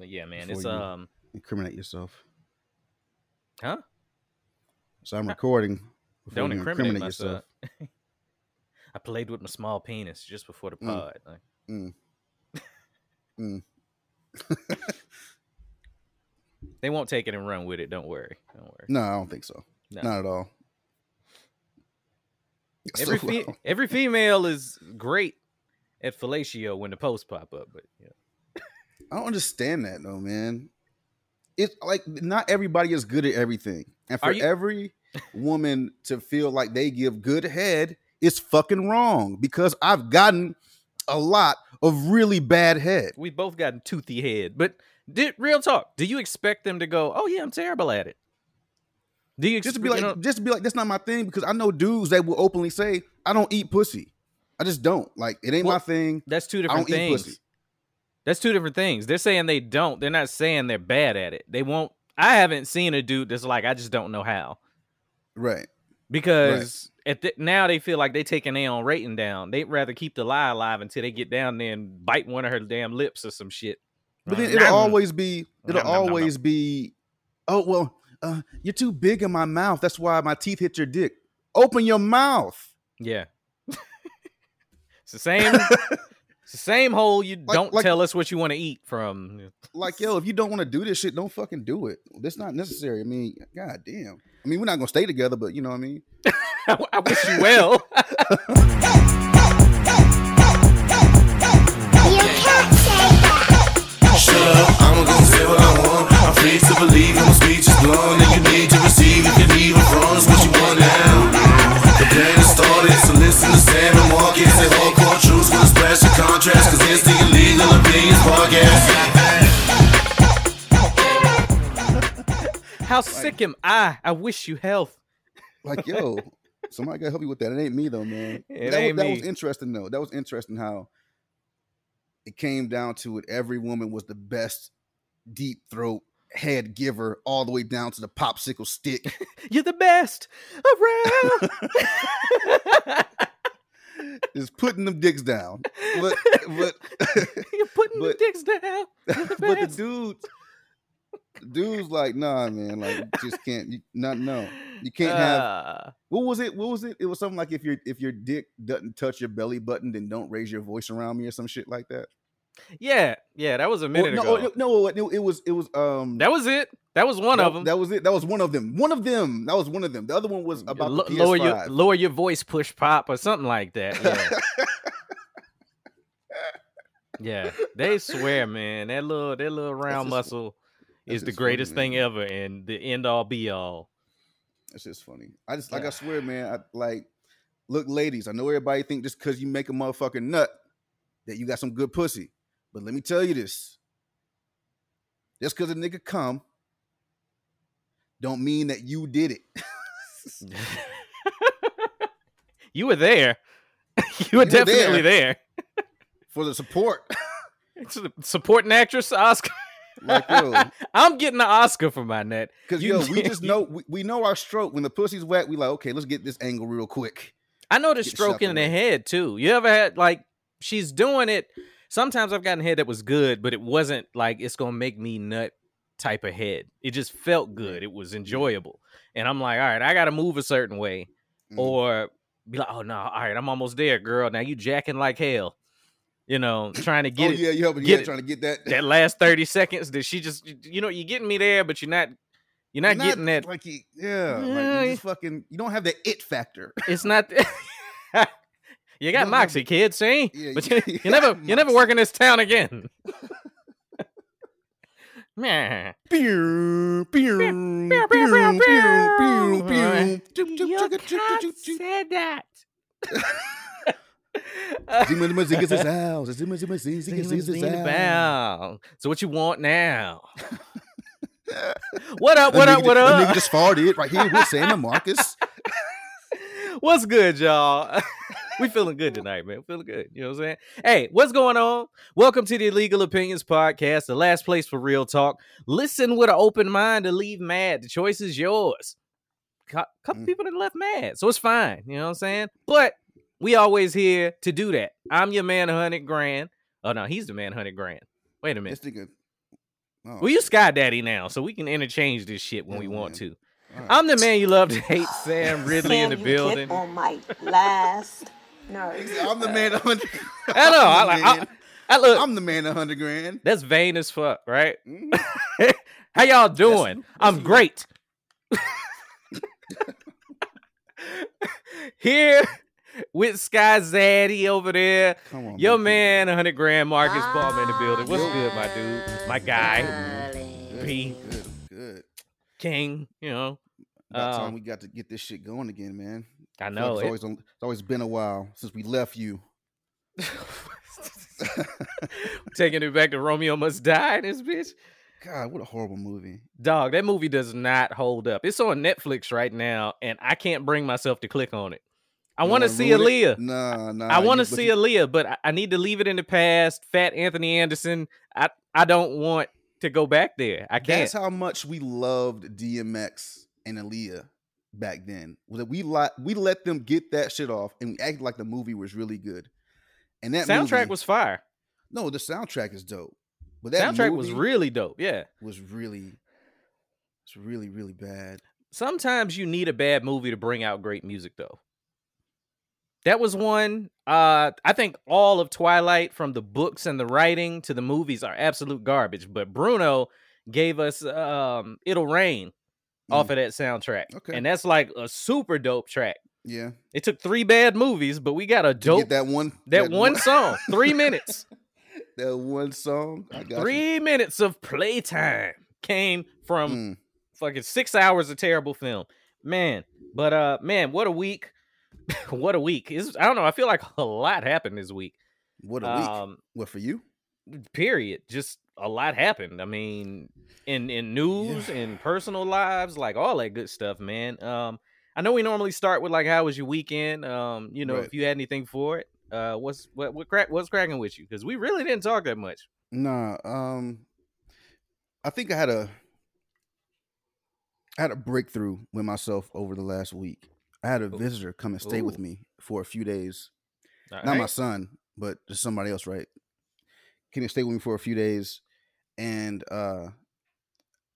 But yeah, man, Before it's you- um, Incriminate yourself. huh? So I'm recording. Don't you incriminate, myself. I played with my small penis just before the Mm. pod. Like, Mm. Mm. they won't take it and run with it. Don't worry. Don't worry. No, I don't think so. No. Not at all. Every So, fe- every female is great at fellatio when the posts pop up, but yeah. I don't understand that though, man. It's like not everybody is good at everything, and for you- every woman to feel like they give good head, it's fucking wrong. Because I've gotten a lot of really bad head. We've both gotten toothy head. But did real talk? Do you expect them to go? Oh yeah, I'm terrible at it. Do you Just to be like, you know, just to be like, that's not my thing. Because I know dudes that will openly say, "I don't eat pussy. I just don't. Like it ain't Well, my thing. that's two different things. Pussy." That's two different things. They're saying they don't. They're not saying they're bad at it. They won't. I haven't seen a dude that's like, I just don't know how. Right. Because at the, now they feel like they taking their own rating down. They'd rather keep the lie alive until they get down there and bite one of her damn lips or some shit. But then Right. it'll always be it'll always be oh well uh, you're too big in my mouth that's why my teeth hit your dick open your mouth Yeah. it's the same. It's the same hole. You Like- don't like- tell us what you want to eat from. like yo if you don't want to do this shit don't fucking do it that's not necessary i mean god damn i mean we're not gonna stay together but you know what i mean I, I wish you well. You can't say that. Shut up, I'm gonna say what I want. I'm free to believe and my speech is blunt. And you need to receive contrast. Cause it's the Illegal Opinions Podcast. How sick am I? I wish you health. like yo somebody gotta help you with that it ain't me though man It that, ain't was, that was interesting though that was interesting how it came down to it every woman was the best deep throat head giver all the way down to the popsicle stick You're the best around. is putting them dicks down. But but You're putting the dicks down. The but the dudes dudes like nah man like just can't you not no. You can't have Uh, what was it what was it? It was something like if your if your dick doesn't touch your belly button then don't raise your voice around me or some shit like that yeah, yeah, that was a minute no, ago. no, no, it was it was um That was it. That was one that, of them. That was it. That was one of them. One of them. That was one of them. The other one was about the lower your PS5. lower your voice, push pop, or something like that. Yeah, yeah. They swear, man. That little that little round just- muscle is the just funny, greatest thing ever and the end all be all. It's just funny. I just like Yeah. I swear, man. I like look, ladies. I know everybody think just because you make a motherfucking nut that you got some good pussy, but let me tell you this: just because a nigga come, don't mean that you did it. you were there. you were were definitely there. For the support, Supporting actress Oscar. like yo, I'm getting an Oscar for my net. because yo, we just know we, we know our stroke. When the pussy's wet, we like okay, let's get this angle real quick. I know the Get stroke in the head too. You ever had like she's doing it? Sometimes I've gotten head that was good, but it wasn't like it's gonna make me nut type of head. It just felt good. It was enjoyable, and I'm like, all right, I got to move a certain way, Mhm. or be like, oh no, all right, I'm almost there, girl. Now you jacking like hell. You know, trying to get oh it, yeah, you helping get yeah, trying to get that that last thirty seconds. That she just, you know, you're getting me there, but you're not. You're not, You're getting that. like you, yeah, like you just fucking you don't have the it factor. It's not. you got don't moxie, kid. See, Yeah, but you- you, you you never, you never work in this town again. Pew, choo, choo. said that. Zima, zima, zigga, zizzow. Zima, zima, zing, zigga, zigga, zizzow. Bow. So what you want now? what up? What up? What A nigga up? just farted right here with Sam and Marcus. What's good, y'all? We feeling good tonight, man. Feeling good. You know what I'm saying? Hey, what's going on? Welcome to the Illegal Opinions Podcast, the last place for real talk. Listen with an open mind to leave mad. The choice is yours. Cou- couple Mm. people that left mad, so it's fine. You know what I'm saying? But we always here to do that. I'm your man, hundred grand. Oh no, he's the man, hundred grand. Wait a minute. This nigga, Oh, Well, you Sky Daddy now, so we can interchange this shit when Yeah, we want man. to. all right. I'm the man you love to hate, Sam Ridley in the you building. Get on my last nerves. I'm the man. a hundred- I know. I, I'm the like. I. I look. I'm the man. A hundred grand. that's vain as fuck, right? Mhm. How y'all doing? that's I'm you. great. Here with Sky Zaddy over there. Come on, Your man. man, 100 grand Marcus Palmer in the building. What's good, my dude? My guy, Good, P. Good. Good. King, you know. About Um, time we got to get this shit going again, man. I know. it's, it- always, it's always been a while since we left you. Taking it back to Romeo Must Die, this bitch. God, what a horrible movie. Dog, that movie does not hold up. It's on Netflix right now, and I can't bring myself to click on it. I want to see ruin it? Aaliyah. Nah, nah. I want to see you- Aaliyah, but I, I need to leave it in the past. Fat Anthony Anderson. I I don't want to go back there. I can't. That's how much we loved DMX and Aaliyah back then. Was that we li- we let them get that shit off, and we acted like the movie was really good. And that Soundtrack movie- was fire. no, the soundtrack is dope. But that Soundtrack was really dope. Yeah. was really, it's really really bad. Sometimes you need a bad movie to bring out great music, though. That was one. Uh, I think all of Twilight, from the books and the writing to the movies, are absolute garbage. But Bruno gave us um, "It'll Rain" off Mm. of that soundtrack, Okay. and that's like a super dope track. Yeah, It took three bad movies, but we got a dope get that one that, one song, three minutes, that one song. I got you. three minutes of playtime came from Mm. fucking six hours of terrible film, man. But uh, man, what a week! what a week! Is I don't know. I feel like a lot happened this week. What a week. Um, what for you? period. Just a lot happened. I mean, in in news, in personal lives, like all that good stuff, man. Um, I know we normally start with like, how was your weekend? Um, you know, Right. if you had anything for it. Uh, what's what what crack? What's cracking with you? Because we really didn't talk that much. Nah, um, I think I had a I had a breakthrough with myself over the last week. I had a Ooh. visitor come and stay with me for a few days. All Not my son, but just somebody else, right? Came and stay with me for a few days, and uh,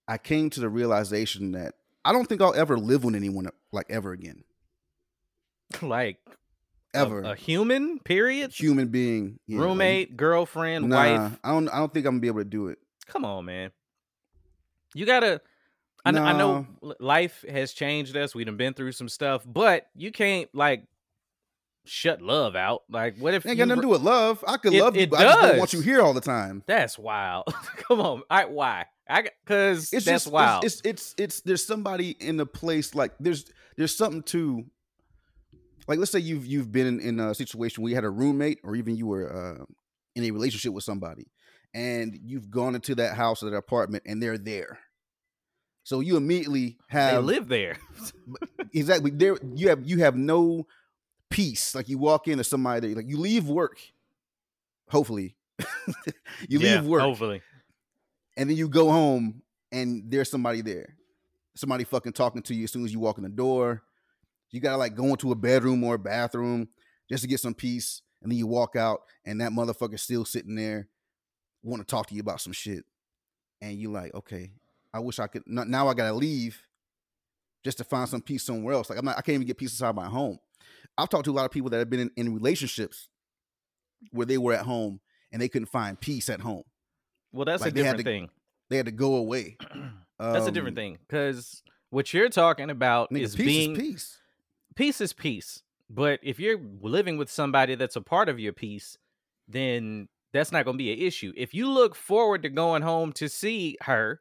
I came to the realization that I don't think I'll ever live with anyone like ever again, like ever. a, human. Period. human being, yeah, like, Roommate, girlfriend, Nah, wife. I don't. I don't think I'm gonna be able to do it. Come on, man. You gotta. I, I know life has changed us. We've been through some stuff, but you can't like shut love out. Like, what if It ain't got nothing to do with love. I could It- love you, it but I just don't want does. you here all the time. That's wild. Come on, I why? I because It's that's just wild. It's, it's it's it's there's somebody in the place like there's there's something to like let's say you've you've been in, in a situation where you had a roommate or even you were uh, in a relationship with somebody and you've gone into that house or that apartment and they're there. So you immediately have they live there. exactly there you have you have no peace. Like you walk into somebody there. like you leave work. Hopefully. You Yeah, leave work. Hopefully, and then you go home and there's somebody there. Somebody fucking talking to you as soon as you walk in the door. You gotta like go into a bedroom or a bathroom just to get some peace. And then you walk out and that motherfucker's still sitting there want to talk to you about some shit. And you like okay i wish i could now i gotta leave just to find some peace somewhere else. Like i'm not i can't even get peace inside my home i've talked to a lot of people that have been in, in relationships where they were at home and they couldn't find peace at home well, that's Like, a they different to- thing. they had to go away That's a different Um, thing because what you're talking about nigga, is peace being is peace peace is peace. But if you're living with somebody that's a part of your peace, then that's not going to be an issue. If you look forward to going home to see her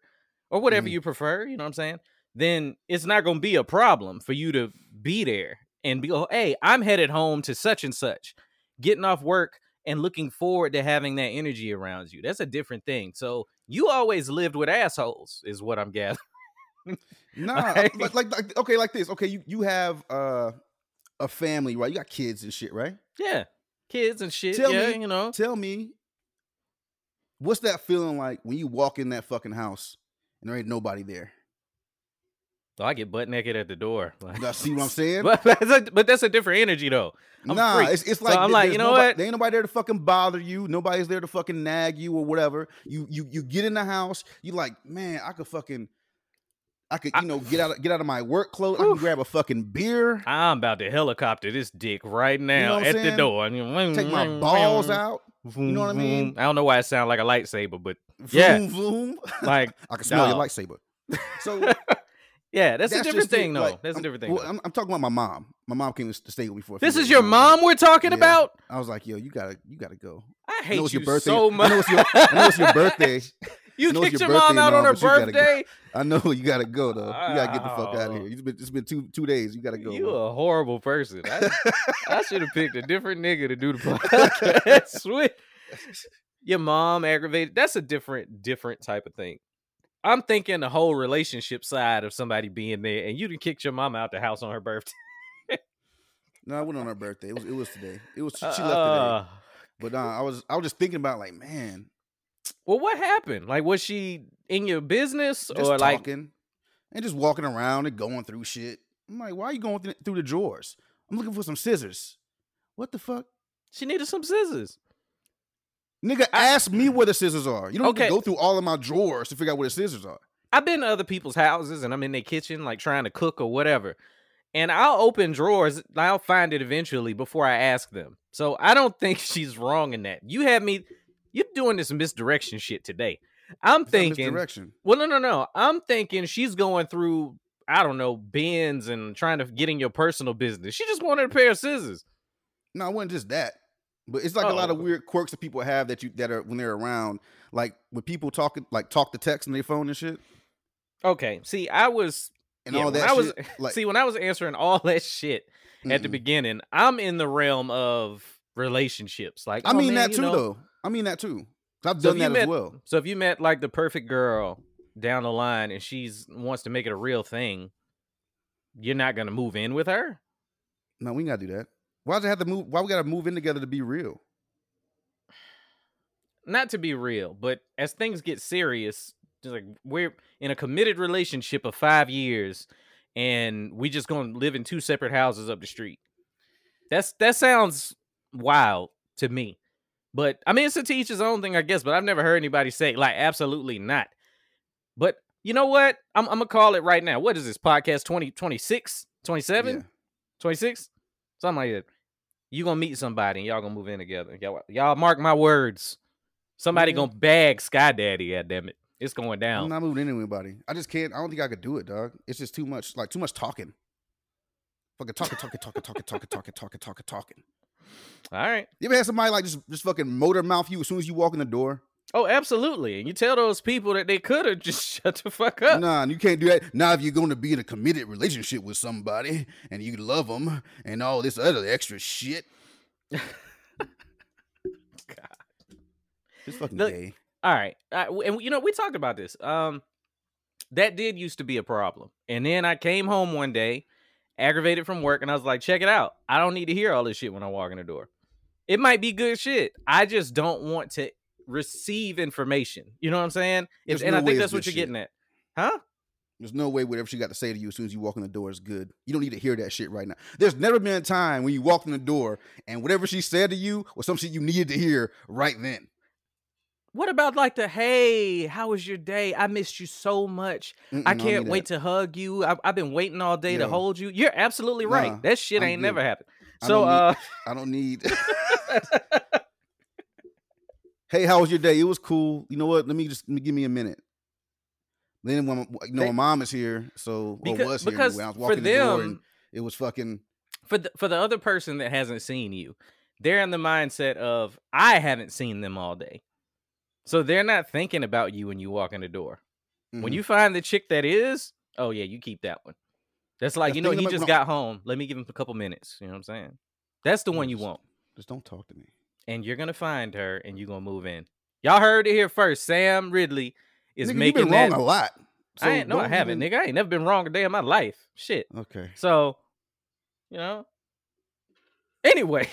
or whatever Mhm. you prefer, you know what I'm saying? Then it's not going to be a problem for you to be there and be, oh, hey, I'm headed home to such and such, getting off work and looking forward to having that energy around you. That's a different thing. So you always lived with assholes, is what I'm gathering. Nah, Like- like, like, okay, like this. Okay, you you have uh a family, right? You got kids and shit, right? Yeah. Kids and shit. Tell yeah, me- you know. Tell me, what's that feeling like when you walk in that fucking house and there ain't nobody there? So I get butt naked at the door. Like, Now, see what I'm saying? but, that's a, but that's a different energy though. I'm nah, it's, it's So like I'm like, you know nobody, what? There ain't nobody there to fucking bother you. Nobody's there to fucking nag you or whatever. You you you get in the house. You like, man, I could fucking, I could you know get out of, get out of my work clothes. I can grab a fucking beer. I'm about to helicopter this dick right now what I'm at the saying? door. Take my balls out. You know what I mean? I don't know why it sounds like a lightsaber, but Vroom, Yeah. vroom. like, I can smell your dog. lightsaber. So yeah, that's, a different it, thing, though. like, that's a I'm- different thing. well. I'm, I'm talking about my mom. My mom came to stay with me for. A few this is your and I was like- mom we're talking Yeah. about. I was like, yo, you gotta, you gotta go. I I hate know it's you your birthday. so I much. know it's your, I know it's your birthday. you I know kicked your your mom out and on her birthday. I know you gotta go though. You gotta get the fuck out of oh. here. It's been, it's been two two days. You gotta go. You man. a horrible person. I, I should have picked a different nigga to do the podcast with. Your mom aggravated. That's a different, different type of thing. I'm thinking the whole relationship side of somebody being there, and you done kick your mom out the house on her birthday. No, I went on her birthday. It was it was today. It was she left today. Uh, But uh, I was I was just thinking about like, man, well, what happened? Like, was she in your business, or like, talking and just walking around and going through shit. I'm like, why are you going through the drawers? I'm looking for some scissors. What the fuck? she needed some scissors? Nigga, ask me where the scissors are. You don't Okay. have to go through all of my drawers to figure out where the scissors are. I've been to other people's houses and I'm in their kitchen, like trying to cook or whatever. And I'll open drawers. I'll find it eventually before I ask them. So I don't think she's wrong in that. You have me. You're doing this misdirection shit today. I'm It's thinking. misdirection. Well, no, no, no. I'm thinking she's going through. I don't know bins and trying to get in your personal business. She just wanted a pair of scissors. No, it wasn't just that. But it's like a lot Oh. of weird quirks that people have that you that are when they're around. Like when people talk like talk to text on their phone and shit. Okay. See, I was. And yeah, all that I was. shit. Like see, when I was answering all that shit at the mm-mm. beginning, I'm in the realm of relationships. Like, I oh, mean man, that too know, though. I mean that too. I've So done that met, as well. So if you met like the perfect girl down the line and she's wants to make it a real thing, you're not gonna move in with her. No, we ain't gotta do that. Why does it have to move? Why we gotta move in together to be real? Not to be real, but as things get serious, just like we're in a committed relationship of five years, and we just gonna live in two separate houses up the street. That's that sounds wild to me. But I mean, it's a teacher's own thing, I guess. But I've never heard anybody say like absolutely not. But you know what? I'm, I'm gonna call it right now. What is this podcast 20, 26, 27, Yeah. 26? Something like that. You gonna meet somebody and y'all gonna move in together. Y'all, y'all mark my words. Somebody Yeah. gonna bag Sky Daddy. God damn it, it's going down. I'm not moving in anybody. I just can't. I don't think I could do it, dog. It's just too much. Like too much talking. Fucking talking, talking, talking, talking, talking, talking, talking, talking, talking. All right. You ever had somebody like just just fucking motor mouth you as soon as you walk in the door? Oh, absolutely. And you tell those people that they could have just shut the fuck up. Nah, you can't do that. Now, if you're going to be in a committed relationship with somebody and you love them and all this other extra shit, God. it's fucking Look, gay. All right. W- and you know, we talked about this. Um that did used to be a problem. And then I came home one day, aggravated from work, and I was like, check it out. I don't need to hear all this shit when I walk in the door. It might be good shit. I just don't want to receive information. You know what I'm saying? There's and no I think that's what you're getting at. Huh? There's no way whatever she got to say to you as soon as you walk in the door is good. You don't need to hear that shit right now. There's never been a time when you walked in the door and whatever she said to you was some shit you needed to hear right then. What about like the hey, how was your day? I missed you so much. Mm-mm, I can't need wait that. to hug you. I've, I've been waiting all day to hold you. You're absolutely right. Nah, that shit I'm ain't good. never happened. I So, don't need- uh, I don't need. hey, how was your day? It was cool. You know what? Let me just let me give me a minute. Then when you know They- my mom is here, so or Because- was here because when I was for walking in the door and it was fucking. for the for the other person that hasn't seen you, they're in the mindset of I haven't seen them all day. So they're not thinking about you when you walk in the door. When mhm. you find the chick that is, oh yeah, you keep that one. That's like, That's you know, he just got home. Let me give him a couple minutes. You know what I'm saying? That's the one you want. just don't talk to me. And you're gonna find her and you're gonna move in. Y'all heard it here first. Sam Ridley is Nigga, making that. wrong a lot. I ain't no, I haven't, even- nigga. I ain't never been wrong a day in my life. Shit. Okay. So, you know. Anyway,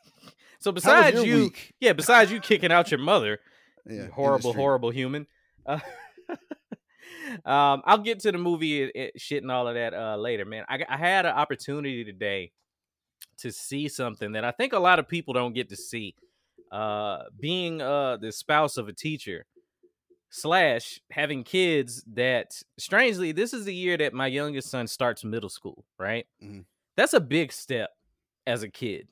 so besides you, week? yeah, besides you kicking out your mother, Yeah, you horrible, horrible human. Uh, um, I'll get to the movie it, it- shit and all of that uh, later, man. I, I had an opportunity today to see something that I think a lot of people don't get to see. Uh, being uh the spouse of a teacher slash having kids that strangely this is the year that my youngest son starts middle school right Mhm. that's a big step as a kid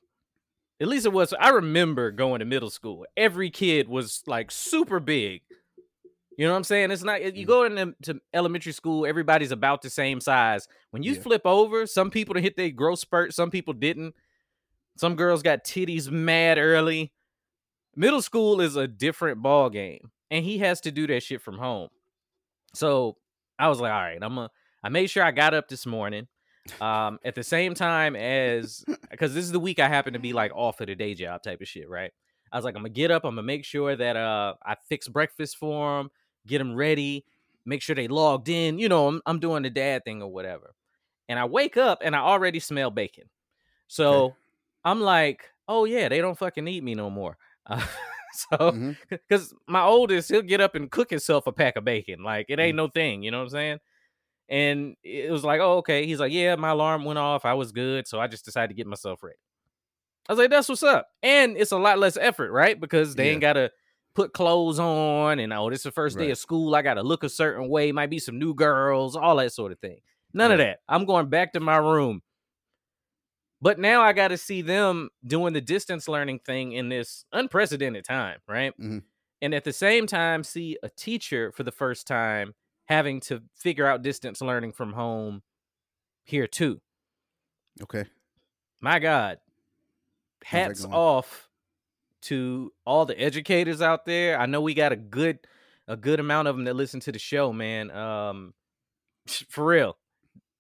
at least it was i remember going to middle school every kid was like super big you know what i'm saying? It's not you Mhm. go into elementary school everybody's about the same size. When you Yeah. flip over some people to hit their growth spurt some people didn't. Some girls got titties mad early. Middle school is a different ball game and he has to do that shit from home. So i was like all right i'm gonna i made sure i got up this morning um at the same time as because this is the week i happen to be like off of the day job type of shit right? I was like i'm gonna get up i'm gonna make sure that uh i fix breakfast for them get them ready make sure they logged in you know i'm, I'm doing the dad thing or whatever. And i wake up and i already smell bacon. So i'm like oh yeah they don't fucking need me no more. Uh, so because my oldest he'll get up and cook himself a pack of bacon like it ain't Mm. no thing you know what i'm saying? And it was like oh okay. He's like yeah my alarm went off i was good so i just decided to get myself ready. I was like that's what's up. And it's a lot less effort right? Because they Yeah. ain't gotta put clothes on and oh this is the first day Right. of school i gotta look a certain way might be some new girls all that sort of thing none of that i'm going back to my room but now I got to see them doing the distance learning thing in this unprecedented time, right? Mhm. And at the same time, see a teacher for the first time having to figure out distance learning from home here too. Okay. My God, hats off to all the educators out there. I know we got a good a good amount of them that listen to the show, man. Um, for real,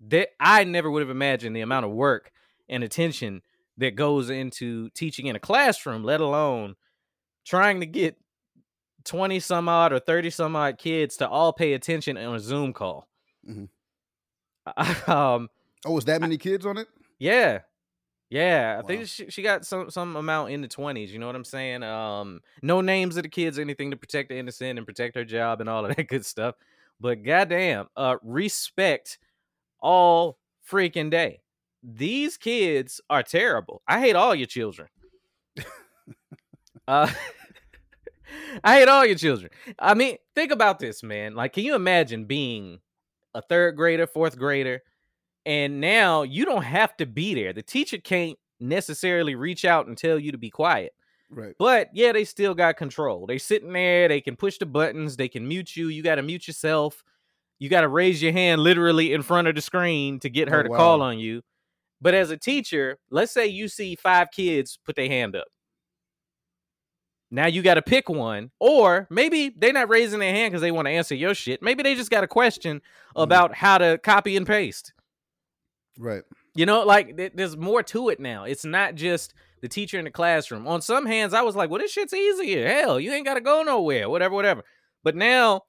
that I never would have imagined the amount of work and attention that goes into teaching in a classroom, let alone trying to get 20 some odd or 30 some odd kids to all pay attention on a Zoom call. Mhm. um, Oh, was that many kids on it? yeah. Yeah, I Wow. think she, she got some some amount in the 20s, you know what I'm saying? Um no names of the kids anything to protect the innocent and protect her job and all of that good stuff. But goddamn, uh respect all freaking day. These kids are terrible. I hate all your children. uh I hate all your children. I mean, think about this, man. Like, can you imagine being a third grader, fourth grader, and now you don't have to be there. The teacher can't necessarily reach out and tell you to be quiet. Right. But yeah, they still got control. They sitting there, they can push the buttons, they can mute you. You got to mute yourself. You got to raise your hand literally in front of the screen to get her Oh, to call on you. But as a teacher, let's say you see five kids put their hand up. Now you got to pick one, or maybe they're not raising their hand because they want to answer your shit. Maybe they just got a question Mhm. about how to copy and paste. Right. You know, like th- there's more to it now. It's not just the teacher in the classroom. On some hands, I was like, well, this shit's easier. Hell, you ain't got to go nowhere, whatever, whatever. But now,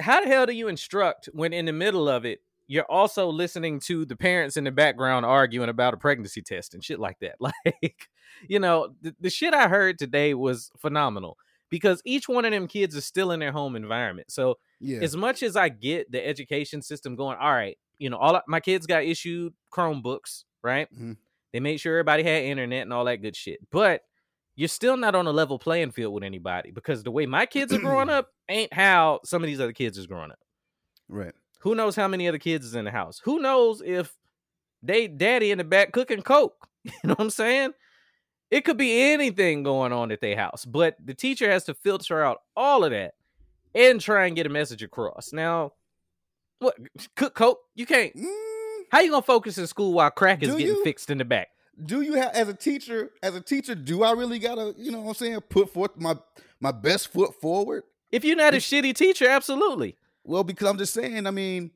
how the hell do you instruct when in the middle of it, you're also listening to the parents in the background arguing about a pregnancy test and shit like that? Like, you know, the, the shit I heard today was phenomenal because each one of them kids is still in their home environment. So, Yeah. as much as I get the education system going, all right, you know, all my kids got issued Chromebooks, right? Mhm. They made sure everybody had internet and all that good shit. But you're still not on a level playing field with anybody because the way my kids are growing up ain't how some of these other kids is growing up. right. Who knows how many other kids is in the house? Who knows if they daddy in the back cooking coke? You know what I'm saying? It could be anything going on at their house, but the teacher has to filter out all of that and try and get a message across. Now, what cook coke? You can't. Mm, How you gonna focus in school while crack is Do getting you? fixed in the back? do you have as a teacher? As a teacher, do I really gotta, you know, what I'm saying, put forth my my best foot forward? If you're not a shitty teacher, absolutely. Well, because I'm just saying. I mean,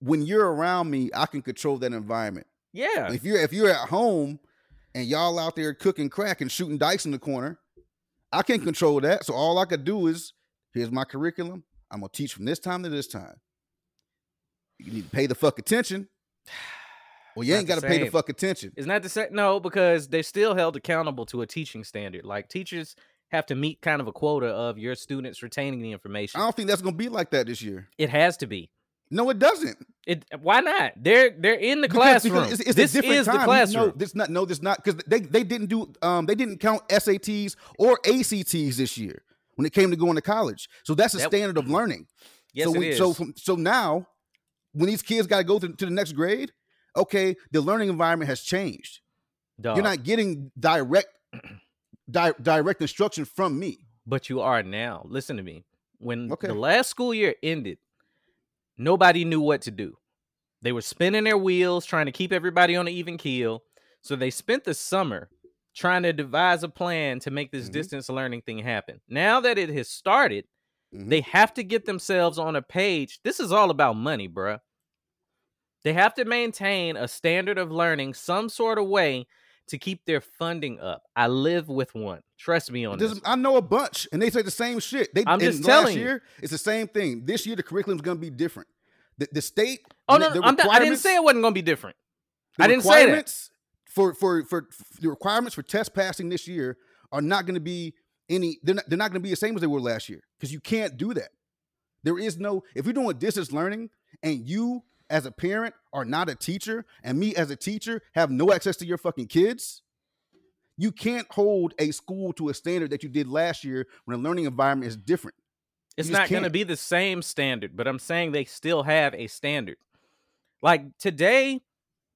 when you're around me, I can control that environment. Yeah. If you're if you're at home and y'all out there cooking crack and shooting dice in the corner, I can't control that. So all I could do is here's my curriculum. I'm gonna teach from this time to this time. You need to pay the fuck attention. Well, you ain't got to pay the fuck attention. It's not the same. No, because they're still held accountable to a teaching standard. Like teachers have to meet kind of a quota of your students retaining the information. I don't think that's gonna be like that this year. It has to be. No, it doesn't. It why not? They're they're in the Because- classroom. because it's, it's this a is time. the classroom. No, this not. No, this not because they they didn't do. Um, they didn't count SATs or ACTs this year when it came to going to college. So that's the That- standard of learning. yes, so it we, is. so from, so now, when these kids got to go to, to the next grade, okay, the learning environment has changed. Dog, You're not getting direct di- direct instruction from me. but you are now. Listen to me. When Okay. the last school year ended, nobody knew what to do. They were spinning their wheels, trying to keep everybody on an even keel. So they spent the summer trying to devise a plan to make this Mhm. distance learning thing happen. Now that it has started, Mhm. they have to get themselves on a page. This is all about money, bruh. They have to maintain a standard of learning some sort of way to keep their funding up. I live with one. Trust me on This- this. I know a bunch, and they say the same shit. They, I'm just last telling you. year, it's the same thing. This year, the curriculum's going to be different. The, the state. Oh no, the I'm not, I didn't say it wasn't gonna be different. the I didn't say that. For for for for the requirements for test passing this year are not going to be any. They're not, they're not going to be the same as they were last year because you can't do that. There is no. If you're doing distance learning and you as a parent are not a teacher and me as a teacher have no access to your fucking kids. You can't hold a school to a standard that you did last year when the learning environment is different. It's not going to be the same standard, but I'm saying they still have a standard. Like today,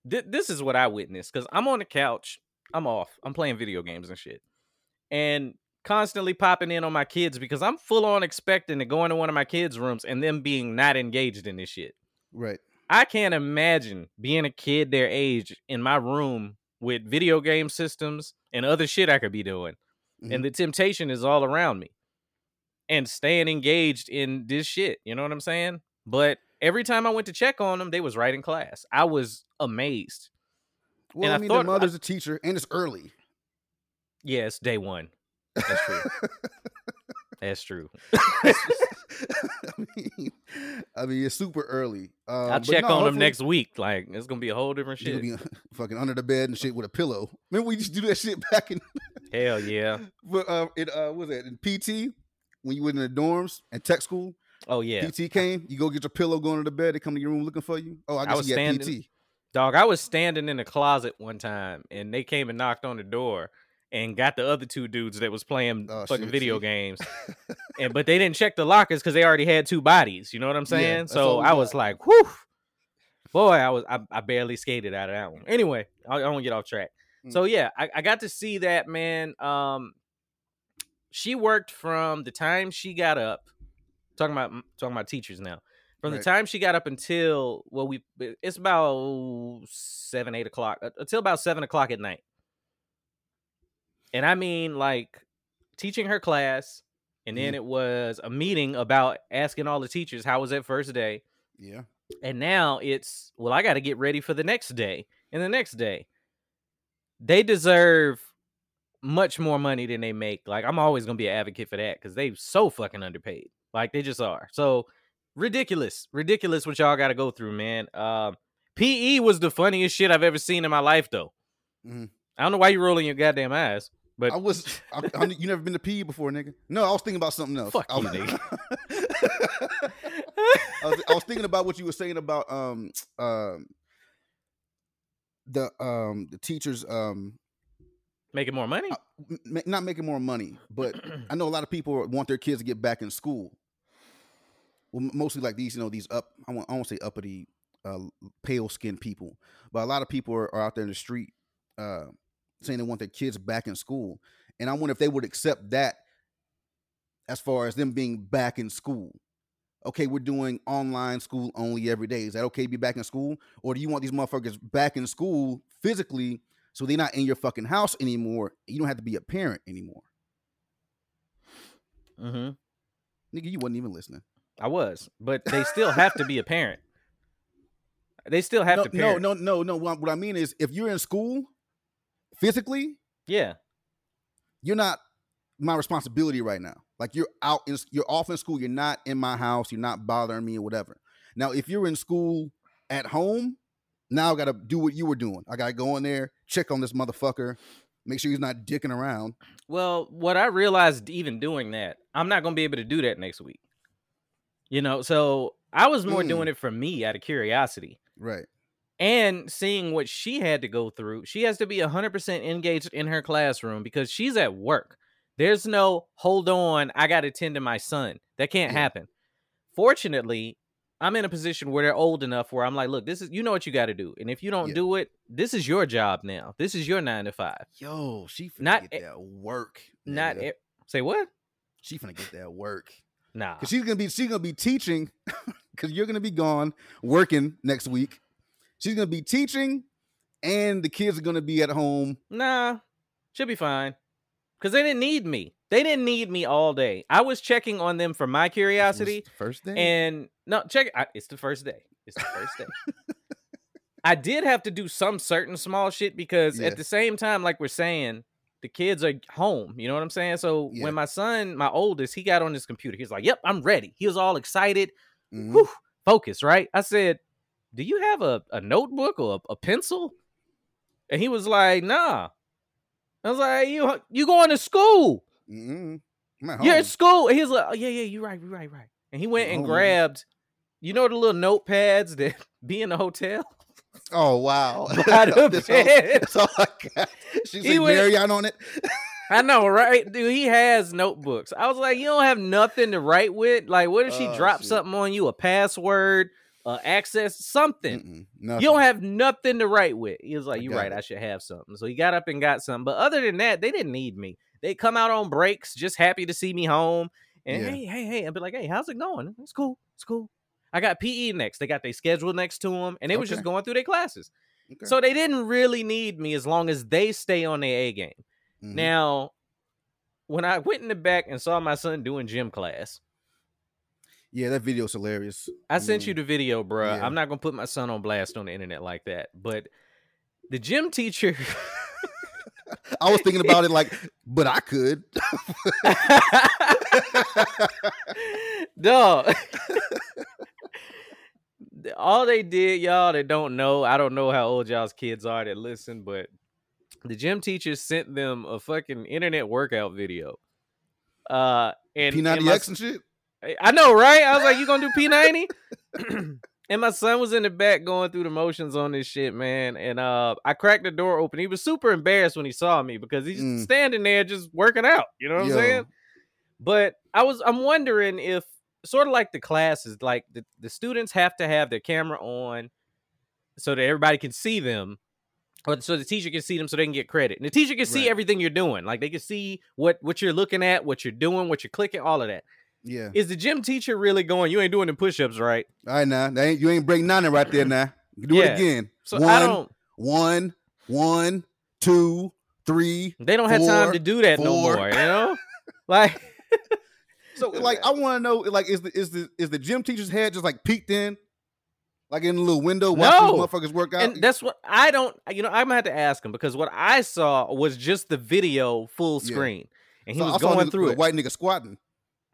th- this is what I witnessed because I'm on the couch, I'm off, I'm playing video games and shit, and constantly popping in on my kids because I'm full on expecting to go into one of my kids' rooms and them being not engaged in this shit. Right. I can't imagine being a kid their age in my room with video game systems and other shit I could be doing. Mhm. And the temptation is all around me. And staying engaged in this shit. You know what I'm saying? But every time I went to check on them, they was right in class. I was amazed. Well, I I mean, thought- the mother's a teacher and it's early. Yes, day one. That's true. That's true. I mean, I mean, it's super early. Um, I'll check no, on them next week. Like it's gonna be a whole different shit. be fucking under the bed and shit with a pillow. Remember we used to do that shit back in, Hell yeah. but uh, in uh, what was that in PT when you were in the dorms and tech school? Oh yeah. PT came, you go get your pillow, going to the bed. They come to your room looking for you. Oh, I I was you standing- PT. Dog, I was standing in the closet one time and they came and knocked on the door and got the other two dudes that was playing Oh, fucking video games. and but they didn't check the lockers because they already had two bodies. You know what I'm saying? that's so I was like, whew. Boy, I was I, I barely skated out of that one. Anyway, I, I don't get off track. Mm. So yeah, I, I got to see that man. Um she worked from the time she got up, talking about talking about teachers now. From Right. the time she got up until well, we it's about seven, eight o'clock uh, until about seven o'clock at night. And I mean, like teaching her class, and then Mhm. it was a meeting about asking all the teachers how was that first day, Yeah. and now it's well, I got to get ready for the next day and the next day. They deserve much more money than they make. Like I'm always gonna be an advocate for that because they so fucking underpaid. Like they just are. So ridiculous, ridiculous what y'all got to go through, man. Um, PE was the funniest shit I've ever seen in my life, though. Mhm. I don't know why you're rolling your goddamn eyes, but I was. I, I, you never been to PE before, nigga? No, I was thinking about something else. Fuck I you, was, nigga. I was, I was thinking about what you were saying about um um the um the teachers um making more money. uh, not making more money, but I know a lot of people want their kids to get back in school. Well, mostly like these, you know, these up. I won't, I won't say uppity, uh, pale skinned people, but a lot of people are, are out there in the street uh, saying they want their kids back in school, and I wonder if they would accept that as far as them being back in school. Okay, we're doing online school only every day. Is that okay to be back in school, or do you want these motherfuckers back in school physically? So they're not in your fucking house anymore. You don't have to be a parent anymore. mm-hmm. Nigga, you wasn't even listening. I was, but they still have to be a parent. They still have No, to no, parent. no, no, no. What what I mean is if you're in school physically, Yeah, you're not my responsibility right now. Like you're out in you're off in school, you're not in my house, you're not bothering me or whatever. Now, if you're in school at home, now I gotta do what you were doing. I gotta go in there, check on this motherfucker, Make sure he's not dicking around. Well, what I realized even doing that, I'm not gonna be able to do that next week. You know, so I was more Mm. doing it for me out of curiosity Right. And seeing what she had to go through. She has to be 100% engaged in her classroom because she's at work. There's no hold on, I got to tend to my son. That can't Yeah. happen. Fortunately, I'm in a position where they're old enough where I'm like, look, this is you know what you got to do. And if you don't Yeah. do it, this is your job now. This is your 9 to 5. Yo, she finna Not get that work. Not e- Say what? she finna get that work. Nah. Cause she's gonna be she's gonna be teaching because you're gonna be gone working next week. She's gonna be teaching, and the kids are gonna be at home. Nah, should be fine. Cause they didn't need me. They didn't need me all day. I was checking on them for my curiosity, the first day. and no, check. I, it's the first day. It's the first day. I did have to do some certain small shit because Yeah. at the same time, like we're saying, the kids are home. You know what I'm saying? So Yeah. when my son, my oldest, he got on his computer, he's like, "Yep, I'm ready." He was all excited. Mhm. Whew, focus, right? I said, "Do you have a, a notebook or a, a pencil?" And he was like, "Nah." I was like, "You you going to school? Mhm. You're at school." And he's like, "Oh yeah, yeah, you're right, you're right, right." And he went and nigga. grabbed, you know, the little notepads that be in the hotel. Oh wow! That's, all, that's all I got. She He said went- Marriott on it. I know, right, dude? He has notebooks. I was like, "You don't have nothing to write with. Like, what if she Oh, drops shit. something on you, a password, uh, access, something?" You don't have nothing to write with. He was like, You're right, it. I should have something. So he got up and got something. But other than that, they didn't need me. They come out on breaks, just happy to see me home. And Yeah. hey, hey, hey. I'd be like, hey, how's it going? It's cool. It's cool. I got PE next. They got their schedule next to them, and they was just going through their classes. Okay. So they didn't really need me as long as they stay on their A game. Mhm. Now, when I went in the back and saw my son doing gym class, yeah, that video's hilarious. I sent Mm. you the video, bruh. Yeah. I'm not gonna put my son on blast on the internet like that. But the gym teacher I was thinking about it like, but I could. Dog. All they did, y'all that don't know, I don't know how old y'all's kids are that listen, but the gym teacher sent them a fucking internet workout video. Uh and, and P90X and shit. I know, right? I was like, you gonna do P90? and my son was in the back going through the motions on this shit, man. And uh I cracked the door open. He was super embarrassed when he saw me because he's Mm. standing there just working out. You know what Yo. I'm saying? But I was I'm wondering if sort of like the classes, like the, the students have to have their camera on so that everybody can see them. Or so the teacher can see them so they can get credit. And the teacher can see Right. everything you're doing. Like they can see what what you're looking at, what you're doing, what you're clicking, all of that. Yeah. Is the gym teacher really going? You ain't doing the push-ups right. All right, now. That ain't, you ain't breaking none right there now. You do Yeah. it again. So one, I don't. one, one, two, three. They don't have time to do that no more. You know, like So, like, I want to know, like, is the is the is the gym teacher's head just like peeked in, like in a little window, watching No. motherfuckers work out? and that's what I don't. You know, I'm gonna have to ask him because what I saw was just the video full Yeah. screen, and he So I was going through the it. White nigga squatting.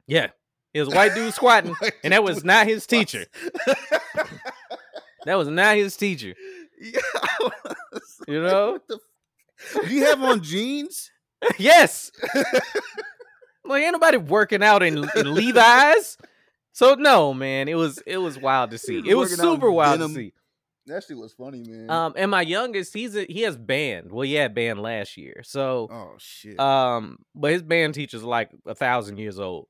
Yeah, it was white dude squatting, and that was not his teacher. That was not his teacher. Yeah. You know? What the f- Do you have on jeans? yes. like ain't nobody working out in, in Levi's. So no, man, it was it was wild to see. It was working out in super wild denim. to see. That shit was funny, man. Um, and my youngest, he's a, he has band. Well, he had band last year. So, oh shit. um, but his band teacher's like a thousand years old,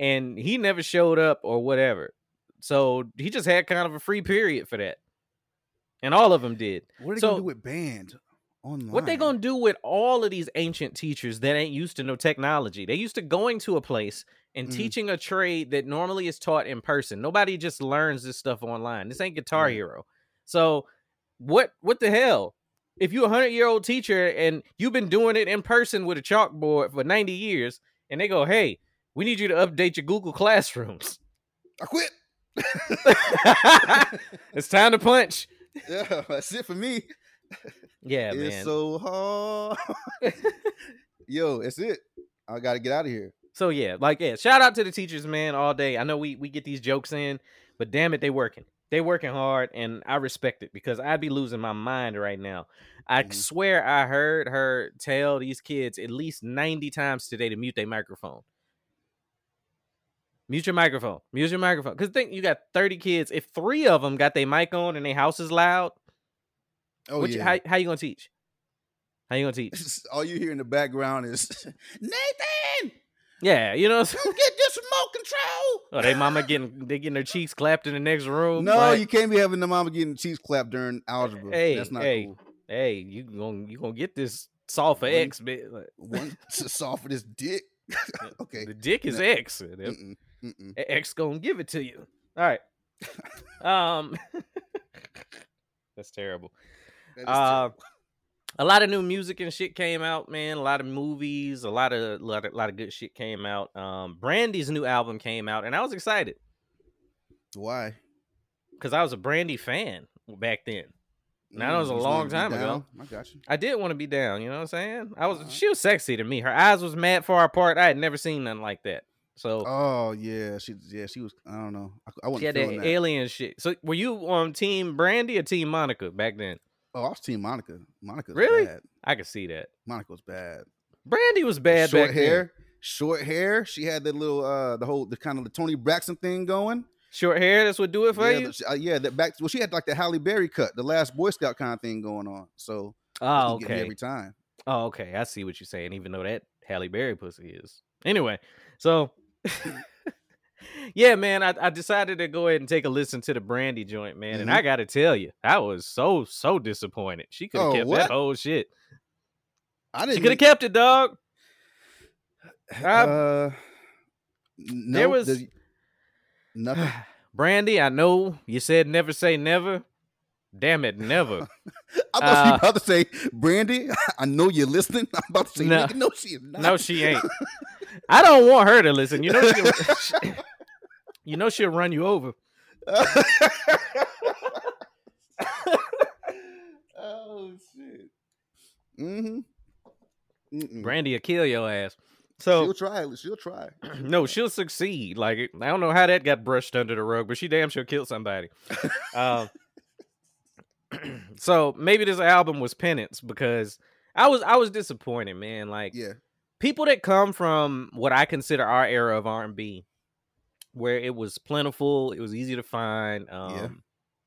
and he never showed up or whatever. So he just had kind of a free period for that, and all of them did. what are they so- gonna do with band online? What they gonna do with all of these ancient teachers that ain't used to no technology? They used to going to a place and Mm. teaching a trade that normally is taught in person. Nobody just learns this stuff online. This ain't Guitar Right. Hero. So what what the hell? If you're a hundred year old teacher and you've been doing it in person with a chalkboard for 90 years, and they go, Hey, we need you to update your Google classrooms. I quit. it's time to punch. Yeah, that's it for me. Yeah, it's man. so hard. Yo, that's it. I gotta get out of here. So yeah, like yeah, shout out to the teachers, man, all day. I know we we get these jokes in, but damn it, they working. They working hard, and I respect it because I'd be losing my mind right now. I Mhm. swear I heard her tell these kids at least ninety times today to mute their microphone. Mute your microphone. Mute your microphone. Because think you got thirty kids. If three of them got their mic on and their house is loud, Oh you, yeah. how how you gonna teach? How you gonna teach? All you hear in the background is Nathan, Yeah, you know. come get this remote control. Oh, they mama getting they getting their cheeks clapped in the next room. No, like, you can't be having the mama getting cheeks clapped during algebra. Hey, That's not hey. cool. hey, you gonna you gonna get this solve for X, man. Like, One to soft for this dick. okay. The dick is No. X. Mm-mm, mm-mm. X gonna give it to you. All right. um, that's terrible. That Uh, terrible. a lot of new music and shit came out, man. A lot of movies, a lot of lot of, lot of good shit came out. Um, Brandy's new album came out, and I was excited Why? because I was a Brandy fan back then. Now, that was a Mm, long time ago. I got you. I did want to be down. You know what I'm saying? I was. Uh-huh. She was sexy to me. Her eyes was mad far apart. I had never seen nothing like that. So Oh yeah, she yeah she was. I don't know. I, I wasn't she had that, that. alien shit. So were you on Team Brandy or Team Monica back then? Oh, I was team Monica. Monica's Really? bad. I could see that. Monica was bad. Brandy was bad short hair, short hair. She had the little uh the whole the kind of the Toni Braxton thing going. Short hair. That's what do it for yeah, you. the- uh, yeah, that back. Well, she had like the Halle Berry cut, the last Boy Scout kind of thing going on. So oh, she get me okay. every time. Oh, okay. I see what you're saying. Even though that Halle Berry pussy is. Anyway, so yeah, man, I, I decided to go ahead and take a listen to the Brandy joint, man, and Mhm. I got to tell you, I was so so disappointed. She could have Oh, kept what? that whole shit. I She didn't. could have kept it, dog. I- Uh, no, there was- nothing. Brandy, I know you said never say never. Damn it, never. I thought she Uh, about to say, Brandy. I know you're listening. I'm about to say, No. no, she is not. no, she ain't. I don't want her to listen. You know, she, you know she'll run you over. oh shit. Mm-hmm. Mm-mm. Brandy will kill your ass. So she'll try. She'll try. no, she'll succeed. Like I don't know how that got brushed under the rug, but she damn sure killed somebody. um, so maybe this album was penance because I was I was disappointed, man. Like Yeah. people that come from what I consider our era of R and B, where it was plentiful, it was easy to find, um, Yeah.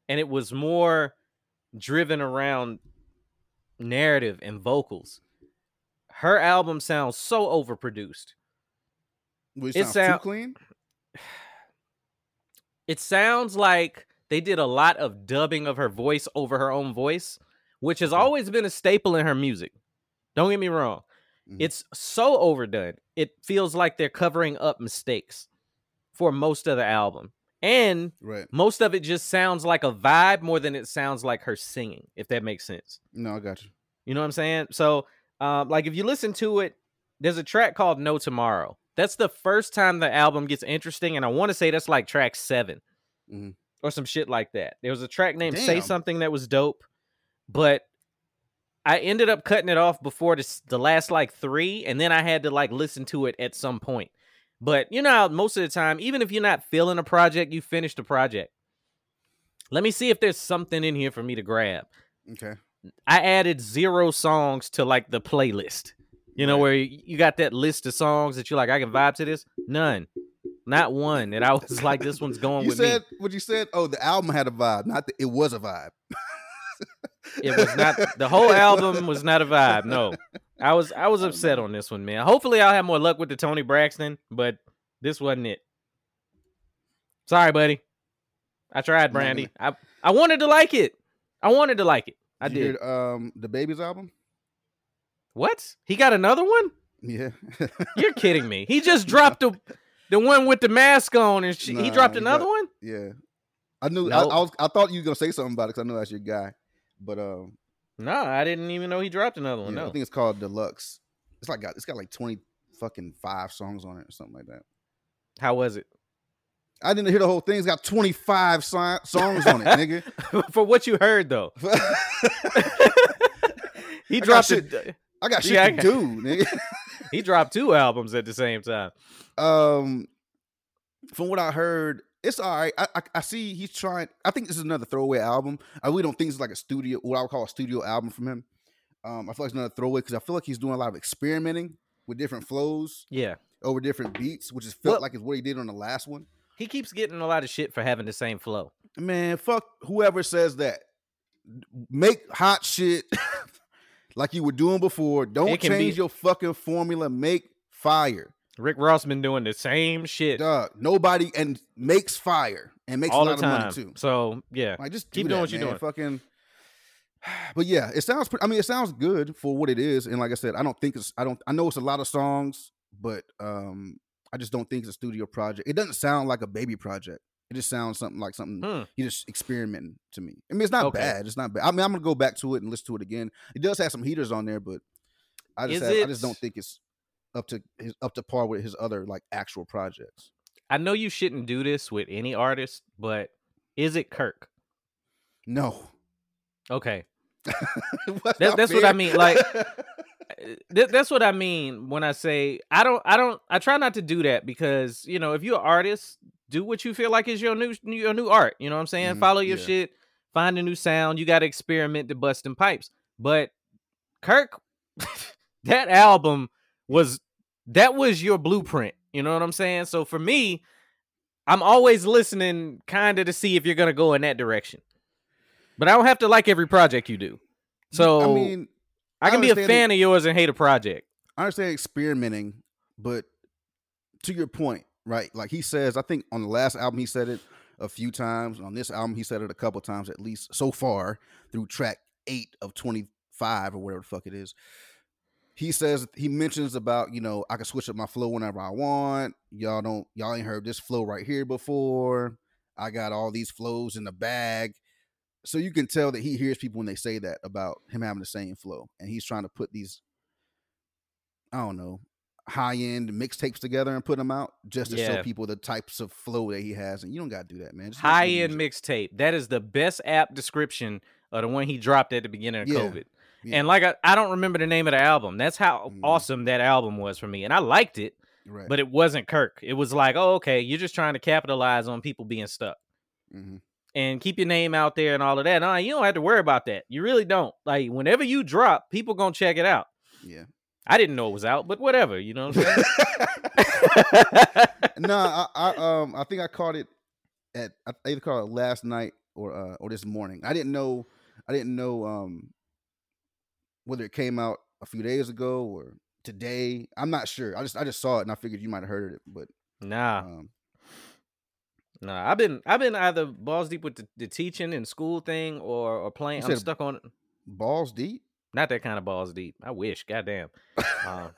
and it was more driven around narrative and vocals. Her album sounds so overproduced. Which It sounds sound- too clean. It sounds like they did a lot of dubbing of her voice over her own voice, which has always been a staple in her music. Don't get me wrong. Mhm. It's so overdone. It feels like they're covering up mistakes for most of the album. And Right. most of it just sounds like a vibe more than it sounds like her singing, if that makes sense. No, I got you. You know what I'm saying? So, um, like if you listen to it, there's a track called No Tomorrow. That's the first time the album gets interesting, and I want to say that's like track 7 Mhm. Or some shit like that. There was a track named Say Something that was dope, but I ended up cutting it off before the, the last like three, and then I had to like listen to it at some point. But you know, most of the time, even if you're not feeling a project, you finish the project. Let me see if there's something in here for me to grab. Okay. I added zero songs to like the playlist. You know, Right. where you got that list of songs that you're like, I can vibe to this. None, not one. And I was like, this one's going You with said me. what you said. Oh, the album had a vibe. Not that it was a vibe. It was not the whole album was not a vibe. No, I was I was upset on this one, man. Hopefully, I'll have more luck with the Toni Braxton, but this wasn't it. Sorry, buddy. I tried, Brandy. I I wanted to like it. I wanted to like it. I you did. hear, um, the baby's album. What? He got another one? Yeah. You're kidding me. He just dropped the the one with the mask on, and she, he dropped he another got- one. yeah. I knew. Nope. I, I was. I thought you were gonna say something about it because I know that's your guy. But um, No, I didn't even know he dropped another one. yeah, I think it's called Deluxe. It's like got. It's got like twenty fucking five songs on it or something like that. how was it? I didn't hear the whole thing. It's got twenty five songs on it, nigga. For what you heard, though, he I dropped shit- it. I got shit Yeah, to do, nigga. He dropped two albums at the same time. Um, from what I heard, it's all right. I, I I see he's trying. I think this is another throwaway album. I really don't think it's like a studio, what I would call a studio album from him. Um, I feel like it's another throwaway because I feel like he's doing a lot of experimenting with different flows Yeah. over different beats, which is felt Well- like is what he did on the last one. He keeps getting a lot of shit for having the same flow. Man, fuck whoever says that. Make hot shit like you were doing before. Don't can be- change your fucking formula. Make fire. Rick Ross been doing the same shit Dog. Nobody and makes fire and makes all a the lot time. of money too. So yeah, Like just Keep do doing that, what you're doing. Fucking. But yeah, it sounds. Pretty, I mean, it sounds good for what it is. And like I said, I don't think it's. I don't. I know it's a lot of songs, but um, I just don't think it's a studio project. It doesn't sound like a baby project. It just sounds something like something Hmm. you just experimenting to me. I mean, it's not Okay. bad. It's not bad. I mean, I'm gonna go back to it and listen to it again. It does have some heaters on there, but I just have, I just don't think it's up to his up to par with his other like actual projects. I know you shouldn't do this with any artist, but is it Kirk? No, Okay. That's That- that's what I mean, like- Uh, Th- that's what I mean when I say I don't I don't I try not to do that because you know if you're an artist do what you feel like is your new your new art you know what I'm saying? Mhm, follow your yeah. shit find a new sound you got to experiment to busting pipes. But Kirk that album was that was your blueprint you know what I'm saying? So for me I'm always listening kind of to see if you're gonna go in that direction. But I don't have to like every project you do. So I mean, I can be a it- fan of yours and hate a project. I understand experimenting, but to your point, right? Like he says, I think on the last album he said it a few times. On this album, he said it a couple times at least so far through track eight of twenty five or whatever the fuck it is. He says he mentions about you know I can switch up my flow whenever I want. Y'all don't y'all ain't heard this flow right here before. I got all these flows in the bag. So you can tell that he hears people when they say that about him having the same flow, and he's trying to put these I don't know, high end mixtapes together and put them out just to Yeah. show people the types of flow that he has. And you don't got to do that, man. High end mixtape. That is the best app description of the one he dropped at the beginning of Yeah, COVID. yeah. And like I, I don't remember the name of the album. That's how Mhm. awesome that album was for me. And I liked it, Right. but it wasn't Kirk. It was like, oh, okay, you're just trying to capitalize on people being stuck. hmm And keep your name out there and all of that. No, you don't have to worry about that. You really don't. Like whenever you drop, people gonna check it out. Yeah. I didn't know it was out, but whatever, you know what I'm saying? no, I, I um I think I caught it at I either caught it last night or uh or this morning. I didn't know I didn't know um whether it came out a few days ago or today. I'm not sure. I just I just saw it and I figured you might have heard it, but nah. um Nah, I've been I've been either balls deep with the, the teaching and school thing or or playing. I'm stuck on balls deep. Not that kind of balls deep. I wish. Goddamn. Um,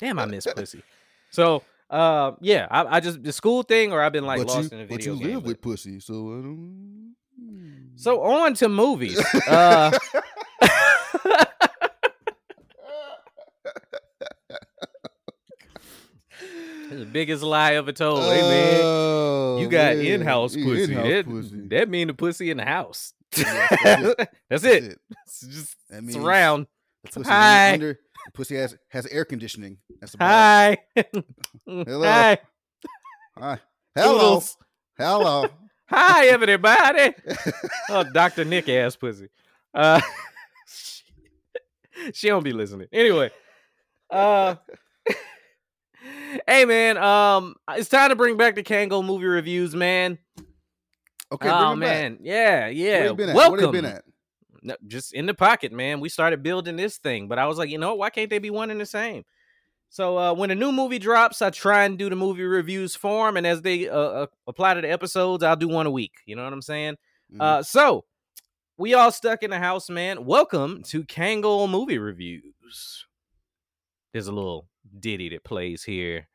damn, I miss pussy. So uh, yeah, I, I just the school thing or I've been like but lost you, in a but you game. live with- pussy, so I don't. So on to movies. Uh, the biggest lie ever told. hey man, Oh, you got man. in-house pussy. in-house that, pussy. that mean the pussy in the house. That's it. That's That's it. it. It's just That it's around. The pussy Hi. under pussy has has air conditioning. That's about Hi. Hello. Hi. Hi. Hello. Toodles. Hello. Hi, everybody. oh, Dr. Nick ass pussy. Uh, she don't be listening. Anyway, uh, hey man, um, it's time to bring back the Kango movie reviews, man. Okay, oh it back. man, yeah, yeah. Where you been at? Welcome. Where been at? No, just in the pocket, man. We started building this thing, but I was like, you know, why can't they be one and the same? So uh, when a new movie drops, I try and do the movie reviews for 'em, and as they uh, uh, apply to the episodes, I'll do one a week. You know what I'm saying? Mhm. Uh, so we all stuck in the house, man. Welcome to Kangle Movie Reviews. There's a little ditty that plays here.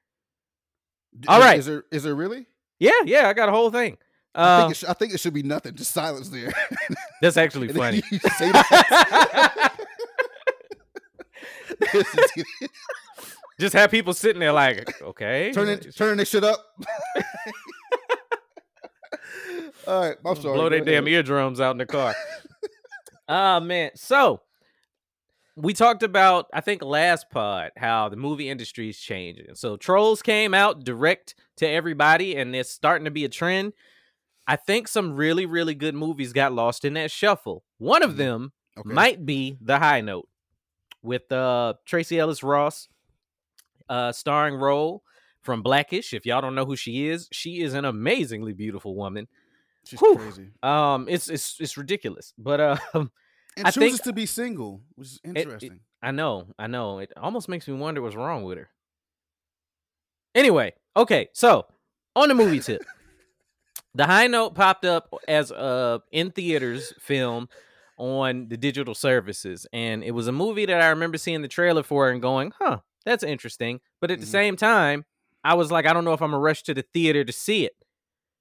All is- right. Is there is there really? Yeah, yeah, I got a whole thing. I Uh, think it sh- I think it should be nothing. Just silence there. that's actually And then funny. you say that. Just have people sitting there like, okay, turn it, turn this shit up. All right, I'm sorry. blow go their damn ahead. eardrums out in the car. Ah man, so we talked about I think last pod how the movie industry is changing. So Trolls came out direct to everybody, and it's starting to be a trend. I think some really really good movies got lost in that shuffle. One of Mhm. them Okay. might be The High Note with uh Tracee Ellis Ross, uh starring role from Blackish. If y'all don't know who she is, she is an amazingly beautiful woman. She's Whew. crazy. Um, it's it's it's ridiculous, but uh, And I chooses think- to be single, which is it- interesting. I know, I know. It almost makes me wonder what's wrong with her. Anyway, okay, so on the movie tip, the High Note popped up as a in theaters film on the digital services, and it was a movie that I remember seeing the trailer for and going, "Huh, that's interesting." But at the Mhm. same time, I was like, "I don't know if I'm gonna rush to the theater to see it."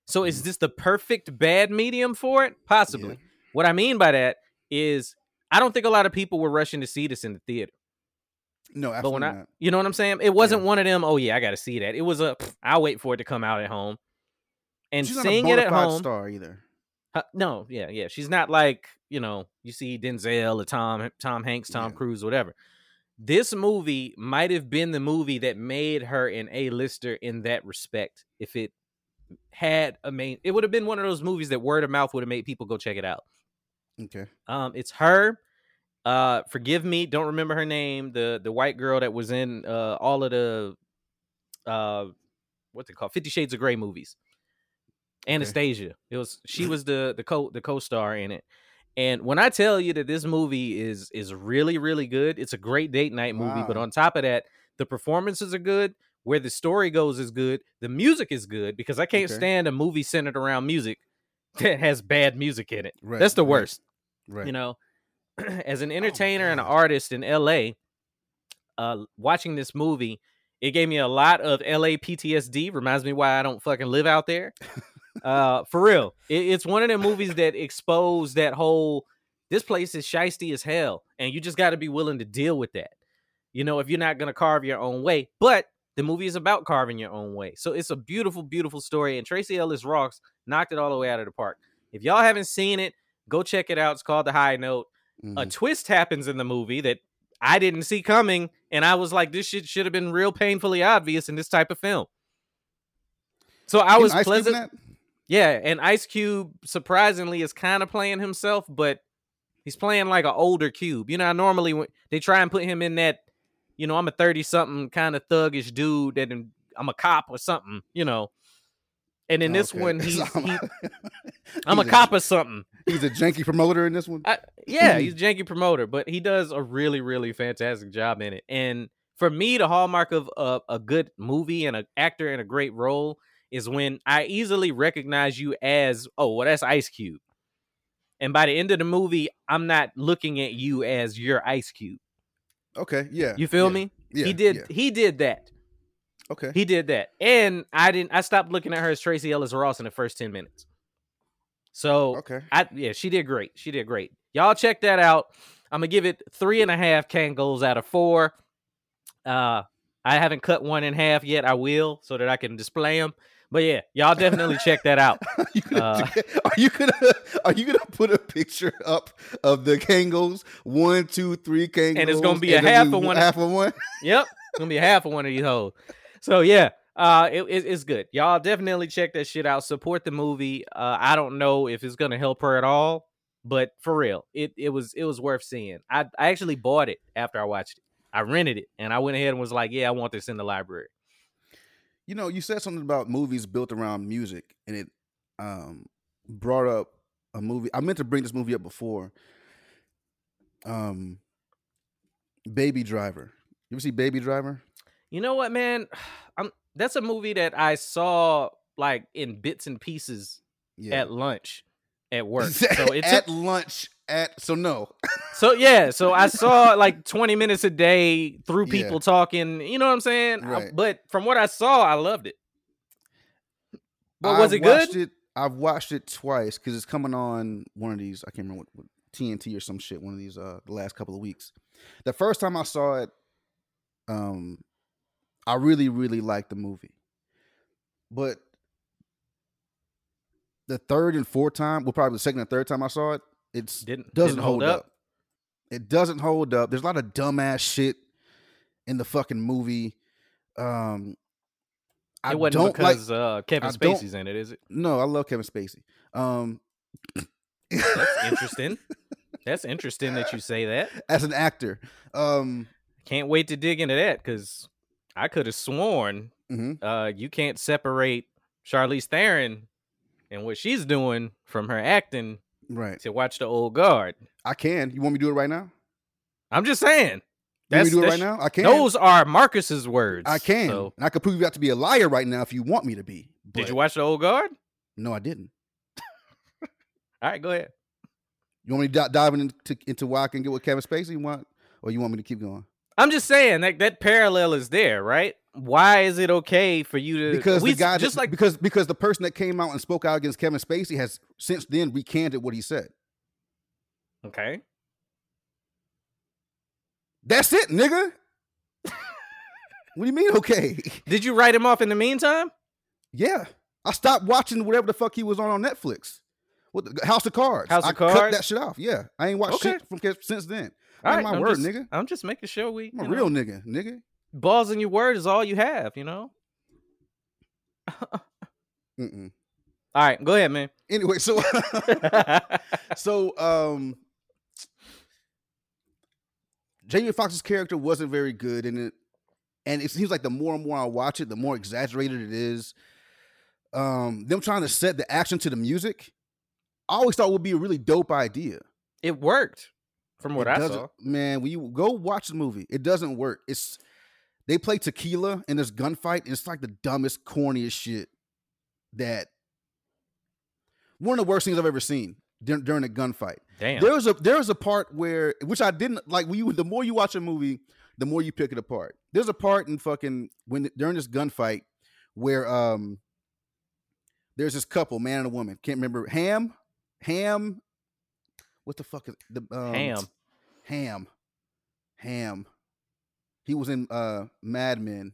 So, is Mhm. this the perfect bad medium for it? Possibly. Yeah. What I mean by that is, I don't think a lot of people were rushing to see this in the theater. No, But when I, not. you know what I'm saying? It wasn't one of them. Oh yeah, I got to see that. It was a. "Pff, I'll wait for it to come out at home, and She's seeing it at home. star either. Uh, no, yeah, yeah. She's not like you know you see Denzel or Tom Tom Hanks, Tom Yeah. Cruise, whatever. This movie might have been the movie that made her an A lister in that respect. If it had a main, it would have been one of those movies that word of mouth would have made people go check it out. Okay. Um, it's her. Uh, forgive me, don't remember her name. The the white girl that was in uh all of the uh what's it called? Fifty Shades of Grey movies. Anastasia. It was she was the the co the co-star in it. And when I tell you that this movie is is really really good, it's a great date night movie. But on top of that, the performances are good. Where the story goes is good. The music is good because I can't Okay. stand a movie centered around music that has bad music in it. Right, That's the right, worst Right. you know as an Oh entertainer and an artist in la uh watching this movie it gave me a lot of la ptsd reminds me why i don't fucking live out there uh for real it, it's one of the movies that expose that whole this place is shisty as hell and you just got to be willing to deal with that you know if you're not gonna carve your own way but the movie is about carving your own way so it's a beautiful beautiful story and tracee ellis ross knocked it all the way out of the park if y'all haven't seen it go check it out it's called the high note a Mhm. twist happens in the movie that I didn't see coming, and I was like, this shit should have been real painfully obvious in this type of film. So I was pleasant. Yeah, and Ice Cube surprisingly is kind of playing himself, but he's playing like an older Cube. You know, how normally when they try and put him in that, you know, I'm a 30 something kind of thuggish dude that I'm a cop or something, you know. And in this Okay. one, he's he, I'm a he's cop or something. He's a janky promoter in this one. I, yeah, he's a janky promoter, but he does a really, really fantastic job in it. And for me, the hallmark of a, a good movie and an actor in a great role is when I easily recognize you as, oh, well, that's Ice Cube. And by the end of the movie, I'm not looking at you as your Ice Cube. Okay. Yeah. You feel yeah, me? Yeah. he did. yeah. He did that. Okay. He did that. And I didn't. I stopped looking at her as Tracee Ellis Ross in the first ten minutes. So Okay. I yeah, she did great. She did great. Y'all check that out. I'm gonna give it three and a half Kangos out of four. Uh, I haven't cut one in half yet. I will so that I can display them. But yeah, y'all definitely check that out. Are you, gonna, Uh, are you gonna are you gonna put a picture up of the Kangos? One, two, three Kangos, and it's gonna be a half of one- Half of one. Yep, it's gonna be a half of one of these hoes. So yeah, uh, it, it- it's good. Y'all definitely check that shit out. Support the movie. Uh, I don't know if it's gonna help her at all, but for real, it it was it was worth seeing. I I actually bought it after I watched it. I rented it and I went ahead and was like, yeah, I want this in the library. You know, you said something about movies built around music, and it um brought up a movie. I meant to bring this movie up before. Um, Baby Driver. You ever see Baby Driver? You know what, man? I'm that's a movie that I saw like in bits and pieces at lunch at work. So it at took lunch at so no. so yeah, so I saw like 20 minutes a day through Yeah. people talking, you know what I'm saying? I- but from what I saw, I loved it. But was I it good? It, I've watched it twice because it's coming on one of these. I can't remember what, what TNT or some shit. One of these. Uh, the last couple of weeks. The first time I saw it, um, I really really liked the movie, but the third and fourth time, well, probably the second and third time I saw it, it's Didn't doesn't didn't hold, up. It doesn't hold up. There's a lot of dumbass shit in the fucking movie. Um, I it wasn't don't like. because uh, Kevin I Spacey's in it, is it? No, I love Kevin Spacey. Um, That's interesting. That's interesting that you say that. as an actor. Um, Can't wait to dig into that because I could have sworn mhm. uh, you can't separate Charlize Theron and what she's doing from her acting right. to watch the old guard. I can. You want me to do it right now? I'm just saying. You want me to do it right now? I can. Those are Marcus's words. I can. So, And I could prove you out to be a liar right now if you want me to be. did you watch the old guard? No, I didn't. All right, go ahead. You want me to dive into into why I can get with Kevin Spacey? You want, or you want me to keep going? I'm just saying that that parallel is there, right? Why is it okay for you to Because we, the guy just that- like because because the person that came out and spoke out against Kevin Spacey has since then recanted what he said. okay? That's it, nigga. what do you mean? Okay, Did you write him off in the meantime? yeah. I stopped watching whatever the fuck he was on on Netflix. What the, House of Cards? House of I cut that shit off. Yeah, I ain't watched Okay. shit from since then. All Ain't my I'm word, just, nigga. I'm just making sure we I'm a know, real nigga, nigga. Balls in your word is all you have, you know. Mm-mm. All right, go ahead, man. Anyway, so so um Jamie Foxx's character wasn't very good in it. And it seems like the more and more I watch it, the more exaggerated it is. Um, them trying to set the action to the music, I always thought would be a really dope idea. it worked from what It I saw. Man, when you go watch the movie, it doesn't work. It's they play tequila in this gunfight, and it's like the dumbest, corniest shit that one of the worst things I've ever seen during, during a gunfight. Damn. There was a there was a part where which I didn't like when you the more you watch a movie, the more you pick it apart. There's a part in fucking when during this gunfight where um there's this couple, man and a woman. Can't remember Hamm, Hamm. What the fuck is the um, Hamm. Hamm, Hamm. He was in uh Mad Men.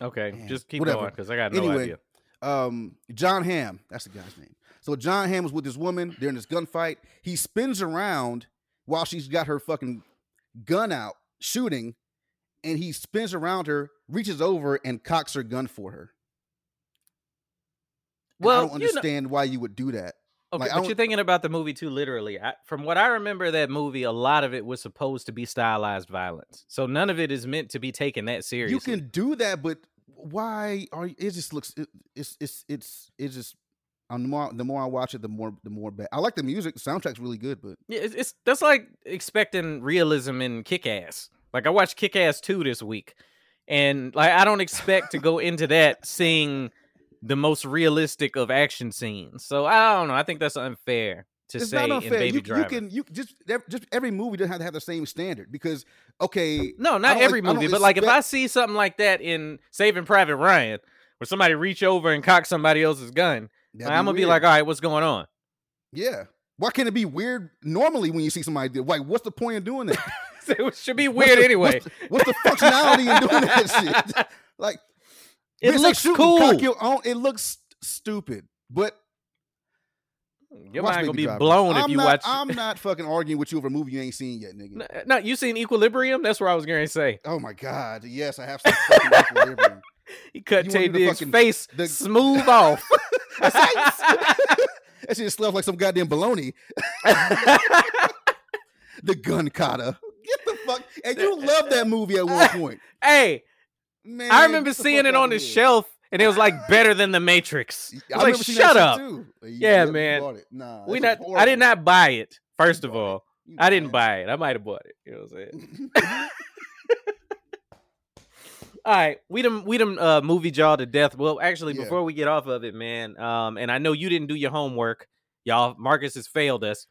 Okay, Man, just keep whatever. going because I got no Anyway, idea. um Jon Hamm, that's the guy's name. So Jon Hamm was with this woman, they're in this gunfight. He spins around while she's got her fucking gun out shooting, and he spins around her, reaches over and cocks her gun for her. And Well, I don't you know- understand why you would do that. Okay, like, but you're thinking about the movie too literally. I, from what I remember, that movie, a lot of it was supposed to be stylized violence. So none of it is meant to be taken that seriously. You can do that, but why are you, it just looks it, it's it's it's it's just um, the more the more I watch it, the more the more bad. I like the music, the soundtrack's really good, but Yeah, it's, it's that's like expecting realism in Kick Ass. Like I watched Kick Ass two this week, and like I don't expect to go into that seeing the most realistic of action scenes. So I don't know. I think that's unfair to it's say not in unfair. Baby You, you can you just just every movie doesn't have to have the same standard because okay, No, not every ex- movie, but like if I see something like that in Saving Private Ryan, where somebody reach over and cock somebody else's gun, that'd I'm gonna be like, all right, what's going on? yeah. Why can't it be weird normally when you see somebody do? Like, what's the point of doing that? it should be What's weird the- anyway. What's the, what's the functionality in doing that shit? Like, It bitch, they looks shooting, cool. cock your own- It looks stupid, but Your watch mind gonna be Driver. blown if I'm you not, watch. I'm not fucking arguing with you over a movie you ain't seen yet, nigga. No, no, you seen Equilibrium? That's what I was gonna say. Oh my god, yes, I have some fucking equilibrium. He cut You Taye Diggs' fucking- face the- smooth off. That shit smells like some goddamn baloney. the gun kata. Get the fuck. And you loved that movie at one point. hey, Man, I remember seeing it on the shelf, and it was like better than The Matrix. I was like, remember seeing that shut up. Yeah, man. Nah, We not. shit's I did not buy it. First You of it. all, I didn't bought buy it. I might have bought it. You know what I'm saying? All right, we done we done uh, movie jaw to death. Well, actually, Yeah. before we get off of it, man, um, and I know you didn't do your homework, y'all. Marcus has failed us.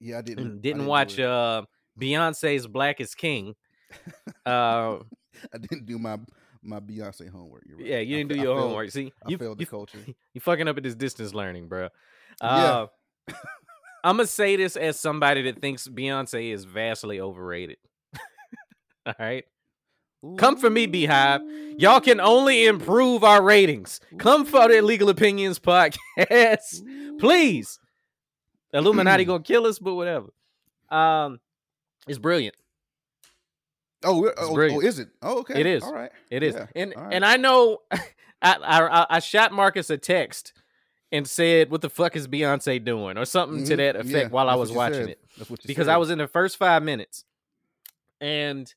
Yeah, I didn't. and I didn't watch uh Beyonce's Black is King. Uh, I didn't do my my Beyonce homework. You're right. yeah, you didn't fa- do I your failed- homework. See, I you failed you, the culture. you fucking up at this distance learning, bro. Yeah. Uh, I'm gonna say this as somebody that thinks Beyonce is vastly overrated. All right, come for me, Beehive. Y'all can only improve our ratings. Come for the Legal Opinions podcast, please. Illuminati gonna kill us, but whatever. Um, It's brilliant. Oh, oh, oh, is it? Oh, okay. It is. All right. It is, Yeah, and right. and I know, I, I I- shot Marcus a text and said, "What the fuck is Beyonce doing?" or something to Mhm, that effect yeah, while I was watching said. it That's what you because said. I was in the first five minutes, and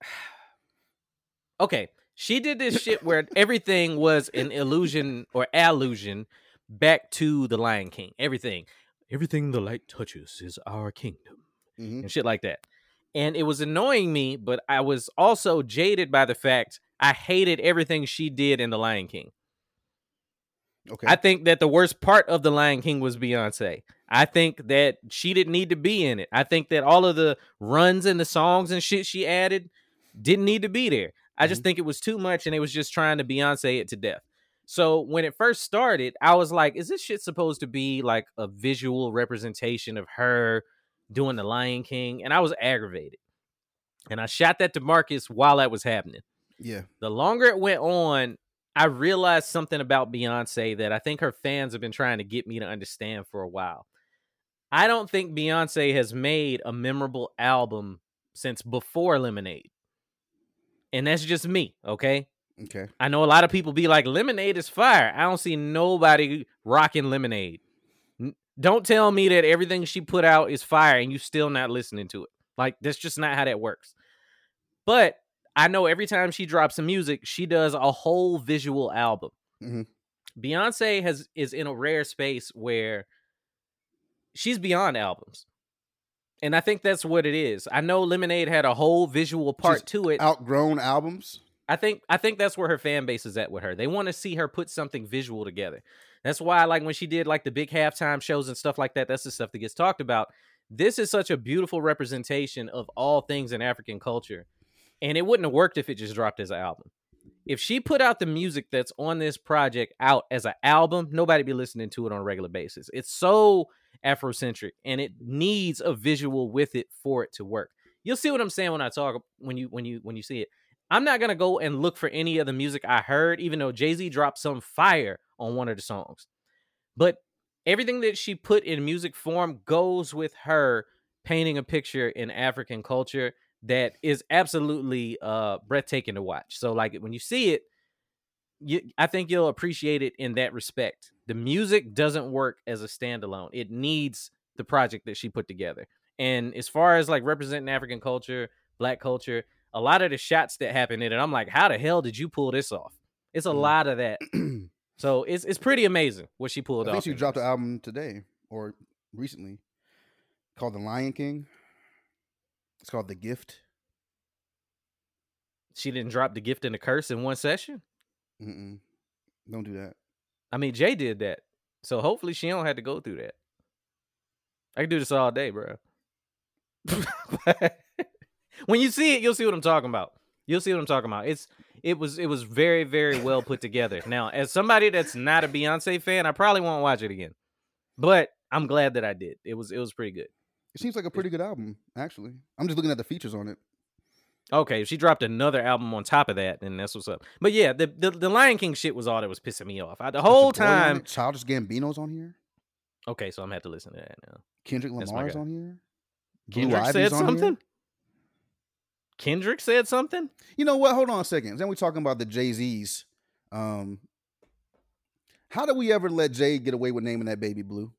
okay, she did this shit where everything was an illusion or allusion back to the Lion King. Everything, everything the light touches is our kingdom Mhm. and shit like that. And it was annoying me, but I was also jaded by the fact I hated everything she did in The Lion King. Okay. I think that the worst part of The Lion King was Beyonce. I think that she didn't need to be in it. I think that all of the runs and the songs and shit she added didn't need to be there. I just mm-hmm. think it was too much and it was just trying to Beyonce it to death. So when it first started, I was like, is this shit supposed to be like a visual representation of her doing the Lion King? And I was aggravated. And I shot that to Marcus while that was happening yeah. the longer it went on, I realized something about Beyonce that I think her fans have been trying to get me to understand for a while. I don't think Beyonce has made a memorable album since before Lemonade. And that's just me, okay? Okay. I know a lot of people be like, Lemonade is fire. I don't see nobody rocking Lemonade. Don't tell me that everything she put out is fire and you still not listening to it. Like, that's just not how that works. But I know every time she drops some music, she does a whole visual album. Mhm. Beyonce has is in a rare space where she's beyond albums. And I think that's what it is. I know Lemonade had a whole visual part She's to it. Outgrown albums. I think I think that's where her fan base is at with her. They want to see her put something visual together. That's why I like when she did like the big halftime shows and stuff like that, that's the stuff that gets talked about. This is such a beautiful representation of all things in African culture. And it wouldn't have worked if it just dropped as an album. If she put out the music that's on this project out as an album, nobody be listening to it on a regular basis. It's so Afrocentric and it needs a visual with it for it to work. You'll see what I'm saying when I talk when you when you when you see it. I'm not gonna go and look for any of the music I heard, even though Jay Z dropped some fire on one of the songs. But everything that she put in music form goes with her painting a picture in African culture that is absolutely uh breathtaking to watch. So like when you see it, you I think you'll appreciate it in that respect. The music doesn't work as a standalone. It needs the project that she put together. And as far as like representing African culture, black culture, a lot of the shots that happen in it, I'm like, how the hell did you pull this off? It's a Mm. lot of that. So it's it's pretty amazing what she pulled I off. think she in dropped this. an album today or recently called The Lion King. It's called The Gift. She didn't drop the gift and the curse in one session. Mm-mm. Don't do that. I mean, Jay did that. So hopefully she don't have to go through that. I can do this all day, bro. when you see it, you'll see what I'm talking about. You'll see what I'm talking about. It's it was it was very very well put together. Now, as somebody that's not a Beyonce fan, I probably won't watch it again. But I'm glad that I did. It was it was pretty good. It seems like a pretty good album, actually. I'm just looking at the features on it. Okay, if she dropped another album on top of that, then that's what's up. But yeah, the the, the Lion King shit was all that was pissing me off. I, the whole Your Boy on time. Childish Gambino's on here. Okay, so I'm gonna have to listen to that now. Kendrick Lamar's on here. Blue Kendrick Ivy's said on here. Kendrick said something. You know what? Hold on a second. Then we talking about the Jay Z's. Um, how did we ever let Jay get away with naming that baby Blue?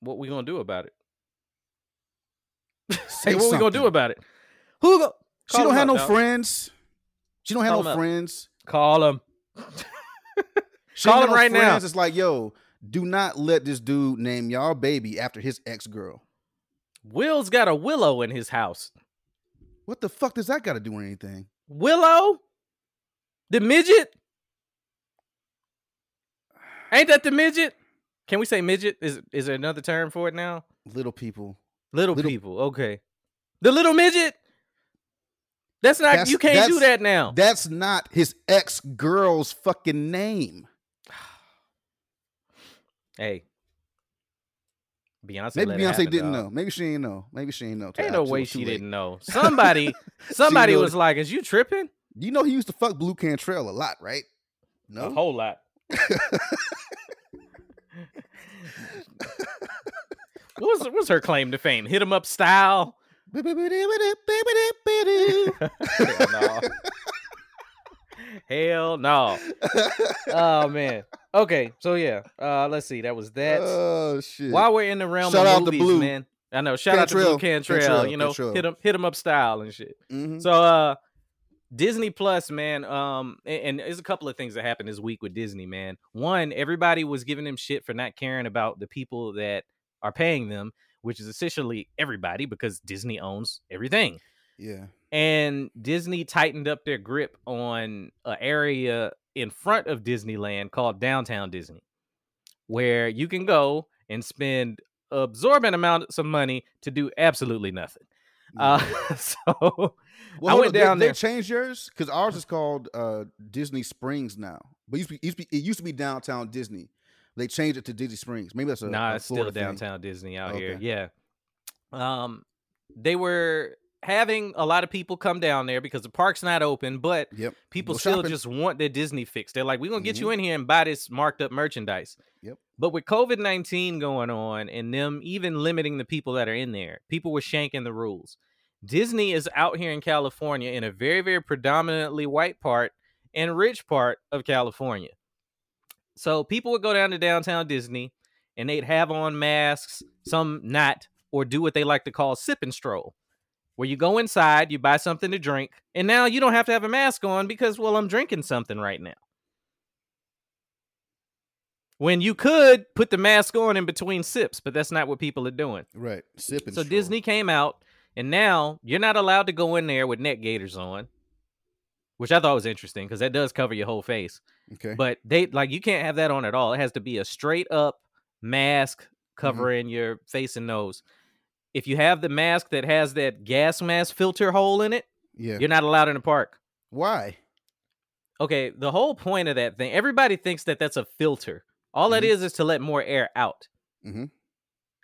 What we gonna do about it? Say Hey, what we gonna do about it? Who go? She don't have no friends. She don't have Call no up. friends. Call him. She Call him no right now. It's like, yo, do not let this dude name y'all baby after his ex girl. Will's got a Willow in his house. What the fuck does that got to do with anything? Willow, the midget. Ain't that the midget? Can we say midget? Is is there another term for it now? Little people. Little, Little- people. Okay. The little midget. That's not. That's- you can't do that now. That's not his ex girl's fucking name. hey. Beyonce. Maybe Beyonce happen, didn't dog. know. Maybe she didn't know. Maybe she didn't know. Ain't no way she late. didn't know. Somebody, somebody was it. like, "Is you tripping?" You know he used to fuck Blu Cantrell a lot, right? No, a whole lot. What was what's her claim to fame? Hit 'em up style. Hell no. Hell no. Oh man. Okay, so yeah. Uh let's see. That was that. oh shit! While we're in the realm Shout of movies, Blue. man. I know. Shout out to Blu Cantrell. Cantrell. Cantrell, You know, Cantrell. hit him hit him up style and shit. Mhm. So uh Disney Plus, man, um, a- and, there's a couple of things that happened this week with Disney, man. One, everybody was giving them shit for not caring about the people that are paying them, which is essentially everybody because Disney owns everything. yeah, And Disney tightened up their grip on an area in front of Disneyland called Downtown Disney, where you can go and spend absorbent amounts of money to do absolutely nothing. Uh, so Well, I went they- down they, there. changed yours because ours is called uh, Disney Springs now. But it used, to be, it used to be it used to be downtown Disney. They changed it to Disney Springs. Maybe that's a nah, a it's still Florida thing. downtown Disney out here. Yeah. Um, they were having a lot of people come down there because the park's not open, but Yep. people Go still shopping. just want their Disney fix. They're like, we're gonna get you Mhm. in here and buy this marked up merchandise. Yep. But with COVID 19 going on and them even limiting the people that are in there, people were shanking the rules. Disney is out here in California in a very, very predominantly white part and rich part of California. So people would go down to downtown Disney and they'd have on masks, some not, or do what they like to call sip and stroll, where you go inside, you buy something to drink, and now you don't have to have a mask on because, well, I'm drinking something right now. When you could put the mask on in between sips, but that's not what people are doing. Right. Sipping. So Disney came out, and now you're not allowed to go in there with neck gaiters on, which I thought was interesting because that does cover your whole face. Okay. But they like you can't have that on at all. It has to be a straight up mask mm-hmm. covering your face and nose. If you have the mask that has that gas mask filter hole in it, yeah. you're not allowed in the park. Why? Okay, the whole point of that thing, everybody thinks that that's a filter. All that Mhm. is is to let more air out. Mhm.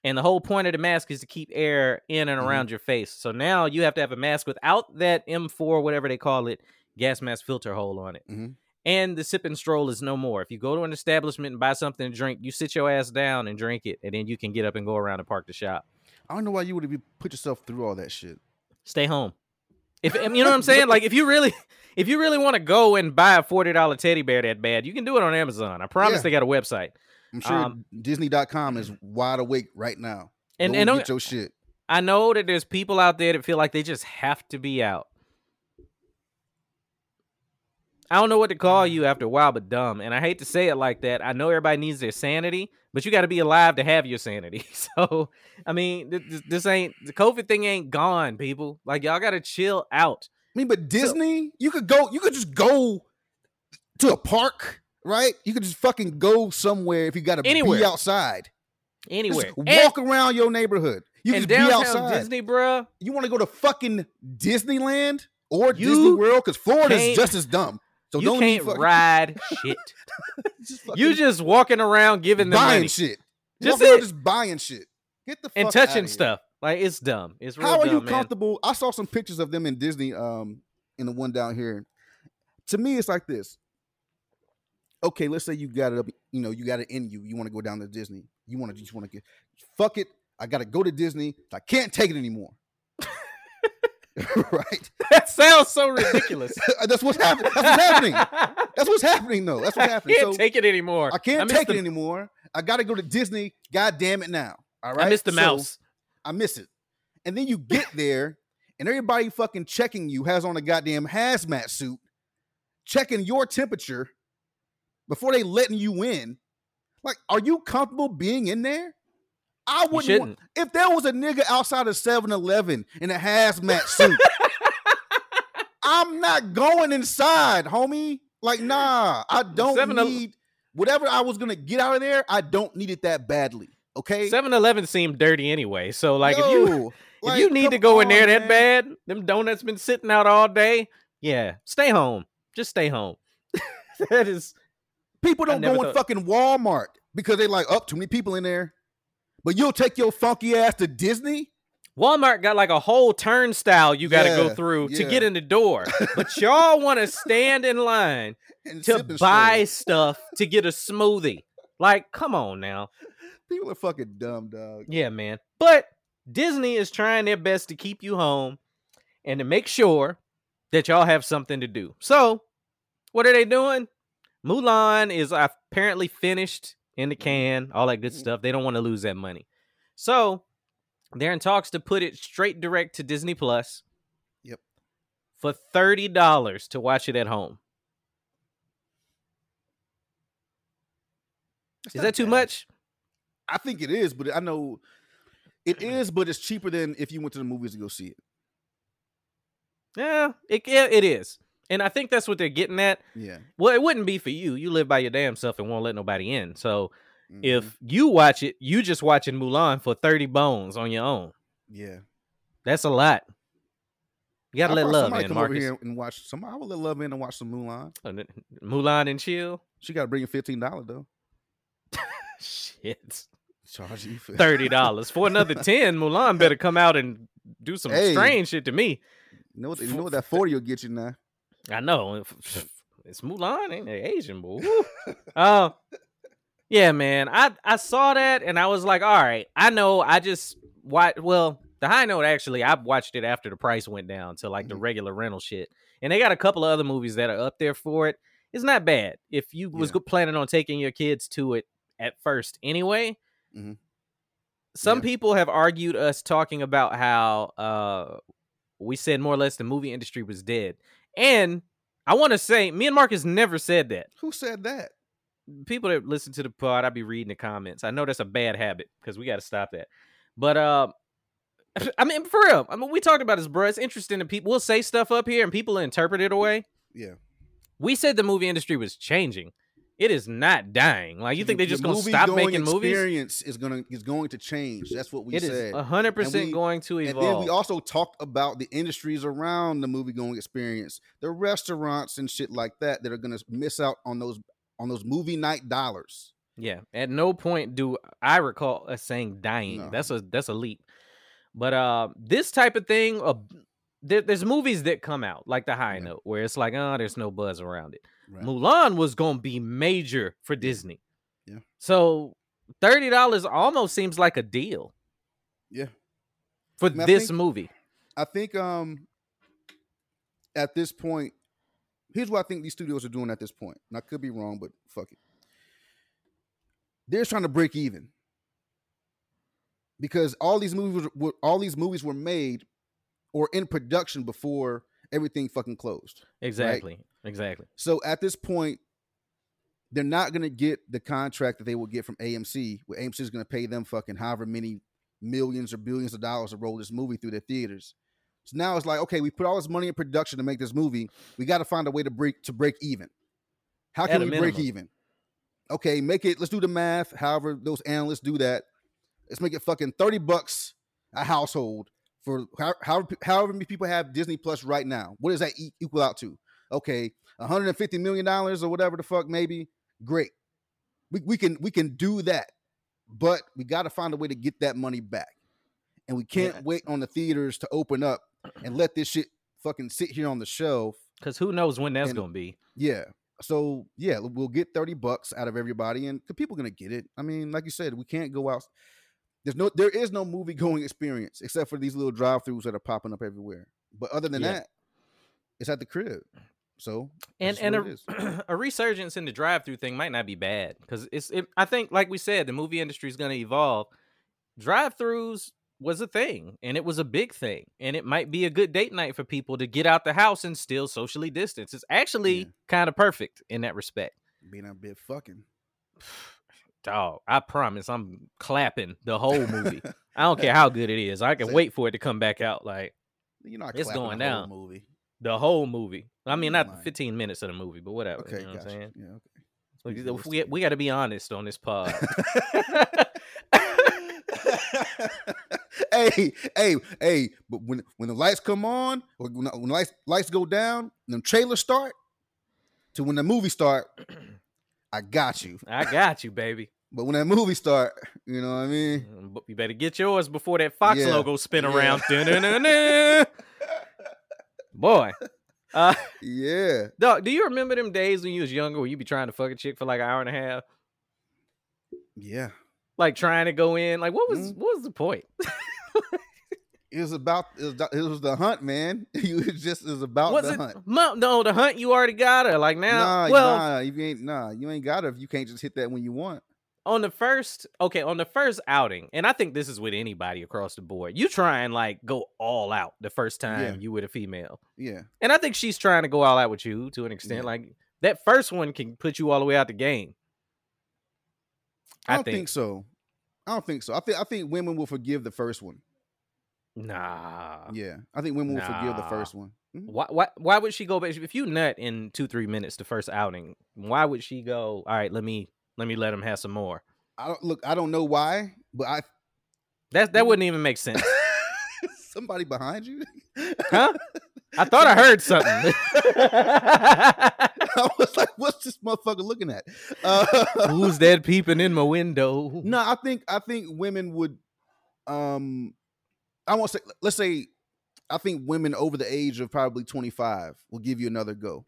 And the whole point of the mask is to keep air in and Mhm. around your face. So now you have to have a mask without that M4, whatever they call it, gas mask filter hole on it. Mhm. And the sip and stroll is no more. If you go to an establishment and buy something to drink, you sit your ass down and drink it, and then you can get up and go around and park the shop. I don't know why you would have put yourself through all that shit. Stay home. If you know what I'm saying, like if you really, if you really want to go and buy a forty dollar teddy bear that bad, you can do it on Amazon. I promise Yeah. they got a website. I'm sure Um, Disney.com is wide awake right now. And Go and don't- get your shit. I know that there's people out there that feel like they just have to be out. I don't know what to call mm. you after a while, but dumb. And I hate to say it like that. I know everybody needs their sanity, but you got to be alive to have your sanity. So, I mean, th- th- this ain't the COVID thing ain't gone, people. Like y'all got to chill out. I mean, but Disney, you could go, you could just go to a park, right? You could just fucking go somewhere if you got to be outside. Anywhere, Just and, walk around your neighborhood. You and can just be outside. Disney, bruh. You want to go to fucking Disneyland or You Disney World? Because Florida's can't- just as dumb. So you can't ride shit. just You just walking around giving them buying money shit. Just Just, around it. just buying shit. Get the fuck and touching stuff. Like it's dumb. It's real How are dumb, you man. comfortable? I saw some pictures of them in Disney, um, in the one down here. To me, it's like this. Okay, let's say you got it up, you know, you got it in you. You want to go down to Disney. You want to just want to get fuck it. I gotta go to Disney. I can't take it anymore. right? that sounds so ridiculous. Uh, that's what's happening. That's what's happening. That's what's happening, though. That's what's I happening. can't So take it anymore. I can't miss take the, it anymore. I gotta go to Disney. God damn it now. All right. I miss the So- mouse. I miss it. And then you get there, and everybody fucking checking you has on a goddamn hazmat suit, checking your temperature before they letting you in. Like, are you comfortable being in there? I wouldn't. Want, if there was a nigga outside of 7-Eleven in a hazmat suit, I'm not going inside, homie. Like, nah, I don't 7 need whatever I was gonna get out of there. I don't need it that badly. Okay. 7-Eleven seemed dirty anyway. So like if you Yo, if you need to go in there that man. bad, them donuts been sitting out all day. Yeah, stay home. Just stay home. that is People don't go in thought- fucking Walmart because they like up too many people in there. But you'll take your funky ass to Disney. Walmart got like a whole turnstile you got to go Yeah, through to get in the door. But y'all want to stand in line And to buy stuff to get a smoothie. Like, come on now. People are fucking dumb, dog. Yeah, man. But Disney is trying their best to keep you home and to make sure that y'all have something to do. So, what are they doing? Mulan is apparently finished in the can, all that good Mhm. stuff. They don't want to lose that money. So, they're in talks to put it straight direct to Disney Plus. Yep. For $30 to watch it at home. Is that too bad. much? I think it is, but I know it is, but it's cheaper than if you went to the movies to go see it. Yeah, it yeah, it is. And I think that's what they're getting at. Yeah. Well, it wouldn't be for you. You live by your damn self and won't let nobody in. So Mhm. if you watch it, you just watching Mulan for 30 bones on your own. yeah, That's a lot. You gotta I let love in, come over Marcus. here and watch some. I would let love in and watch some Mulan. Uh, Mulan and chill. She got to bring you fifteen dollars though. Shit. Charge you for Thirty dollars. For another ten, Mulan better come out and do some Hey. strange shit to me. You know what? You know what that forty will get you now. I know. It's Mulan, ain't they Asian boy? Oh, yeah, man. I I saw that and I was like, all right. I know. I just watch. Well, the high note actually, I watched it after the price went down to like the Mhm. regular rental shit, and they got a couple of other movies that are up there for it. It's not bad if you was Yeah. go- planning on taking your kids to it at first anyway. Mhm. Some Yeah. people have argued us talking about how uh we said more or less the movie industry was dead. And I want to say, me and Marcus never said that. Who said that? People that listen to the pod, I'd be reading the comments. I know that's a bad habit because we got to stop that. But uh, I mean, for real, I mean, we talked about this, bro. It's interesting that people will say stuff up here and people interpret it away. Yeah. We said the movie industry was changing. It is not dying. Like you think they're just gonna stop making movies? Experience is gonna is going to change. That's what we It is said. hundred percent going to evolve. And then we also talked about the industries around the movie going experience, the restaurants and shit like that that are gonna miss out on those on those movie night dollars. Yeah. At no point do I recall us saying dying. No. That's a that's a leap. But uh this type of thing, uh, there, there's movies that come out like the high Yeah. note where it's like, oh, there's no buzz around it. Right. Mulan was gonna be major for Disney. Yeah. So thirty dollars almost seems like a deal Yeah. for I this think- movie. I think um at this point, here's what I think these studios are doing at this point. And I could be wrong, but fuck it. They're trying to break even. Because all these movies were all these movies were made or in production before everything fucking closed. Exactly. Exactly. So at this point, they're not gonna get the contract that they will get from AMC, where AMC is gonna pay them fucking however many millions or billions of dollars to roll this movie through their theaters. So now it's like, okay, we put all this money in production to make this movie. We got to find a way to break to break even. How can we break even? Okay, make it. Let's do the math. However, those analysts do that. Let's make it fucking thirty bucks a household for however however many people have Disney Plus right now. What does that equal out to? Okay, 150 million dollars or whatever the fuck maybe. Great. We we can we can do that. But we got to find a way to get that money back. And we can't Yeah. wait on the theaters to open up and let this shit fucking sit here on the shelf. Because who knows when that's And- gonna be. Yeah. So yeah, we'll get 30 bucks out of everybody and the people gonna get it. I mean, like you said, we can't go out. There's no there is no movie going experience except for these little drive-throughs that are popping up everywhere. But other than Yeah. that, it's at the crib. So and and a, a resurgence in the drive-through thing might not be bad because it's it, i think like we said the movie industry is going to evolve drive-throughs was a thing and it was a big thing and it might be a good date night for people to get out the house and still socially distance it's actually Yeah. kind of perfect in that respect being a bit fucking. dog i promise i'm clapping the whole movie i don't care how good it is i can wait for it to come back out like You're not It's going the down. movie. The whole movie i mean not lying. 15 minutes of the movie but whatever Okay, you know what i'm gotcha. saying Yeah, okay. We- we, we got to be honest on this pod hey, hey, hey! But when when the lights come on, or when, the- when the lights lights go down, and them trailers start, to when the movie start, I got you. I got you, baby. But when that movie start, you know what I mean? Mm, you better get yours before that Fox Yeah, logo spin yeah. around. Boy. Uh Yeah. dog, do you remember them days when you was younger where you be trying to fuck a chick for like an hour and a half? Yeah. Like trying to go in. Like what was Mhm. what was the point? It was about it was, the- it was the hunt, man. You was just it was about was the it hunt. Mo- no the hunt you already got her. Like now nah, well nah, you ain't nah, you ain't got her if you can't just hit that when you want. On the first okay on the first outing and i think this is with anybody across the board you try and like go all out the first time Yeah. you with a female Yeah. and i think she's trying to go all out with you to an extent Yeah. like that first one can put you all the way out the game I don't think. so. I don't think so. I think I think women will forgive the first one. nah Yeah. I think women will forgive the first one. Mhm. why, why why would she go back if you nut in two three minutes the first outing why would she go all right let me let me let him have some more I don't look, I don't know why, but I that that wouldn't even make sense somebody behind you. huh i thought i heard something I was like, what's this motherfucker looking at? Uh, who's that peeping in my window No, I think I think women would um I won't say let's say I think women over the age of probably 25 will give you another go.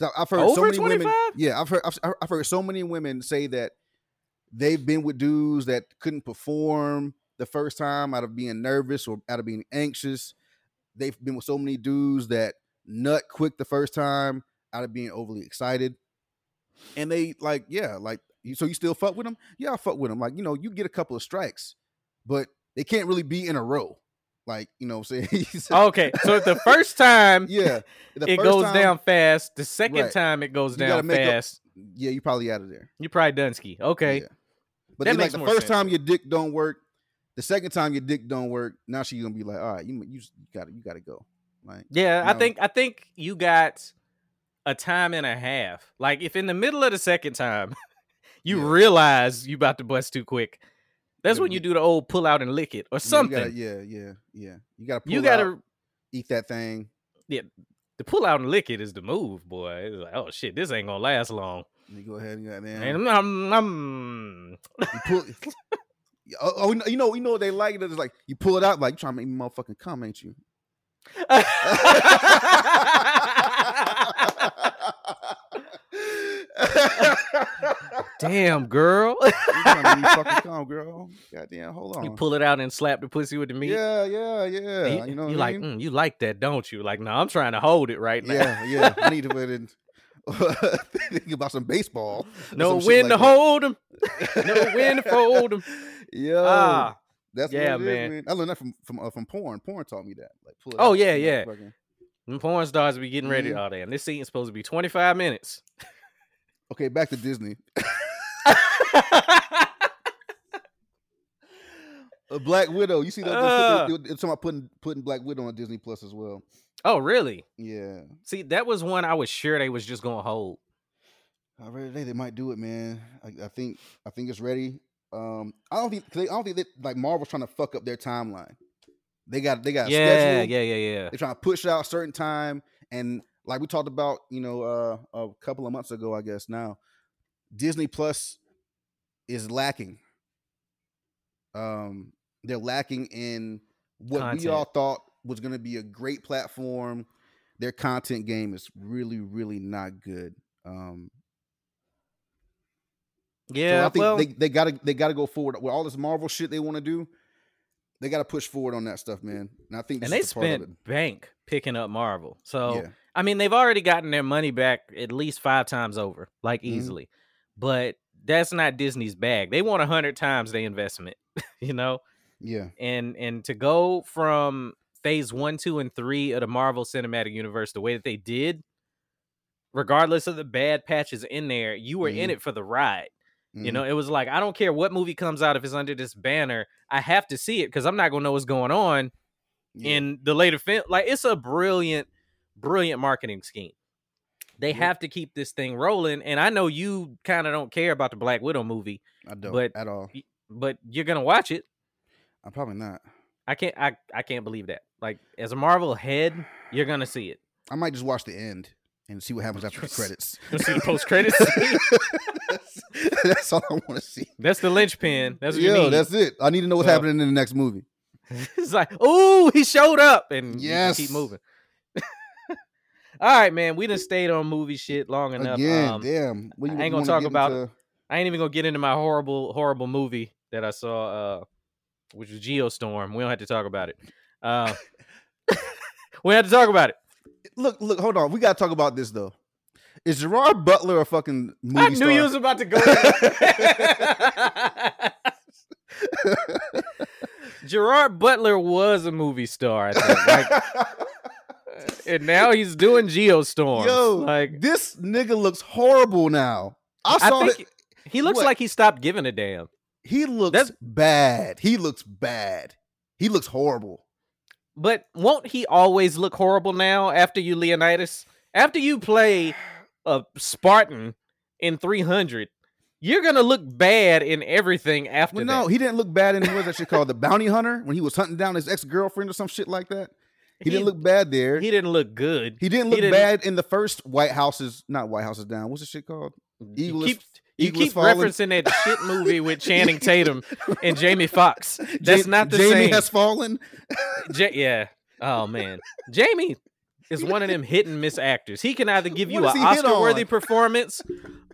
I've heard so Over many women Yeah, I've heard I've, I've heard so many women say that they've been with dudes that couldn't perform the first time out of being nervous or out of being anxious. They've been with so many dudes that nut quick the first time out of being overly excited. And they like, yeah, like so you still fuck with them? Yeah, I fuck with them. Like, you know, you get a couple of strikes, but they can't really be in a row. Like, you know what I'm saying? okay so the first time yeah. the it goes time- down fast. The second Right. time it goes You down up- fast. Yeah, you probably out of there. You probably Dunsky. Okay. Yeah. But That then, like the first sense. time your dick don't work, the second time your dick don't work, now she's gonna be like, all right, you you got to you got to go. Like, Yeah, I think I think you got a time and a half. Like if in the middle of the second time you Yeah. realize you about to bust too quick, that's when you do the old pull out and lick it or something. gotta- Yeah, yeah, yeah. You got to You gotta out, eat that thing. Yeah, the pull out and lick it is the move, boy. It's like, oh shit, this ain't gonna last long. You go ahead and goddamn. And I'm, I'm, you pull. oh, oh, you know- you know, you know what they like. It's like you pull it out, like you trying to make me motherfucking come, ain't you? Damn, girl. You trying to me fucking come, girl. Goddamn, hold on. you pull it out and slap the pussy with the meat. Yeah, yeah, yeah. And You, know, you like, mm, you like that, don't you? Like, no, I'm trying to hold it right now. Yeah, yeah. I need to put in think about some baseball. no some when like to that. hold 'em. no when to fold. Yo, Ah, that's yeah, what it is, man. man. I learned that from from uh, from porn. Porn taught me that. Like, pull Oh, yeah, yeah. them porn stars be getting ready. Mhm. Oh damn, this scene's supposed to be 25 minutes. Okay, back to Disney. A Black Widow. You see that? Uh. they, they, they, talking about putting putting Black Widow on Disney Plus as well. oh really? Yeah, See, that was one I was sure they was just gonna hold. I read today they might do it, man. I, I think I think it's ready. Um, I don't think they, I don't think that like Marvel's trying to fuck up their timeline. They got they got Yeah, schedule. yeah, yeah, yeah. They're trying to push it out a certain time, and like we talked about, you know, uh, a couple of months ago, I guess now, Disney Plus is lacking. Um, they're lacking in what we all thought was going to be a great platform. Their content game is really, really not good. Um, Yeah, so I think well, they they gotta they gotta go forward with all this Marvel shit they want to do. They gotta push forward on that stuff, man. And I think this and they is a part of spent bank picking up Marvel. So Yeah. I mean, they've already gotten their money back at least five times over, like Mhm. easily. But that's not Disney's bag. They want a hundred times the investment, you know. Yeah, And and to go from phase one, two, and three of the Marvel Cinematic Universe the way that they did, regardless of the bad patches in there, you were in Mhm. it for the ride. You Mhm. know, it was like I don't care what movie comes out if it's under this banner, I have to see it because I'm not gonna know what's going on Yeah. in the later film. Like it's a brilliant, brilliant marketing scheme. They Yep. have to keep this thing rolling, and I know you kind of don't care about the Black Widow movie, I don't but- at all. but you're gonna watch it. I'm probably not. I can't, I, I can't believe that. Like as a Marvel head, you're gonna see it. I might just watch the end and see what happens after the credits. You'll see the post credits. that's, that's all I want to see. that's the linchpin. That's what you need. that's it. I need to know what's So- happening in the next movie. it's like, oh, he showed up, and can keep moving. All right, man. We done stayed on movie shit long enough. Again, um, damn. What I ain't gonna talk about- into- I ain't even gonna get into my horrible, horrible movie that I saw, uh, which was Geostorm. We don't have to talk about it. Uh, we have to talk about it. Look, look, hold on. We gotta talk about this though. Is Gerard Butler a fucking movie I knew star? you was about to go. Gerard Butler was a movie star, I think. Like, and now he's doing Geostorm. Yo, like this nigga looks horrible now. I I saw think it. he looks What? like he stopped giving a damn. He looks That's- bad. He looks bad. He looks horrible. But won't he always look horrible now after you Leonidas? After you play a Spartan in 300, you're gonna look bad in everything after Well, that. no, he didn't look bad in what was that shit called? The Bounty Hunter when he was hunting down his ex girlfriend or some shit like that. He, didn't look bad there. He didn't look good. He didn't he look didn't- bad in the first White Houses, not White Houses down. What's the shit called? You Eagle keep, you keep falling. referencing that shit movie with Channing Tatum and Jamie Foxx. That's Ja- not the Jamie same. has fallen. Ja- yeah. Oh man, Jamie is one of them hit and miss actors. He can either give you an he Oscar worthy performance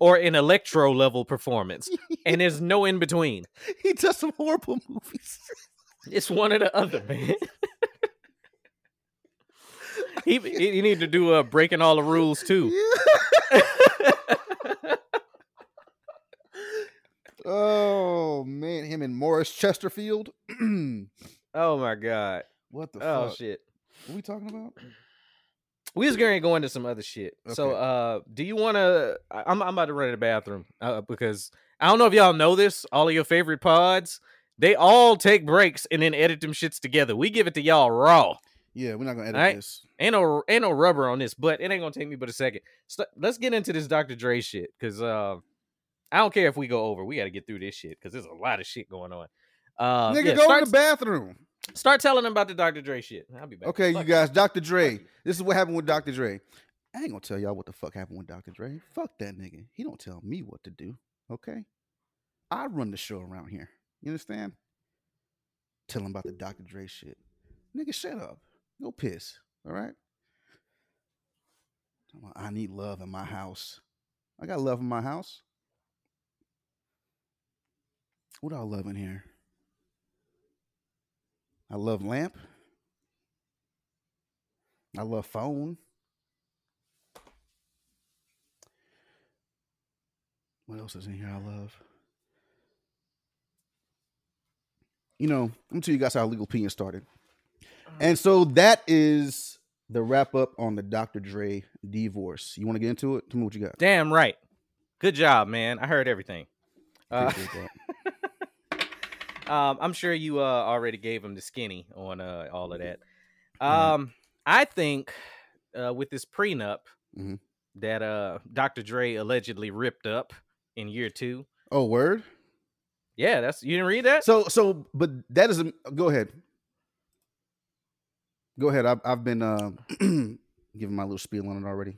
or an electro level performance, and there's no in between. He does some horrible movies. It's one or the other, man. He, he need to do a breaking all the rules too. oh man, him and Morris Chesterfield. Oh my god. what the Oh fuck? shit. What we talking about? We was going to go into some other shit. So, uh, do you want to? I'm I'm about to run to the bathroom uh, because I don't know if y'all know this. All of your favorite pods, they all take breaks and then edit them shits together. We give it to y'all raw. Yeah, we're not gonna edit Alright. this. Ain't no ain't no rubber on this, but it ain't gonna take me but a second. So, let's get into this Dr. Dre shit because uh, I don't care if we go over. We got to get through this shit because there's a lot of shit going on. Uh, Nigga, yeah, go start, in the bathroom. start telling them about the Dr. Dre shit. I'll be back. Okay, you guys, Dr. Dre. This is what happened with Dr. Dre. I ain't gonna tell y'all what the fuck happened with Dr. Dre. Fuck that nigga. He don't tell me what to do. Okay? I run the show around here. You understand? Tell him about the Dr. Dre shit. Nigga, shut up. Go piss. All right? I need love in my house. I got love in my house. What do I love in here? I love lamp. I love phone. What else is in here I love? You know, I'm gonna tell you guys how legal opinion started. And so that is the wrap up on the Dr. Dre divorce. You want to get into it? Tell me what you got. Damn right. Good job, man. I heard everything. Uh, um, I'm sure you uh, already gave him the skinny on uh, all of that. Mhm. Um, I think uh, with this prenup Mhm. that uh, Dr. Dre allegedly ripped up in year two. Oh, word. Yeah, that's you didn't read that. So, so, but that is a. Go ahead. Go ahead. I've I've been uh, giving my little spiel on it already.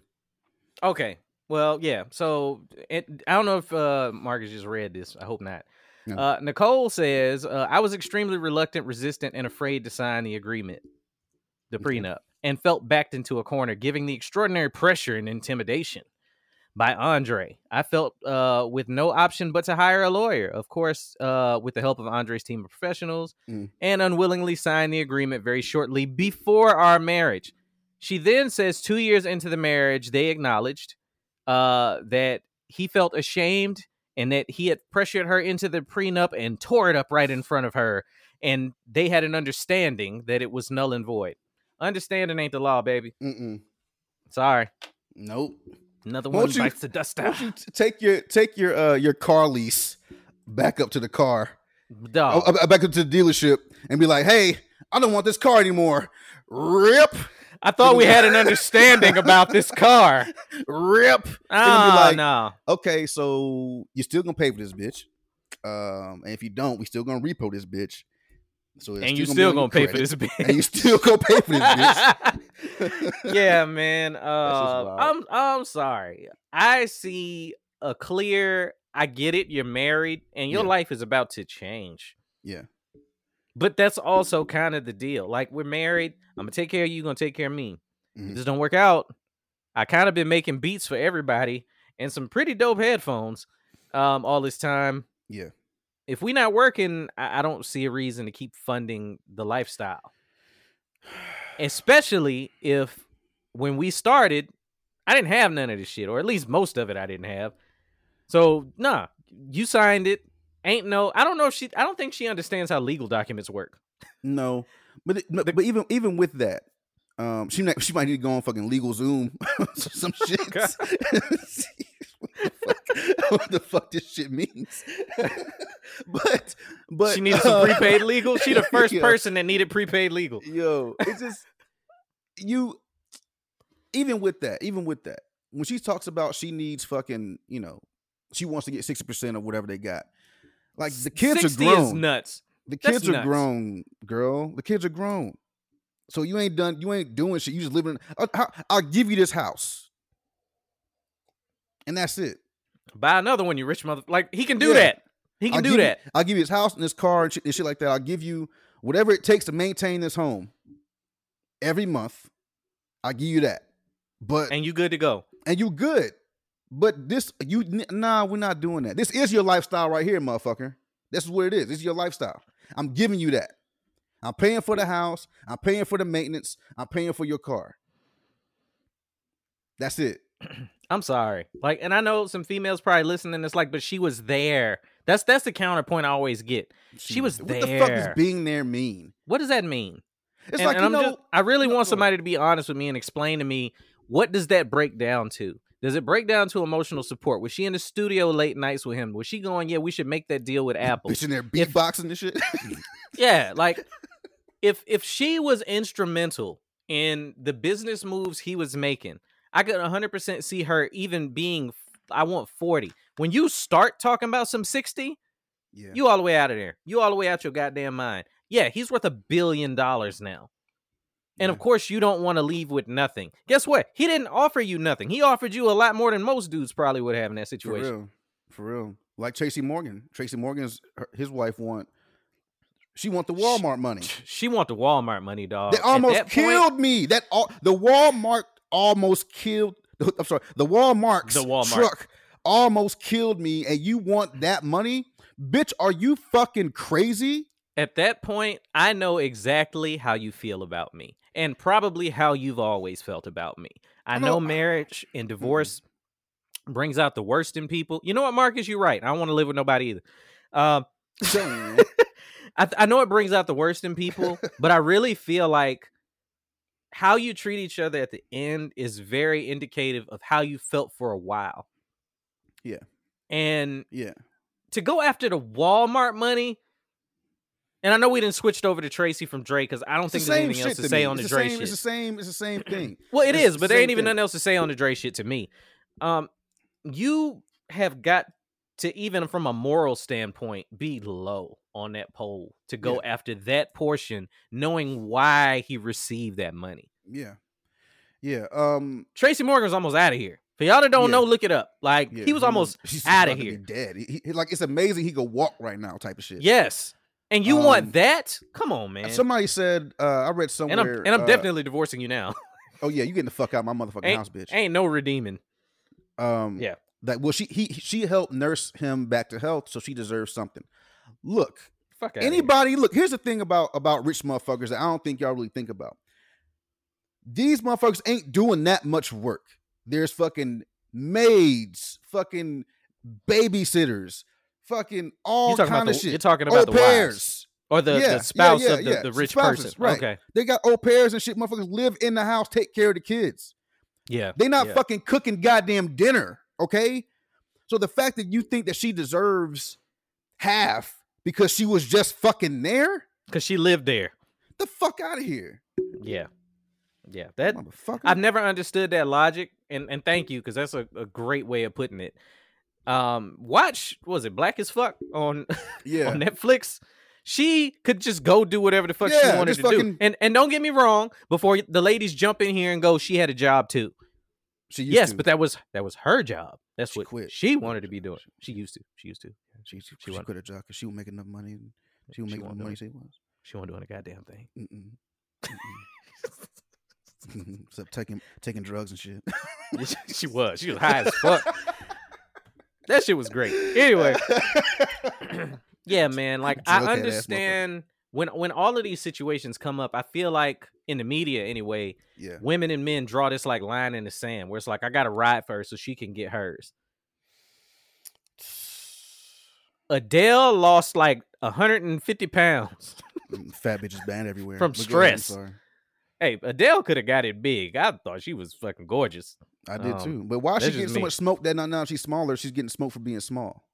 Okay. Well, yeah. So it, I don't know if uh, Marcus just read this. I hope not. No. Uh, Nicole says, uh, I was extremely reluctant, resistant, and afraid to sign the agreement, the prenup, and felt backed into a corner, giving the extraordinary pressure and intimidation by Andre. I felt uh, with no option but to hire a lawyer, of course, uh, with the help of Andre's team of professionals, Mm. and unwillingly signed the agreement very shortly before our marriage. She then says, two years into the marriage, they acknowledged uh, that he felt ashamed and that he had pressured her into the prenup and tore it up right in front of her. And they had an understanding that it was null and void. Understanding ain't the law, baby. Mm-mm. Sorry. Nope. Another one you- bites the dust out. you take your take your uh your car lease back up to the car, Dog. uh, uh, back up to the dealership, and be like, "Hey, I don't want this car anymore." Rip, I thought we had an understanding about this car. rip. Oh, like, no. Okay, so you're still gonna pay for this bitch, um, and if you don't, we're still gonna repo this bitch. So And you still gonna pay for this bitch. and you still gonna pay for this bitch. yeah, man. Uh. I'm I'm sorry. I see a clear. I get it. You're married, and your Yeah. life is about to change. Yeah. But that's also kind of the deal. Like we're married. I'm gonna take care of you. Gonna take care of me. Mhm. this don't work out, I kind of been making beats for everybody and some pretty dope headphones. um all this time. Yeah. If we not working, I, I don't see a reason to keep funding the lifestyle. Especially if when we started, I didn't have none of this shit, or at least most of it I didn't have. So nah, you signed it. Ain't no I don't know if she I don't think she understands how legal documents work. No, but it, but, but even even with that, um, she might she might need to go on fucking LegalZoom, some shit. What, the fuck, what the fuck this shit means? but but she needed some uh, prepaid legal. She the first yeah. person that needed prepaid legal. Yo, it's just you. Even with that, even with that, when she talks about she needs fucking, you know, she wants to get sixty percent of whatever they got. Like the kids are grown. is nuts. The That's kids are nuts. grown, girl. The kids are grown. So you ain't done. You ain't doing shit. You just living. I'll, I'll- I'll give you this house, and that's it. Buy another one, you rich mother. Like he can do Yeah. that. He can I'll do give you- that. I'll give you his house and his car and shit, and shit like that. I'll give you whatever it takes to maintain this home every month. I'll give you that. But and, and you good to go. And you good. But this you nah, we're not doing that. This is your lifestyle right here, motherfucker. This is what it is. This is your lifestyle. I'm giving you that. I'm paying for the house. I'm paying for the maintenance. I'm paying for your car. That's it. I'm sorry. Like, and I know some females probably listening. It's like, but she was there. That's that's the counterpoint I always get. She was What the fuck does being there mean? What does that mean? It's and, like and you I'm know. just, I really want somebody to be honest with me and explain to me what does that break down to? Does it break down to emotional support? Was she in the studio late nights with him? Was she going, yeah, we should make that deal with Apple? bitch in there beatboxing and shit. Yeah, like if if she was instrumental in the business moves he was making, I could 100% see her even being I want 40. When you start talking about some 60, yeah. you all the way out of there. You all the way out your goddamn mind. Yeah, he's worth a billion dollars now. And of course, you don't want to leave with nothing. Guess what? He didn't offer you nothing. He offered you a lot more than most dudes probably would have in that situation. For real. For real. Like Tracy Morgan. Tracy Morgan's her- his wife want she want the Walmart money. She want the Walmart money, dog. They almost that point- killed me. That all the Walmart almost killed I'm sorry, the Walmart's The Walmart. truck almost killed me and you want that money? Bitch, are you fucking crazy? At that point, I know exactly how you feel about me and probably how you've always felt about me. I I know know- marriage and divorce brings out the worst in people. You know what, Marcus? You're right. I don't want to live with nobody either. Um, I'm telling you, man. I, I know it brings out the worst in people, but I really feel like how you treat each other at the end is very indicative of how you felt for a while. Yeah. And yeah. to go after the Walmart money, and I know we didn't switched over to Tracy from Drake because I don't It's the think there's anything else to to say me. on It's the the Drake same, shit. It's the same, it's the same thing. Well, it It's is, the but there ain't even thing. nothing else to say on the Dre shit to me. Um, you have got to even from a moral standpoint be low on that poll to go after that portion, knowing why he received that money. Yeah. Yeah. Um Tracy Morgan's almost out of here. For y'all that don't Yeah. know, look it up. Like yeah, he was almost out outta about to be here. Dead. He, he- like it's amazing he could walk right now, type of shit. yes. And you Um, want that? Come on, man. Somebody said, uh, I read somewhere. and I'm and I'm uh, definitely divorcing you now. Oh yeah, you getting the fuck out of my motherfucking house, bitch. ain't no redeeming. Um, Yeah. That well, she he she helped nurse him back to health, so she deserves something. Look, Fuck outta here. anybody, look. Here's the thing about about rich motherfuckers that I don't think y'all really think about. These motherfuckers ain't doing that much work. There's fucking maids, fucking babysitters, fucking all kind about of the, shit. you're talking about Au pairs. or the, Yeah, yeah, the spouse yeah, of the, yeah. the rich Spouses, person. right. Okay. They got au pairs and shit. Motherfuckers live in the house, take care of the kids. Yeah. They not yeah. fucking cooking goddamn dinner, okay? So the fact that you think that she deserves half because she was just fucking there, Because she lived there. the fuck out of here, Yeah. Yeah. That motherfucker. I've never understood that logic. And and thank you, because that's a, a great way of putting it. Um, watch was it Black as fuck on yeah, on Netflix. She could just go do whatever the fuck she wanted to do. And and don't get me wrong, before the ladies jump in here and go, she had a job too. she used Yes, to. but that was that was her job. That's She what quit. she wanted to be doing. She used to. She used to. She, she, she she quit her job because she would make enough money. She She make enough money. She was. She wasn't doing a goddamn thing. Mm-mm. Mm-mm. Except taking taking drugs and shit. she was. She was high as fuck. that shit was great. Anyway, yeah, man. Like Drug I understand when when all of these situations come up. I feel like in the media, anyway, yeah. women and men draw this like line in the sand where it's like I got to ride for her so she can get hers. Adele lost like 150 pounds. Mm, Fat bitches banned everywhere. From But go ahead, stress. Hey, Adele could have got it big. I thought she was fucking gorgeous. I did Um, too. But why is she getting so much smoke that now, now she's smaller? She's getting smoke for being small.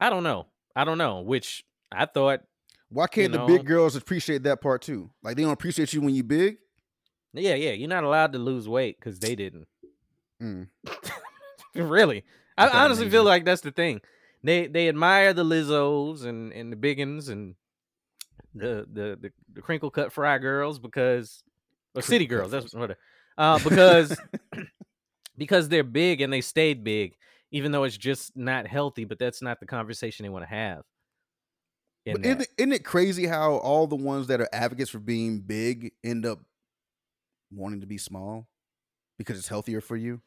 I don't know. I don't know. Which I thought, Why can't You the know? big girls appreciate that part too? Like they don't appreciate you when you big. yeah, yeah, you're not allowed to lose weight because they didn't. Mm. really, I Okay, honestly feel like that's the thing. They they admire the Lizzos and and the biggins and the the the, the crinkle cut fry girls because or city girls. That's what. Uh, because because they're big and they stayed big, even though it's just not healthy. But that's not the conversation they want to have. in But isn't it, isn't it crazy how all the ones that are advocates for being big end up wanting to be small because it's healthier for you?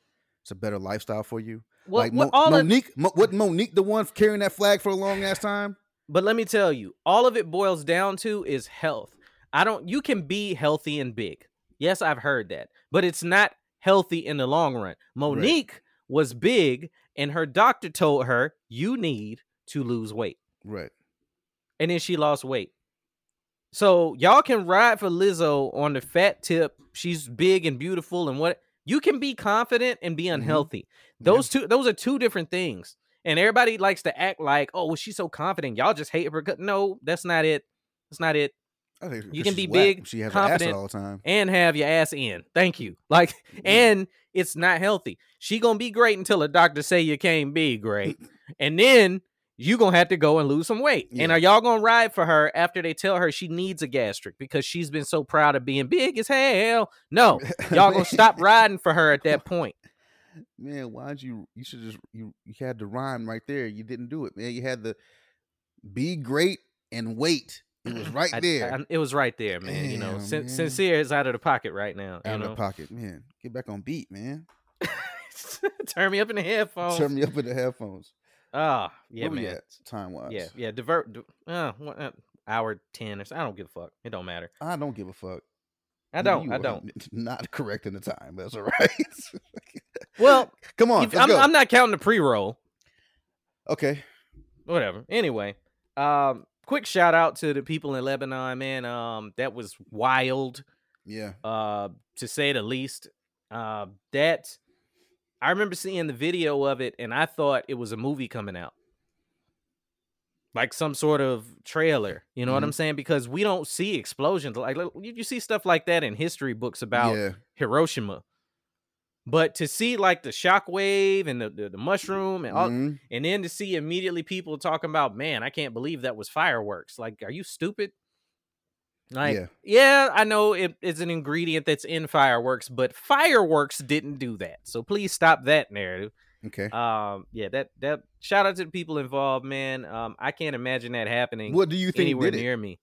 It's a better lifestyle for you. Well, like what Mo- all of- Mo'Nique, Mo- what Mo'Nique the one carrying that flag for a long ass time? But let me tell you, all of it boils down to is health. I don't you can be healthy and big. Yes, I've heard that. But it's not healthy in the long run. Mo'Nique was big and her doctor told her you need to lose weight. Right. And then she lost weight. So y'all can ride for Lizzo on the fat tip. She's big and beautiful and what you can be confident and be Mhm. unhealthy. Yeah. Those two those are two different things. And everybody likes to act like, oh, well, she's so confident. Y'all just hate her. because-" No, that's not it. That's not it. I think You can be whack. big, She has confident, all the time. And have your ass in. Thank you. Like, and it's not healthy. She gonna be great until a doctor say you can't be great. and then you gonna have to go and lose some weight. And are y'all gonna ride for her after they tell her she needs a gastric because she's been so proud of being big as hell? No. Y'all gonna stop riding for her at that point. Man, why'd you? You should just you. You had the rhyme right there. You didn't do it, man. You had the be great and wait. It was right I- there, I- it was right there, man. you know, sin- man. sincere is out of the pocket right now. out you of know? the pocket, man. Get back on beat, man. Turn me up in the headphones. Turn me up in the headphones. Ah, yeah, Where man. time wise? Yeah, yeah. Divert. Uh, what, uh, hour ten or so. I don't give a fuck. It don't matter. I don't give a fuck. I don't. you I don't. Not correct in the time. That's all right. Well, come on. if- I'm. I'm not counting the pre-roll. okay. Whatever. Anyway, um, quick shout out to the people in Lebanon, man. Um, that was wild. Yeah. uh, to say the least. Uh, that I remember seeing the video of it, and I thought it was a movie coming out, like some sort of trailer. You know what Mm-hmm. I'm saying? Because we don't see explosions like you, see stuff like that in history books about yeah. Hiroshima. But to see like the shockwave and the, the, the mushroom and all, Mhm. and then to see immediately people talking about, man, I can't believe that was fireworks. Like, are you stupid? Like, Yeah. yeah, I know it, it's an ingredient that's in fireworks, but fireworks didn't do that. So please stop that narrative. Okay. Um, yeah, that that shout out to the people involved, man. Um, I can't imagine that happening what do you think anywhere near me.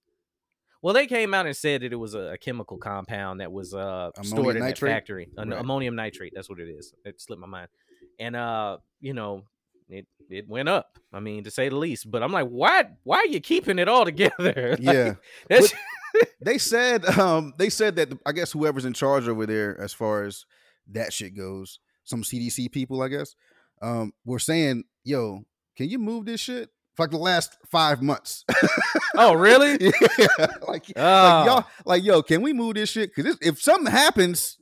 Well, they came out and said that it was a, a chemical compound that was uh stored Ammonium in that nitrate? factory. An- Right. Ammonium nitrate. That's what it is. It slipped my mind. And uh, you know, it it went up. I mean, to say the least. But I'm like, why why are you keeping it all together? Like, Yeah. that's they said um they said that I guess whoever's in charge over there as far as that shit goes, some CDC people, I guess, um, were saying, "Yo, can you move this shit?" For like the last five months. oh really? yeah, like, like Ah. y'all, like yo, can we move this shit? Because if something happens,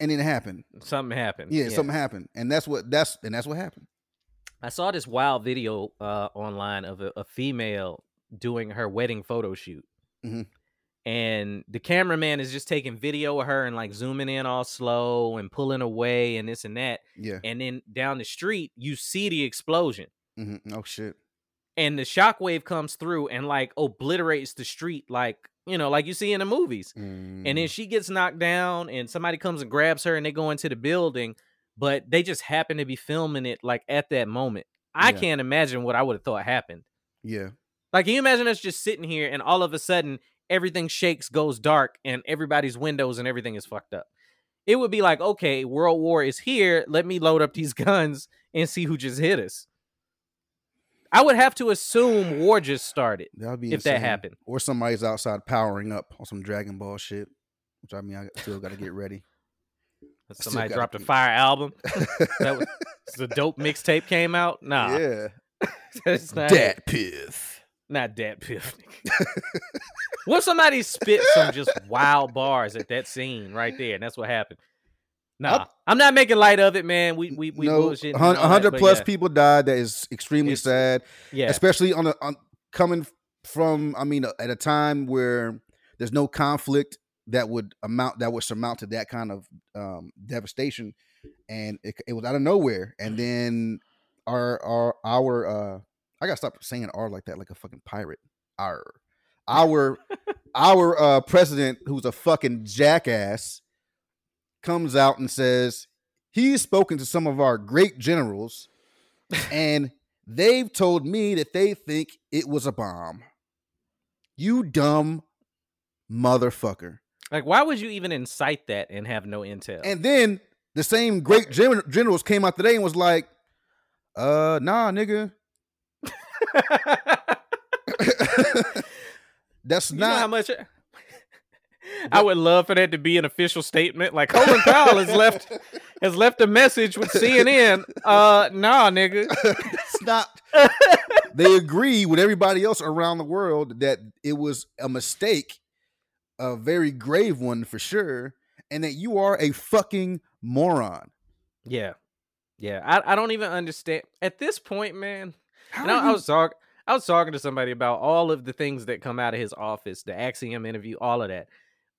and it happened, Something happened. yeah, something happened, and that's what that's and that's what happened. I saw this wild video uh, online of a, a female doing her wedding photo shoot. Mhm. And the cameraman is just taking video of her and like zooming in all slow and pulling away and this and that. Yeah. And then down the street, you see the explosion. hmm Oh shit. And the shockwave comes through and like obliterates the street, like, you know, like you see in the movies. And Mm. then she gets knocked down and somebody comes and grabs her and they go into the building, but they just happen to be filming it like at that moment. I Yeah. can't imagine what I would have thought happened. yeah. Like, can you imagine us just sitting here and all of a sudden everything shakes, goes dark, and everybody's windows and everything is fucked up? it would be like, okay, World War is here. Let me load up these guns and see who just hit us. I would have to assume war just started. That'd be if that happened. or somebody's outside powering up on some Dragon Ball shit. Which I mean, I still got to get ready. Somebody dropped a fire album. That was the dope mixtape came out. Nah, yeah, that's not it. DatPiff. Not that piff. what if somebody spit some just wild bars at that scene right there, and that's what happened? Nah, I'm not making light of it, man. We we we no, bullshitting and hun- that, 100 plus yeah, people died. That is extremely It's- sad, Yeah, especially on a on coming from. I mean, at a time where there's no conflict that would amount that would surmount to that kind of um, devastation, and it, it was out of nowhere. And then our our our uh, I gotta stop saying "r" like that, like a fucking pirate. Our our our uh, president, who's a fucking jackass, comes out and says he's spoken to some of our great generals, and they've told me that they think it was a bomb. You dumb motherfucker. like why would you even incite that and have no intel? And then the same great gen- generals came out today and was like, uh, nah, nigga. That's you know how not much. I would love for that to be an official statement. Like Colin Powell has left has left a message with CNN. Uh, nah, nigga. not they agree with everybody else around the world that it was a mistake, a very grave one for sure, and that you are a fucking moron. Yeah, yeah. I, I don't even understand at this point, man. How And I, are I was talking. I was talking to somebody about all of the things that come out of his office, the Axios interview, all of that.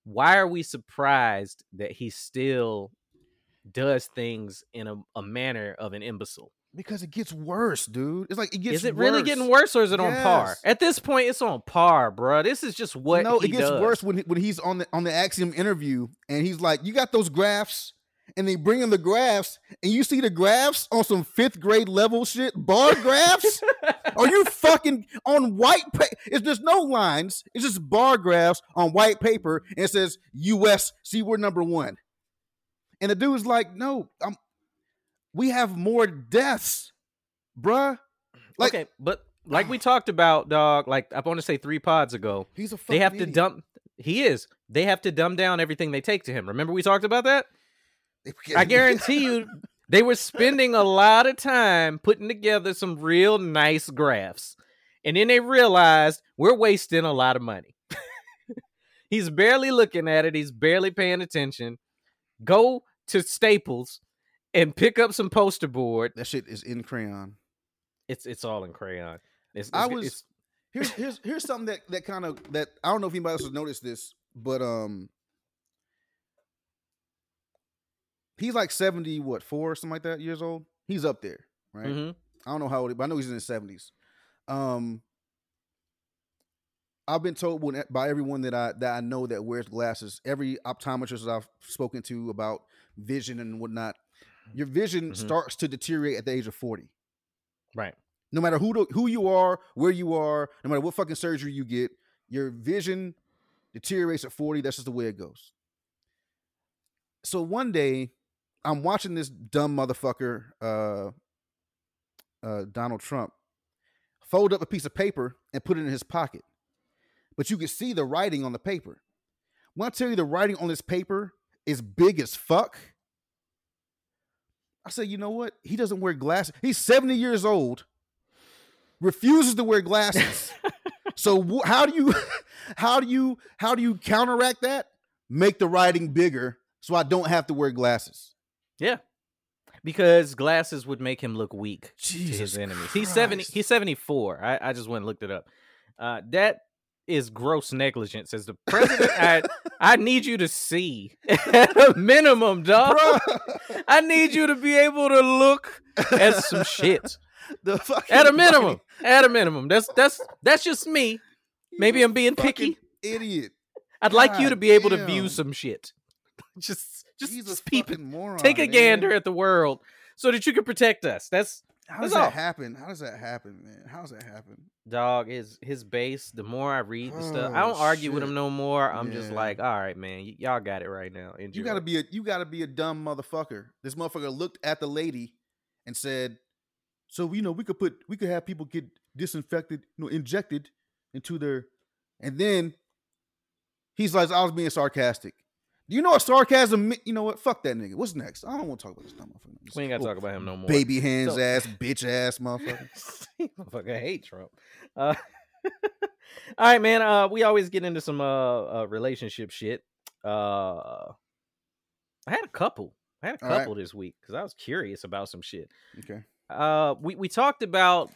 Why are we surprised that he still does things in a, a manner of an imbecile? because it gets worse, dude. It's like it gets is it really getting worse or is it on par? At this point, it's on par, bro. This is just what no, it gets does. worse when he- when he's on the on the Axios interview and he's like, "You got those graphs?" And they bring in the graphs, and you see the graphs on some fifth grade level shit, bar graphs. Are you fucking on white paper? It's there's no lines. It's just bar graphs on white paper, and it says U.S. See, we're number one. And the dude's like, "No, I'm. We have more deaths, bruh. Like okay, but like we talked about, dog. Like I want to say three pods ago, he's a. they fucking have to dump. He is. They have to dumb down everything they take to him. Remember we talked about that. I guarantee you, they were spending a lot of time putting together some real nice graphs, and then they realized we're wasting a lot of money. he's barely looking at it. He's barely paying attention. Go to Staples and pick up some poster board. that shit is in crayon. It's it's all in crayon. It's, I was- it's- here's here's here's something that that kind of that I don't know if anybody else has noticed this, but um he's like 70 what, 4 or something like that years old. He's up there, right? Mhm. I don't know how old, but I know he's in his 70s. Um I've been told when, by everyone that I that I know that wears glasses, every optometrist that I've spoken to about vision and whatnot, your vision Mhm. starts to deteriorate at the age of 40 right. no matter who who you are, where you are, no matter what fucking surgery you get, your vision deteriorates at 40. That's just the way it goes. So one day, I'm watching this dumb motherfucker, uh, uh, Donald Trump, fold up a piece of paper and put it in his pocket. But you can see the writing on the paper. When I tell you the writing on this paper is big as fuck, I say, you know what? He doesn't wear glasses. He's 70 years old, refuses to wear glasses. so wh- how do you how do you how do you counteract that? Make the writing bigger so I don't have to wear glasses. Yeah. Because glasses would make him look weak to Jesus his enemies. He's 70 he's 74. I, I just went and looked it up. Uh that is gross negligence as the president. I I need you to see at a minimum, dog. Bruh, I need you to be able to look at some shit. the fucking At a minimum. At a minimum. That's that's that's just me. Maybe I'm being picky. Idiot. I'd like you to God be able to view some shit. Just just, a just peep moron. Take a man. gander at the world so that you can protect us. That's How does all. that happen? How does that happen, man? How does that happen? Dog, his his base. The more I read the stuff, I Oh, don't argue with him no more. I'm just like, all right, man, y- y'all got it right now. Enjoy. You gotta be a you gotta be a dumb motherfucker. This motherfucker looked at the lady and said, "So you know we could put we could have people get disinfected, you know, injected into their," and then he's like, "I was being sarcastic." Do you know what sarcasm? You know what? Fuck that nigga. What's next? I don't want to talk about this dumb motherfucker. This We ain't gotta talk about him no more. Baby hands So- ass bitch ass motherfucker. Motherfucker, I hate Trump. Uh, all right, man. Uh, we always get into some uh, uh relationship shit. Uh, I had a couple. I had a All right. couple this week because I was curious about some shit. Okay. Uh, we we talked about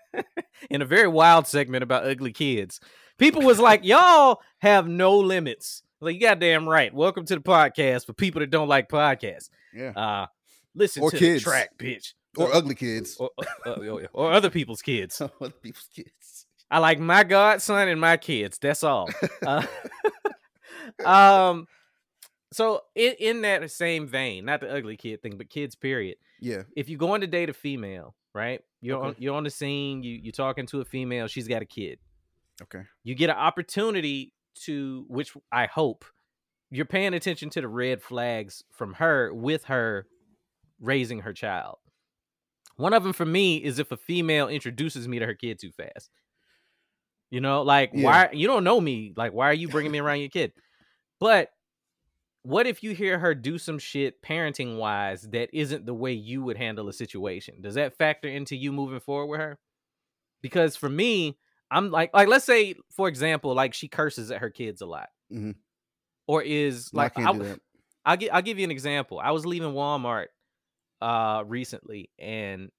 in a very wild segment about ugly kids. People was like, "Y'all have no limits." Like, you goddamn right. Welcome to the podcast for people that don't like podcasts. Yeah. Uh, listen Or to kids. the track, bitch. Or ugly kids. or, uh, uh, or other people's kids. Other people's kids. I like my godson and my kids. That's all. Uh, um, so in, in that same vein, not the ugly kid thing, but kids. Period. Yeah. If you're going to date a female, right? You're on, you're on the scene. You you're talking to a female. She's got a kid. Okay. You get an opportunity to, which I hope you're paying attention to the red flags from her with her raising her child. One of them for me is if a female introduces me to her kid too fast. You know, like Yeah. why you don't know me, like why are you bringing me around your kid? But what if you hear her do some shit parenting wise that isn't the way you would handle a situation? Does that factor into you moving forward with her? Because for me, I'm like like let's say for example, like she curses at her kids a lot. Mhm. Or is like I, that. I'll gi- I'll give you an example. I was leaving Walmart uh recently and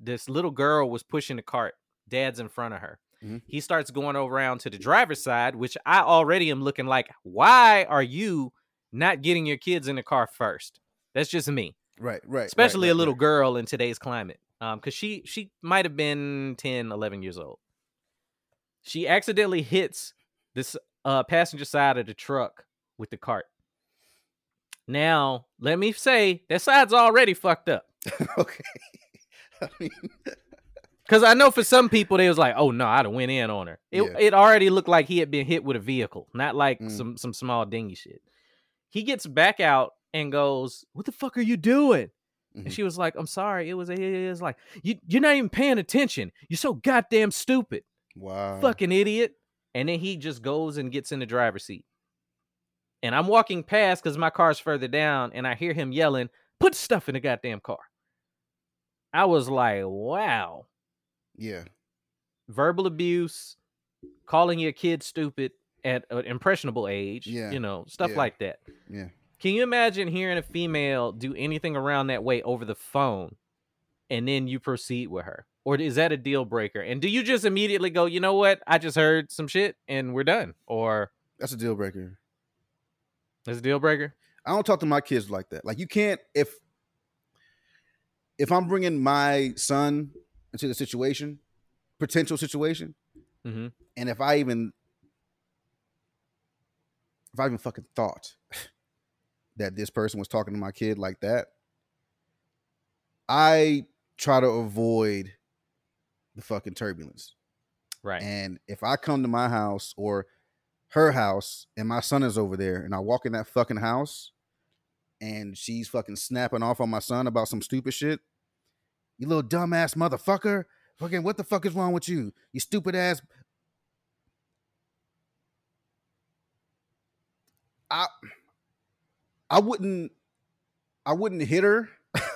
this little girl was pushing the cart. Dad's in front of her. Mhm. He starts going around to the driver's side, which I already am looking like, why are you not getting your kids in the car first? That's just me. Right. Right. Especially right, a little right. girl in today's climate. Um, because she she might have been 10, 11 years old. She accidentally hits this uh passenger side of the truck with the cart. Now, let me say that side's already fucked up. okay. I mean, Cause I know for some people they was like, "Oh no, I'd have went in on her." It Yeah. it already looked like he had been hit with a vehicle, not like Mm. some some small dingy shit. He gets back out and goes, "What the fuck are you doing?" Mhm. And she was like, "I'm sorry. It was it was like you you're not even paying attention. You're so goddamn stupid, wow. fucking idiot." And then he just goes and gets in the driver's seat. And I'm walking past because my car's further down, and I hear him yelling, "Put stuff in the goddamn car." I was like, "Wow." Yeah. verbal abuse, calling your kid stupid at an impressionable age, Yeah, you know, stuff yeah. like that. Yeah. Can you imagine hearing a female do anything around that way over the phone and then you proceed with her? Or is that a deal breaker? And do you just immediately go, you know what? I just heard some shit and we're done? Or That's a deal breaker. is a deal breaker? I don't talk to my kids like that. Like you can't if if I'm bringing my son into the situation, potential situation, Mm-hmm. and if I even if I even fucking thought that this person was talking to my kid like that, I try to avoid the fucking turbulence. Right. And if I come to my house or her house and my son is over there and I walk in that fucking house and she's fucking snapping off on my son about some stupid shit, you little dumbass motherfucker. Fucking what the fuck is wrong with you? You stupid ass. I I wouldn't I wouldn't hit her.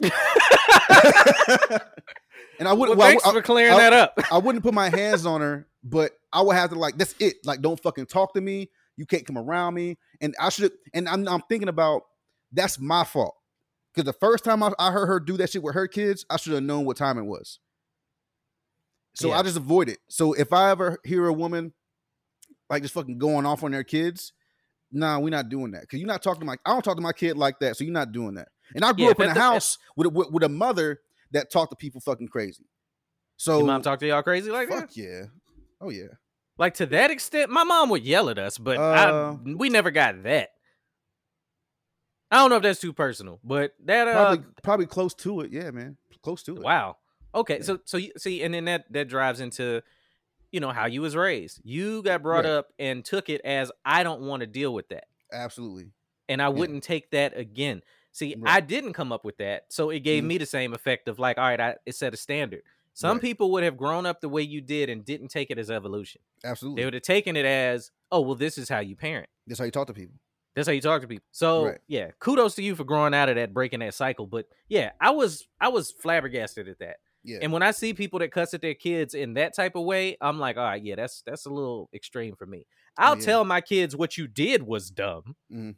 and I wouldn't well, I- thanks I- for clearing I- that up. I wouldn't put my hands on her, but I would have to like that's it. Like don't fucking talk to me. You can't come around me. And I should and I'm I'm thinking about that's my fault. Because the first time I, I heard her do that shit with her kids, I should have known what time it was. So Yeah. I just avoid it. So if I ever hear a woman like just fucking going off on their kids, nah, we're not doing that. Cause you're not talking to my I don't talk to my kid like that. So you're not doing that. And I grew Yeah, up in a house with, a- with with a mother that talk to people fucking crazy. So Your mom talk to y'all crazy like that? fuck yeah. Oh yeah. Like to that extent, my mom would yell at us, but Uh, I, we never got that. I don't know if that's too personal, but that uh, Probably probably close to it. Yeah, man. close to it. Wow. Okay, Yeah. so so you see, and then that that drives into, you know, how you was raised. You got brought Right. up and took it as I don't want to deal with that, Absolutely. and I wouldn't take that again. See, Right. I didn't come up with that, so it gave Mhm. me the same effect of like, all right, I, it set a standard. Some Right. people would have grown up the way you did and didn't take it as evolution. Absolutely. They would have taken it as, oh, well, this is how you parent. That's how you talk to people. That's how you talk to people. So Right. yeah, kudos to you for growing out of that, breaking that cycle. But yeah, I was I was flabbergasted at that. Yeah. And when I see people that cuss at their kids in that type of way, I'm like, all right, yeah, that's that's a little extreme for me. I'll yeah. tell my kids what you did was dumb, Mhm.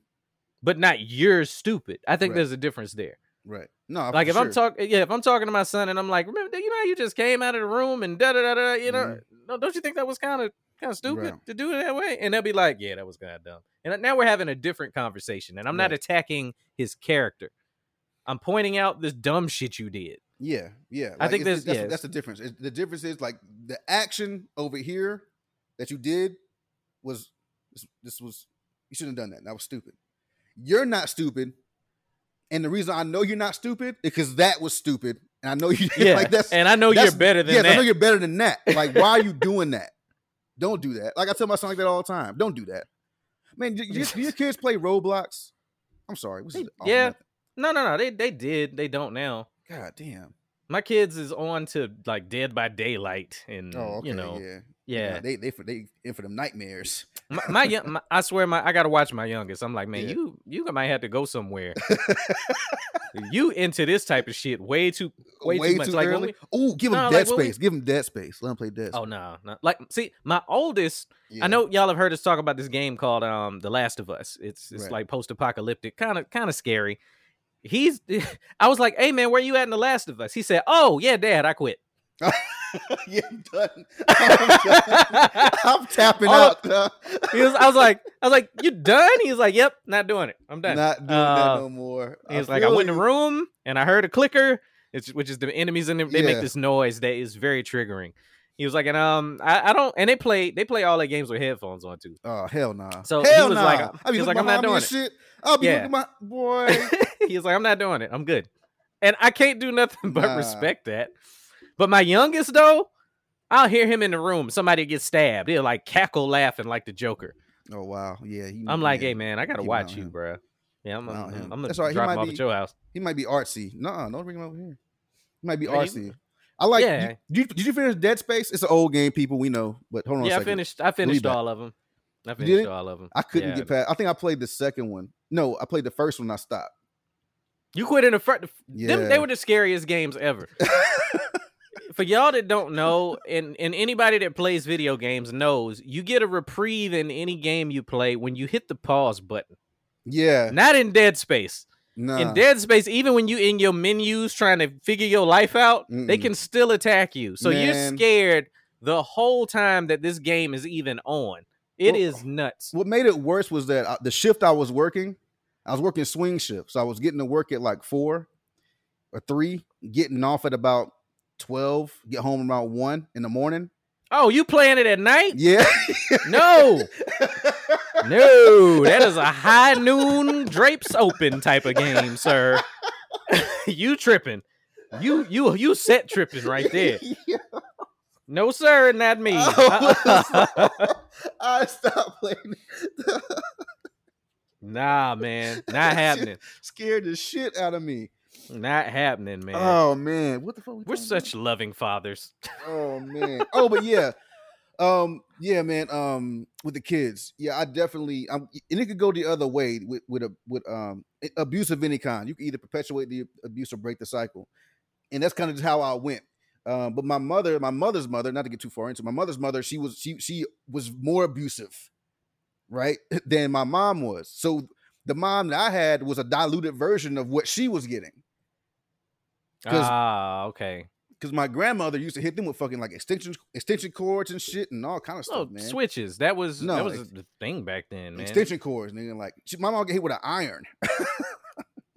But not you're stupid. I think Right. there's a difference there. right. No, like if I'm talking, yeah, if I'm talking to my son and I'm like, remember, you know, you just came out of the room and da da da da, you know, Mhm. no, don't you think that was kind of kind of stupid Right. to do it that way? And they'll be like, yeah, that was kind of dumb. And now we're having a different conversation, and I'm not Right. attacking his character. I'm pointing out this dumb shit you did. Yeah, yeah. I think that's, yeah. that's the difference. It's- the difference is like the action over here that you did was this, this was you shouldn't have done that. That was stupid. You're not stupid, and the reason I know you're not stupid is because that was stupid, and I know you. Yeah, like that's and I know you're better than yes, that. I know you're better than that. Like, why are you doing that? Don't do that. Like I tell my son like that all the time. Don't do that. Man, do, do your kids play Roblox? I'm sorry. They- yeah. nothing. no, no, no. They they did. They don't now. God damn. My kids is on to like Dead by Daylight, and Oh, okay. you know, yeah. yeah. No, they they for they in for them nightmares. my, my, my I swear, my I gotta watch my youngest. I'm like, man, Yeah. you you might have to go somewhere. you into this type of shit way too way, too much. like early. Oh, give him No, dead like, when we- space. Give him dead space. Let him play dead. oh Space. no, no, like see, my oldest. Yeah. I know y'all have heard us talk about this game called um The Last of Us. It's it's Right. like post apocalyptic, kind of kind of scary. He's I was like, hey man, where you at in The Last of Us? He said, oh yeah, Dad, I quit. yeah, I'm done. I'm, done. I'm tapping All out. He was, I was like, I was like, you done? He was like, yep, not doing it. I'm done. Not doing Uh, that no more. He was like, I went in the room and I heard a clicker, it's, which is the enemies in them. They make this noise that is very triggering. He was like, and um, I, I don't, and they play, they play all their games with headphones on too. Oh hell no. Nah. So he hell was nah. like- I be he was like, I'm not doing it. shit. I'll be Yeah. looking my boy. he was like, I'm not doing it. I'm good, and I can't do nothing but Nah. respect that. But my youngest though, I'll hear him in the room. Somebody gets stabbed. He'll like cackle laughing like the Joker. oh wow. Yeah. He, I'm like, yeah. hey man, I gotta Keep watch you, him. bruh. Yeah, I'm, I'm. I'm gonna That's right, he drop him off be- at your house. He might be artsy. No, don't bring him over here. He might be Yeah, he- artsy. I like. Yeah. You, did, you, did you finish Dead Space? It's an old game, people. We know, but hold on. a Yeah, I finished. I finished all of them. I finished all of them. I couldn't Yeah. get past. I think I played the second one. No, I played the first one. I stopped. You quit in the front. Them, Yeah. they were the scariest games ever. For y'all that don't know, and, and anybody that plays video games knows, you get a reprieve in any game you play when you hit the pause button. yeah. Not in Dead Space. Nah. In Dead Space, even when you in your menus trying to figure your life out, they Mm-mm. can still attack you. So you're scared the whole time that this game is even on. It is nuts. what made it worse was that uh, the shift I was working, I was working swing shift, so I was getting to work at like four or three, getting off at about twelve, get home around one in the morning. Oh, you playing it at night? Yeah, No. No, that is a high noon drapes open type of game, sir. you tripping. You you you set tripping right there. Yeah. No, sir, not me. I, Uh-uh. I stopped playing. nah, man. Not happening. Scared the shit out of me. Not happening, man. Oh man, what the fuck? we We're talking about? such loving fathers. Oh man. Oh, but yeah. Um, yeah, man. Um, with the kids, yeah, I definitely. Um, and it could go the other way with with a with um abuse of any kind. You can either perpetuate the abuse or break the cycle, and that's kind of how I went. Um, but my mother, my mother's mother, not to get too far into my mother's mother, she was she she was more abusive, right, than my mom was. So the mom that I had was a diluted version of what she was getting. Ah, okay. Because my grandmother used to hit them with fucking like extension extension cords and shit and all kind of Oh, stuff, man. switches. That was that No, was ex- the thing back then, man. Extension cords, nigga. Like she, my mom got hit with an iron.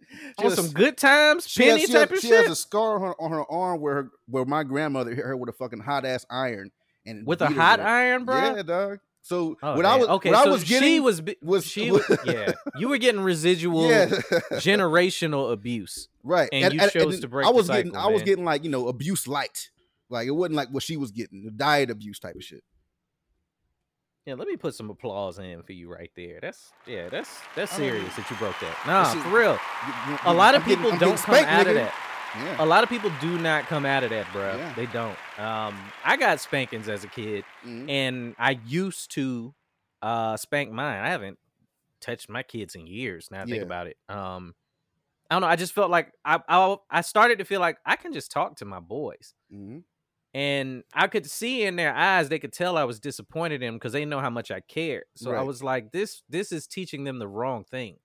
She On has- some good times, she has- penny she type has, of she shit. has a scar on her, on her arm where her, where my grandmother hit her with a fucking hot ass iron and With a hot iron, bro. Yeah, dog. So Oh, what I was okay, so I was getting she was was- she was- yeah. You were getting residual yeah generational abuse. right. and you chose to break I was getting I was getting like you know abuse light. Like it wasn't like what she was getting, the diet abuse type of shit. Yeah, let me put some applause in for you right there. That's yeah, that's that's serious that you broke that. Nah, for real. You- you- A lot of I'm getting- people I'm don't come out of that. Yeah. A lot of people do not come out of that, bro. Yeah. They don't. Um, I got spankings as a kid, Mhm. and I used to uh spank mine. I haven't touched my kids in years. Now I think about it. Um, I don't know. I just felt like I, I I started to feel like I can just talk to my boys, Mhm. and I could see in their eyes they could tell I was disappointed in them because they know how much I cared. So I was like, this this is teaching them the wrong thing.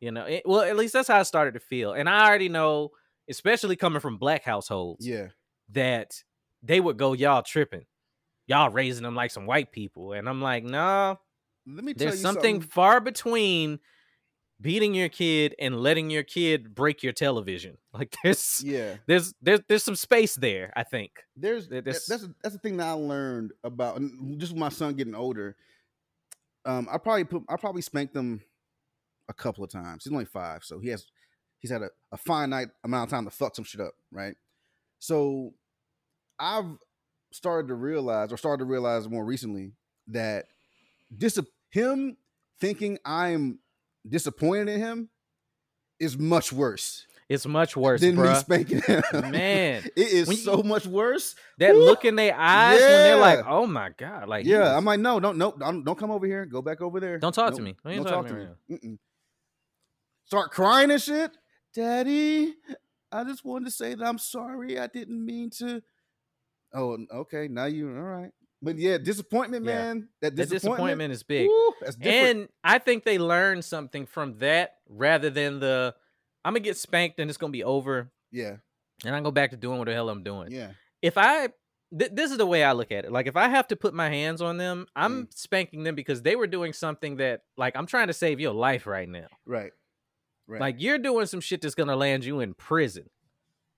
You know, it, well, at least that's how I started to feel, and I already know, especially coming from black households Yeah. that they would go, y'all tripping. Y'all raising them like some white people. And I'm like, nah, Let me tell there's you something far between beating your kid and letting your kid break your television. Like there's Yeah. there's there's there's some space there, I think. There's Th- that- this- that's a, that's the thing that I learned about just with my son getting older. Um, I probably put I probably spanked him a couple of times. He's only five, so he has he's had a, a finite amount of time to fuck some shit up, right? So I've started to realize, or started to realize more recently, that dis- him thinking I'm disappointed in him is much worse It's much worse, than me spanking him. Man, it is you- so much worse. That Woo! look in their eyes when they're like, "Oh my god!" Like, yeah, was- I'm like, no, don't, no, don't, don't come over here. Go back over there. Don't talk to me. Don't Don't talk talk to to me me. Mm-mm. Start crying and shit. Daddy, I just wanted to say that I'm sorry. I didn't mean to. Oh, okay. Now you all right. But yeah, disappointment, Yeah. man. That that disappointment, disappointment is big. woo. And I think they learned something from that rather than the I'm gonna get spanked and it's gonna be over yeah, and I go back to doing what the hell I'm doing. yeah, If I th- this is the way I look at it. Like if I have to put my hands on them, I'm Mm. spanking them because they were doing something that like I'm trying to save your life right now. right, right. Like you're doing some shit that's gonna land you in prison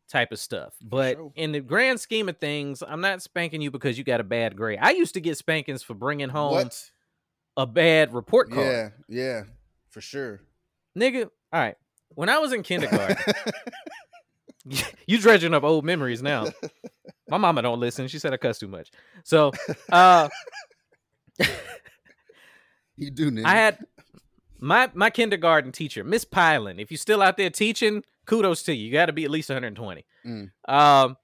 type of stuff. But sure. in the grand scheme of things, I'm not spanking you because you got a bad grade. I used to get spankings for bringing home what? a bad report card. Yeah, yeah, for sure. Nigga, all right. When I was in kindergarten, you dredging up old memories now. My mama don't listen. She said I cuss too much. So, uh, you do, nigga. I had my my kindergarten teacher, Miss Pylan. If you're still out there teaching, kudos to you. You got to be at least 120. Mm. Um,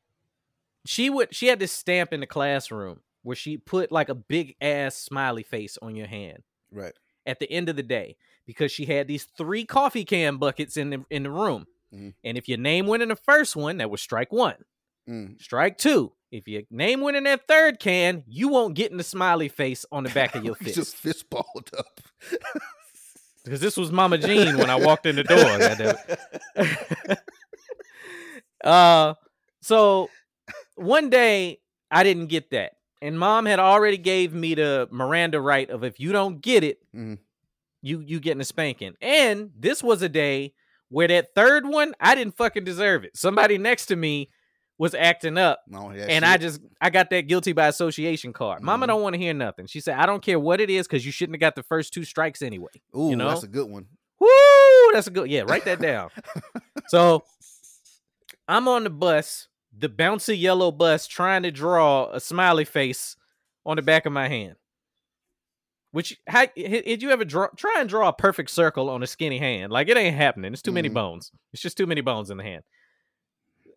she would she had this stamp in the classroom where she put like a big ass smiley face on your hand right. at the end of the day because she had these three coffee can buckets in the in the room. Mhm. And if your name went in the first one, that was strike one. Mm. Strike two. If your name went in that third can, you won't get in the smiley face on the back of your fist. Just fist balled up. Because this was Mama Jean when I walked in the door. uh so one day I didn't get that. And mom had already gave me the Miranda right of if you don't get it, Mhm. you you getting a spanking. And this was a day where that third one, I didn't fucking deserve it. Somebody next to me was acting up. No, and I just I got that guilty by association card. Mama Mhm. don't want to hear nothing. She said, I don't care what it is, because you shouldn't have got the first two strikes anyway. Ooh, you know? that's a good one. Woo! That's a good. Yeah, write that down. so I'm on the bus, the bouncy yellow bus, trying to draw a smiley face on the back of my hand. Which how did you ever draw? Try and draw a perfect circle on a skinny hand. Like it ain't happening. It's too many Mhm. bones. It's just too many bones in the hand.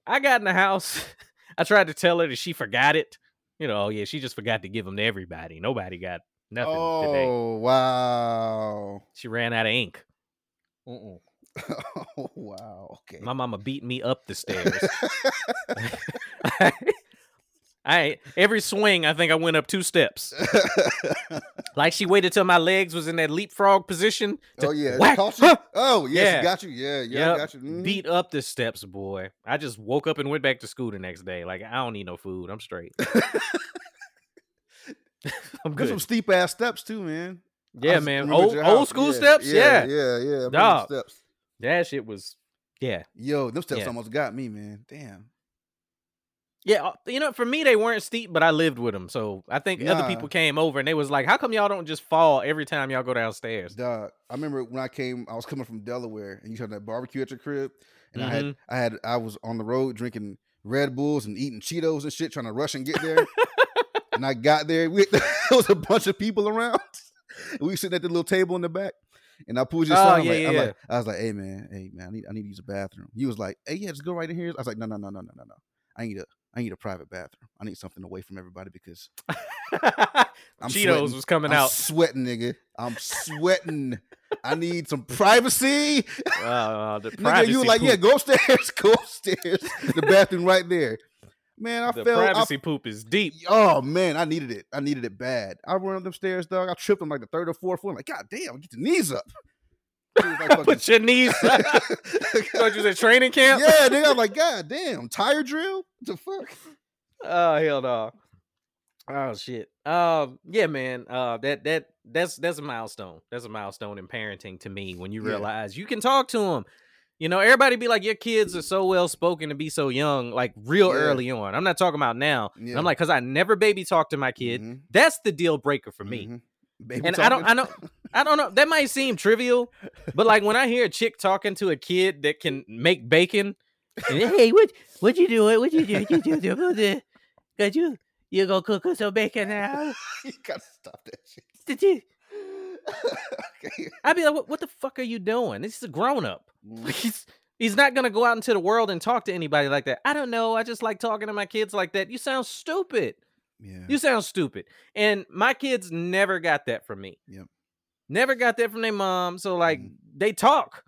I got in the house. I tried to tell her that she forgot it. You know, oh yeah, she just forgot to give them to everybody. Nobody got nothing today. Oh wow! She ran out of ink. Oh wow! Okay. My mama beat me up the stairs. I every swing, I think I went up two steps. Like she waited till my legs was in that leapfrog position. To oh yeah, whack, huh, Oh yeah, Yeah. got you. Yeah, yeah, Yep, got you. Mhm. beat up the steps, boy. I just woke up and went back to school the next day. Like I don't need no food. I'm straight. I'm good. some steep ass steps too, man. Yeah, just man. Old old school Yeah, steps. Yeah, Yeah, yeah, yeah. I remember the Dog. steps. that shit was. Yeah, Yo, them steps Yeah. almost got me, man. Damn. Yeah, uh, you know, for me they weren't steep, but I lived with them, so I think other people came over and they was like, "How come y'all don't just fall every time y'all go downstairs?" Dog, I remember when I came, I was coming from Delaware, and you had that barbecue at your crib, and I had, Mhm. I had, I was on the road drinking Red Bulls and eating Cheetos and shit, trying to rush and get there. and I got there, we, there was a bunch of people around. we sitting at the little table in the back, and I pulled your Oh. I'm yeah, like, yeah, like, I was like, hey man, hey man, I need, I need to use a bathroom. He was like, hey yeah, just go right in here. I was like, no, no, no, no, no, no, no. I need a, I need a private bathroom. I need something away from everybody because I'm Cheetos sweating. was coming I'm out. sweating, nigga. I'm sweating. I need some privacy. Uh, the Nigga, you were like, poop. yeah, go upstairs, go upstairs. The bathroom right there. Man, I the felt. I- privacy poop is deep. oh man, I needed it. I needed it bad. I run up them stairs, dog. I tripped on like the third or fourth floor. I'm like, God damn, get your knees up. Was like Put your knees. What you said, training camp? yeah, nigga. I'm like, God damn, tire drill? What the fuck? Oh hell no. Oh shit. Um yeah, man. Uh that that that's that's a milestone. That's a milestone in parenting to me when you Yeah. realize you can talk to them. You know, everybody be like, your kids are so well spoken to be so young, like real Yeah. early on. I'm not talking about now. Yeah. I'm like, cause I never baby talk to my kid. Mhm, That's the deal breaker for me. mhm. Baby And I don't, I don't, I don't know. That might seem trivial, but like when I hear a chick talking to a kid that can make bacon, and, hey, what, what you doing? What you doing? You do, do, do, do. Could you, you go cook us some bacon now? you gotta stop that shit. Did you? okay. I'd be like, what, what the fuck are you doing? This is a grown up. Mm. He's he's not gonna go out into the world and talk to anybody like that. I don't know. I just like talking to my kids like that. You sound stupid. Yeah. You sound stupid. And my kids never got that from me. Yep. Never got that from their mom. So like Mhm. they talk.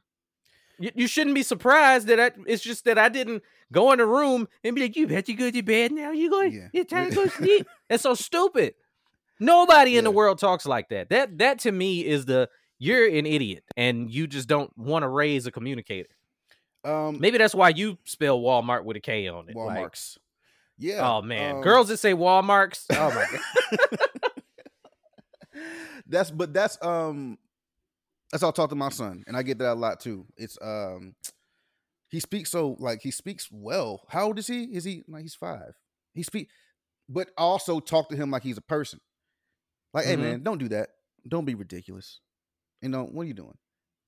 You, you shouldn't be surprised that I, it's just that I didn't go in the room and be like, "You bet you go to bed now. You going? Yeah. You time to go sleep?" That's so stupid. Nobody in the world talks like that. That that to me is the you're an idiot and you just don't want to raise a communicator. um, Maybe that's why you spell Walmart with a K on it. Walmarts. Yeah. oh man, um, girls that say Walmarts. Oh my god. that's but that's um that's all I talk to my son, and I get that a lot too. It's um he speaks so like he speaks well. How old is he? Is he like he's five? He speak, but also talk to him like he's a person. Like, hey Mhm. man, don't do that. Don't be ridiculous. You know what are you doing?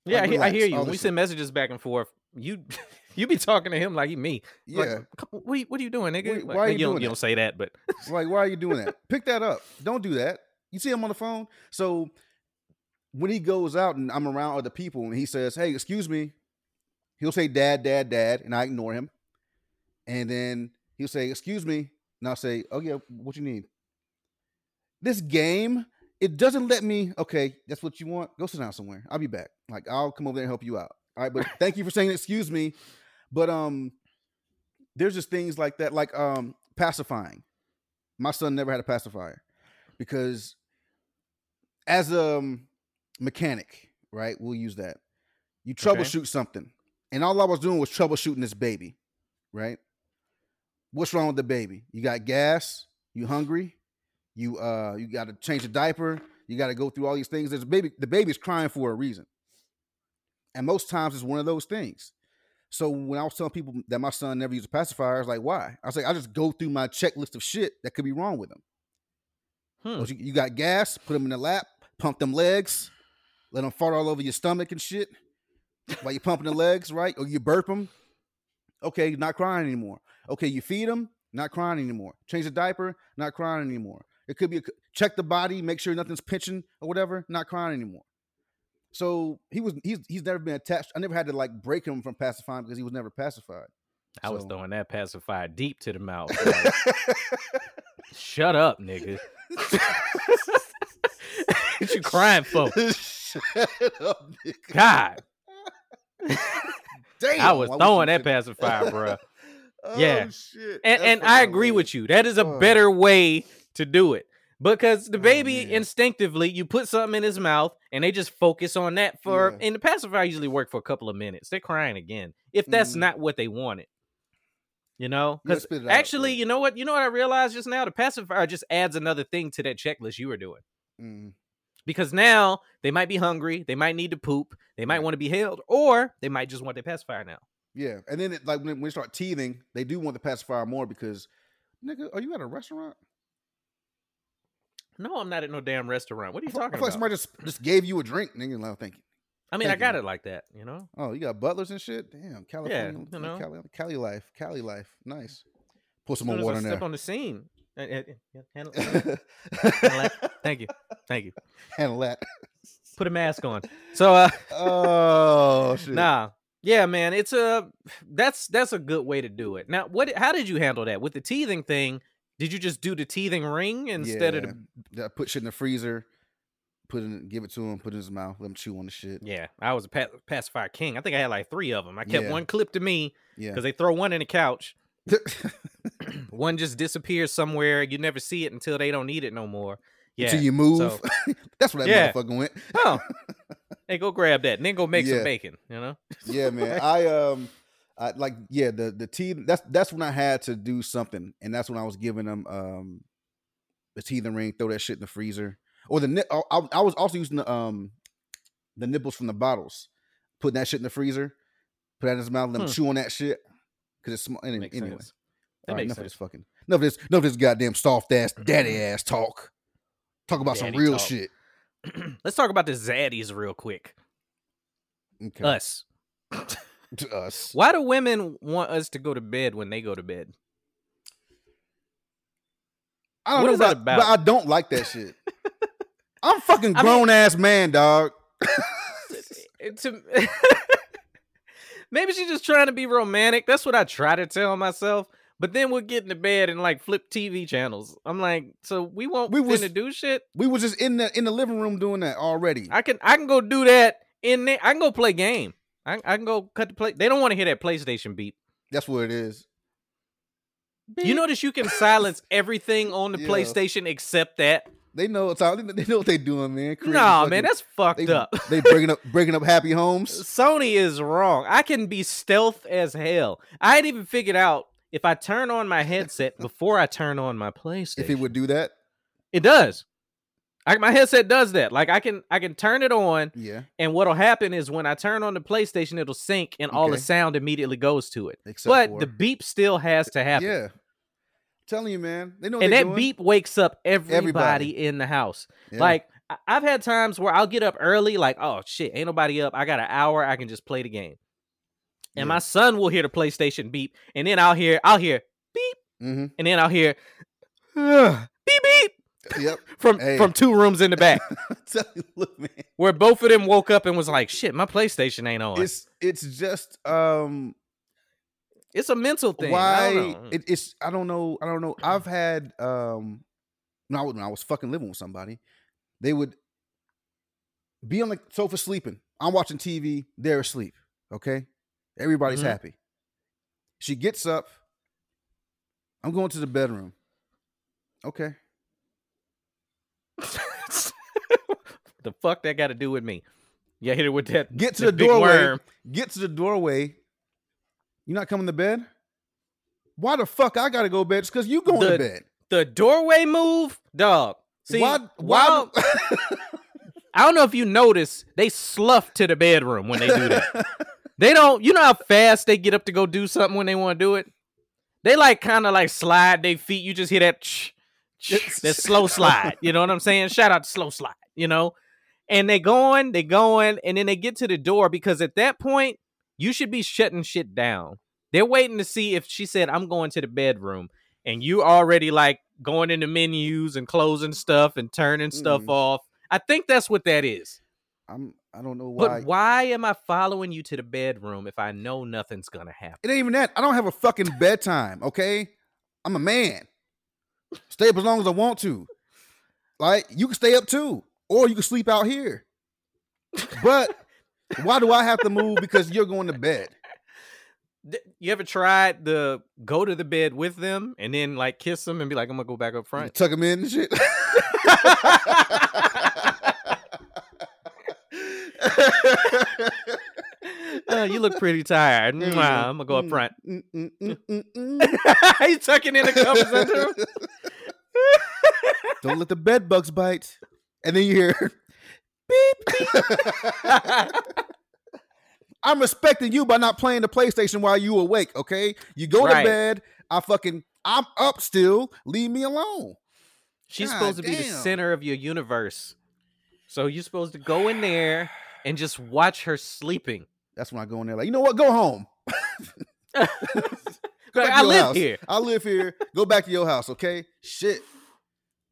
Yeah, I, Like, hear- I hear you. When we send messages back and forth, you you be talking to him like he me. Yeah, Like, what, are you, what are you doing, nigga? Wait, Like, why are you, you don't, doing you don't say that, but like why are you doing that? Pick that up. Don't do that. You see him on the phone. So when he goes out and I'm around other people and he says, "Hey, excuse me," he'll say, "Dad, Dad, Dad," and I ignore him. And then he'll say, "Excuse me," and I'll say, "Oh yeah, what you need?" This game, it doesn't let me. Okay, that's what you want. Go sit down somewhere. I'll be back. Like I'll come over there and help you out. All right, but thank you for saying excuse me. But um, there's just things like that, like um, pacifying. My son never had a pacifier because as a um, mechanic, right? We'll use that. You Okay. troubleshoot something, and all I was doing was troubleshooting this baby, right? What's wrong with the baby? You got gas. You hungry? You uh, you got to change the diaper. You got to go through all these things. There's a baby. The baby's crying for a reason, and most times it's one of those things. So when I was telling people that my son never used a pacifier, I was like, "Why?" I was like, "I just go through my checklist of shit that could be wrong with him." Hmm. You, you got gas, put them in the lap, pump them legs, let them fart all over your stomach and shit while you're pumping the legs, right? Or you burp them. Okay, not crying anymore. Okay, you feed them, not crying anymore. Change the diaper, not crying anymore. It could be a, check the body, make sure nothing's pinching or whatever, not crying anymore. So he was he's he's never been attached. I never had to like break him from pacifying because he was never pacified. I was throwing that pacifier deep to the mouth. like, Shut up, nigga. what you crying for? Shut up, nigga. God, Damn, I was throwing that pacifier, bruh. oh, Yeah. shit. And, That's and I agree with you. That is a Oh. better way to do it. Because the Oh, baby man. instinctively, you put something in his mouth and they just focus on that for Yeah. and the pacifier usually work for a couple of minutes. They're crying again. If that's Mhm. not what they wanted. You know? Because it out, actually, you know what? You know what I realized just now? The pacifier just adds another thing to that checklist you were doing. Mm, Because now they might be hungry, they might need to poop, they might Right. want to be held, or they might just want their pacifier now. yeah, and then it, like when, when they start teething, they do want the pacifier more because Nigga, are you at a restaurant? No, I'm not at no damn restaurant. What are you I feel, I talking feel like about? somebody just, just gave you a drink, nigga. Like, thank you. I mean, I thank you. got it like that, you know. Oh, you got butlers and shit. Damn, California, yeah, you know. Cali, Cali life, Cali life. Nice. Put some more water I in step there. on the scene. Uh, uh, handle- handle that. Thank you, thank you. Handle that. Put a mask on. So, uh, Oh shit. nah, yeah, man, it's a that's that's a good way to do it. Now, what? How did you handle that with the teething thing? Did you just do the teething ring instead of the? Yeah, put shit in the freezer, put it, give it to him, put it in his mouth, let him chew on the shit. Yeah, I was a pa- pacifier king. I think I had like three of them. I kept Yeah. one clip to me Yeah. because they throw one in the couch. one just disappears somewhere. You never see it until they don't need it no more. Yeah. Until you move. so- That's where that Yeah. motherfucker went. oh, hey, go grab that and then go make Yeah. some bacon. You know. Yeah, man. I um I like yeah, the the teeth that's that's when I had to do something. And that's when I was giving them um the teething ring, throw that shit in the freezer. Or the I, I was also using the um the nipples from the bottles, putting that shit in the freezer, put that in his mouth, let him Hmm. chew on that shit. Cause it's small anyway. Makes anyway. That right, enough of this fucking enough of this enough of this goddamn soft ass daddy ass talk. Talk about some real talk. shit. Let's talk about the zaddies real quick. Okay. Us. To us. Why do women want us to go to bed when they go to bed? I don't What know is that about, about? but I don't like that shit. I'm fucking I mean- grown ass man, dog. To- Maybe she's just trying to be romantic. That's what I try to tell myself. But then we'll get into bed and like flip TV channels. I'm like, so we won't We we was- to do shit. We was just in the in the living room doing that already. I can I can go do that in there. I can go play game. I, I can go cut the play. They don't want to hear that PlayStation beep. That's what it is. You notice you can silence everything on the Yeah. PlayStation except that. They know it's all. They know what they doing, man. Creating Nah, fucking- man, that's fucked they, up. they breaking up breaking up happy homes. Sony is wrong. I can be stealth as hell. I had even figured out if I turn on my headset before I turn on my PlayStation. If it would do that, it does. I, my headset does that. Like I can I can turn it on, yeah. and what'll happen is when I turn on the PlayStation, it'll sync, and all the sound immediately goes to it. Except but for, the beep still has to happen. yeah. telling you, man. They know and that doing. beep wakes up everybody, Everybody. in the house. Yeah. Like I've had times where I'll get up early, like, oh shit, ain't nobody up. I got an hour, I can just play the game. And Yeah. my son will hear the PlayStation beep, and then I'll hear, I'll hear beep, hmm and then I'll hear beep beep Yep. from Hey. from two rooms in the back, Tell you, look, man. where both of them woke up and was like, shit, my PlayStation ain't on. It's, It's just um it's a mental thing. I why know. it, it's I don't know I don't know I've had um when I was, when I was fucking living with somebody they would be on the sofa sleeping I'm watching TV they're asleep okay everybody's Mhm. happy she gets up I'm going to the bedroom okay the fuck that got to do with me? Yeah, hit it with that. Get to the doorway. worm. get to the doorway you not coming to bed why the fuck I gotta go to bed just because you going The- to bed The doorway move, dog. See, why, why I don't know if you notice, they slough to the bedroom when they do that. they don't. You know how fast they get up to go do something when they want to do it. They like kind of like slide their feet. You just hear that, ch- that slow slide. You know what I'm saying? Shout out to slow slide. You know, and they going, they going, and then they get to the door because at that point you should be shutting shit down. They're waiting to see if she said, "I'm going to the bedroom," and you already like going into menus and closing stuff and turning stuff Mm. off. I think that's what that is. I'm I don't know why But why am I following you to the bedroom if I know nothing's gonna happen? It ain't even that. I don't have a fucking bedtime, okay? I'm a man. Stay up as long as I want to. Like, you can stay up too, or you can sleep out here. But why do I have to move because you're going to bed? You ever tried the go to the bed with them and then like kiss them and be like, I'm gonna go back up You front? tuck them in and shit. Uh, you look pretty tired. Mwah, I'm gonna go up front. Mm, mm, mm, mm, mm. you tucking in the covers under? Don't let the bed bugs bite. And then you hear beep. I'm respecting you by not playing the PlayStation while you awake, okay? You go Right. to bed, I fucking I'm up still. Leave me alone. She's God supposed to be the center of your universe. So you're supposed to go in there and just watch her sleeping. That's when I go in there like, you know what? Go home. Go I live house. here. I live here. Go back to your house, okay? Shit.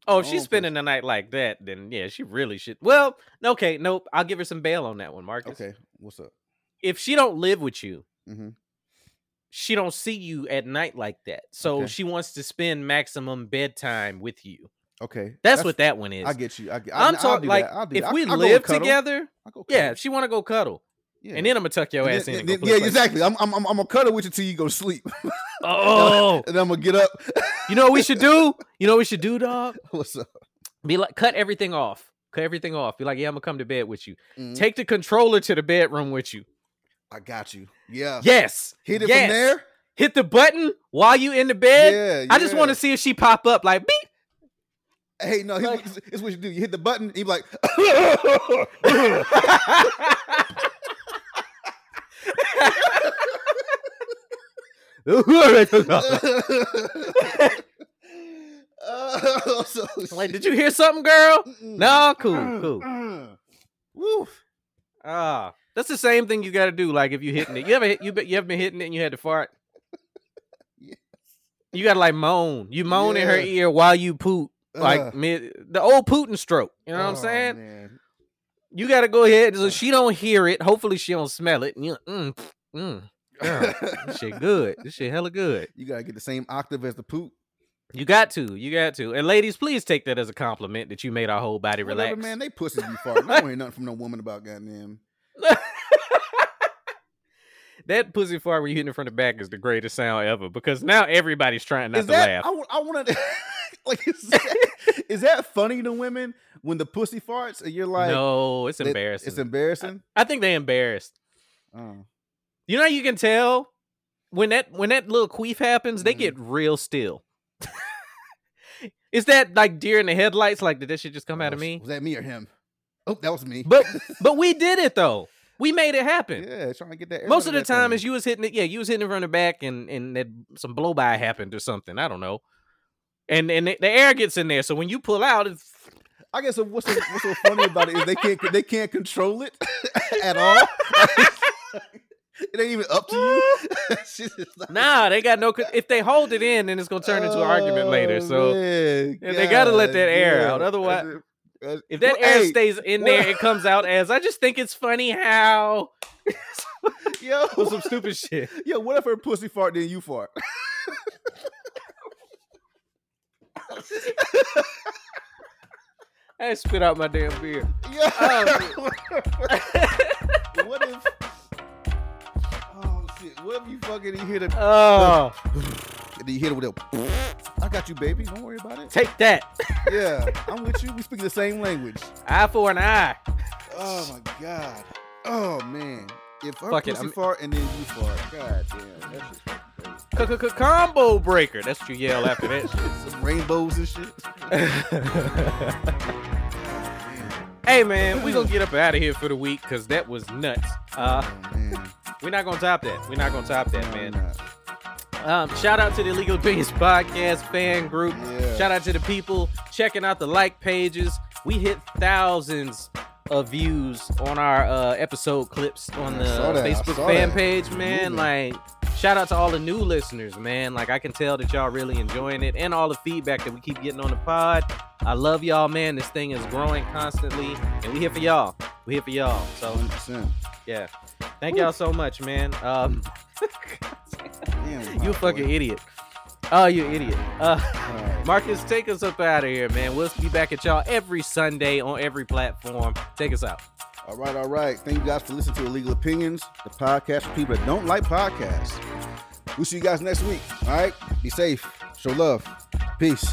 Oh, if Oh, she's spending the night like that, then yeah, she really should. Well, okay, nope. I'll give her some bail on that one, Marcus. Okay. What's up? If she don't live with you, Mhm. she don't see you at night like that. So Okay. she wants to spend maximum bedtime with you. Okay. That's, what that one is. I get you. I get. I'm talking like I'll do if we I, live cuddle. together, yeah, if she want to go cuddle, yeah. and then I'm gonna tuck your And ass then- in. Then- yeah, exactly. I'm, I'm, I'm, I'm gonna cuddle with you till you go to sleep, Oh, and I'm gonna get up. you know what we should do? You know what we should do, dog? What's up? Be like, cut everything off. Cut everything off. Be like, yeah, I'm gonna come to bed with you. Mhm. Take the controller to the bedroom with you. I got you. Yeah. Yes. Hit it yes. from there. Hit the button while you in the bed. Yeah. I just want to see if she pop up like beep. Hey, no, Like- it's what you do. You hit the button. You be like, oh, so like, did you hear something, girl? Mm-mm. No, cool, cool. Mm. Woof. Ah, that's the same thing you got to do. Like if you hitting it, you ever hit, you you ever been hitting it and you had to fart? Yes. You got to like moan. You moan in her ear while you poop, Like Ugh. mid, the old Putin stroke. You know what I'm Oh, saying? man. You got to go ahead so she don't hear it. Hopefully she don't smell it. And you, mm, pff, mm, girl, this shit good. This shit hella good. you gotta get the same octave as the poop. You got to. You got to. And ladies, please take that as a compliment that you made our whole body Whatever, relax. man. They pussies be farting. I don't hear nothing from no woman about goddamn. that pussy fart where you hitting it from the back is the greatest sound ever because now everybody's trying not is to that? laugh. I, want to. like, is that, is that funny to women when the pussy farts and you're like, no, it's embarrassing. It's embarrassing. I think they embarrassed. Oh. You know how you can tell when that when that little queef happens, they Mhm. get real still. Is that like deer in the headlights? Like did that shit just come out Oh, of me? Was that me or him? Oh, that was me. But but we did it though. We made it happen. yeah, trying to get that. air Most of the time, as you was hitting it, yeah, you was hitting it from the back, and and that some blow by happened or something. I don't know. And and the, the air gets in there, so when you pull out, it's I guess what's so, what's so funny about it is they can't they can't control it at all. It ain't even up to you. Like- nah, they got no. If they hold it in, then it's gonna turn into an argument later. Oh, So man, Yeah, they gotta let that air damn. out, otherwise- That's it. That's- if that Well, air hey, stays in what- there, it comes out as I just think it's funny how yo, or some stupid shit. yo, what if her pussy fart then you fart? I spit out my damn beer. Yeah. Oh, what if? Shit! What if you fucking you hit it? Oh, and you hit it with a. I got you, baby. Don't worry about it. take that. Yeah, I'm with you. We speak the same language. Eye for an eye. Oh my god. Oh man. If her Fuck it, pussy I'm- fart and then you fart, god damn, that shit's fucking crazy. Combo breaker. That's what you yell after that. Some rainbows and shit. hey man, we gonna get up out of here for the week because that was nuts. Uh, Oh we're not gonna top that. We're not gonna top that, No, man. Um, shout out to the Illegal Opinions Podcast fan group. Yeah. Shout out to the people checking out the like pages. We hit thousands of views on our uh, episode clips on the Facebook fan that. page, man. Moving. Like, shout out to all the new listeners, man. Like, I can tell that y'all really enjoying it and all the feedback that we keep getting on the pod. I love y'all, man. This thing is growing constantly, and we here for y'all. We here for y'all. So, 100%. yeah. Thank y'all so much, man. Um, Damn, you fucking boy. idiot. Oh, you idiot. Uh, Marcus, take us up out of here, man. We'll be back at y'all every Sunday on every platform. Take us out. All right, all right. Thank you guys for listening to Illegal Opinions, the podcast for people that don't like podcasts. We'll see you guys next week. All right. Be safe. Show love. Peace.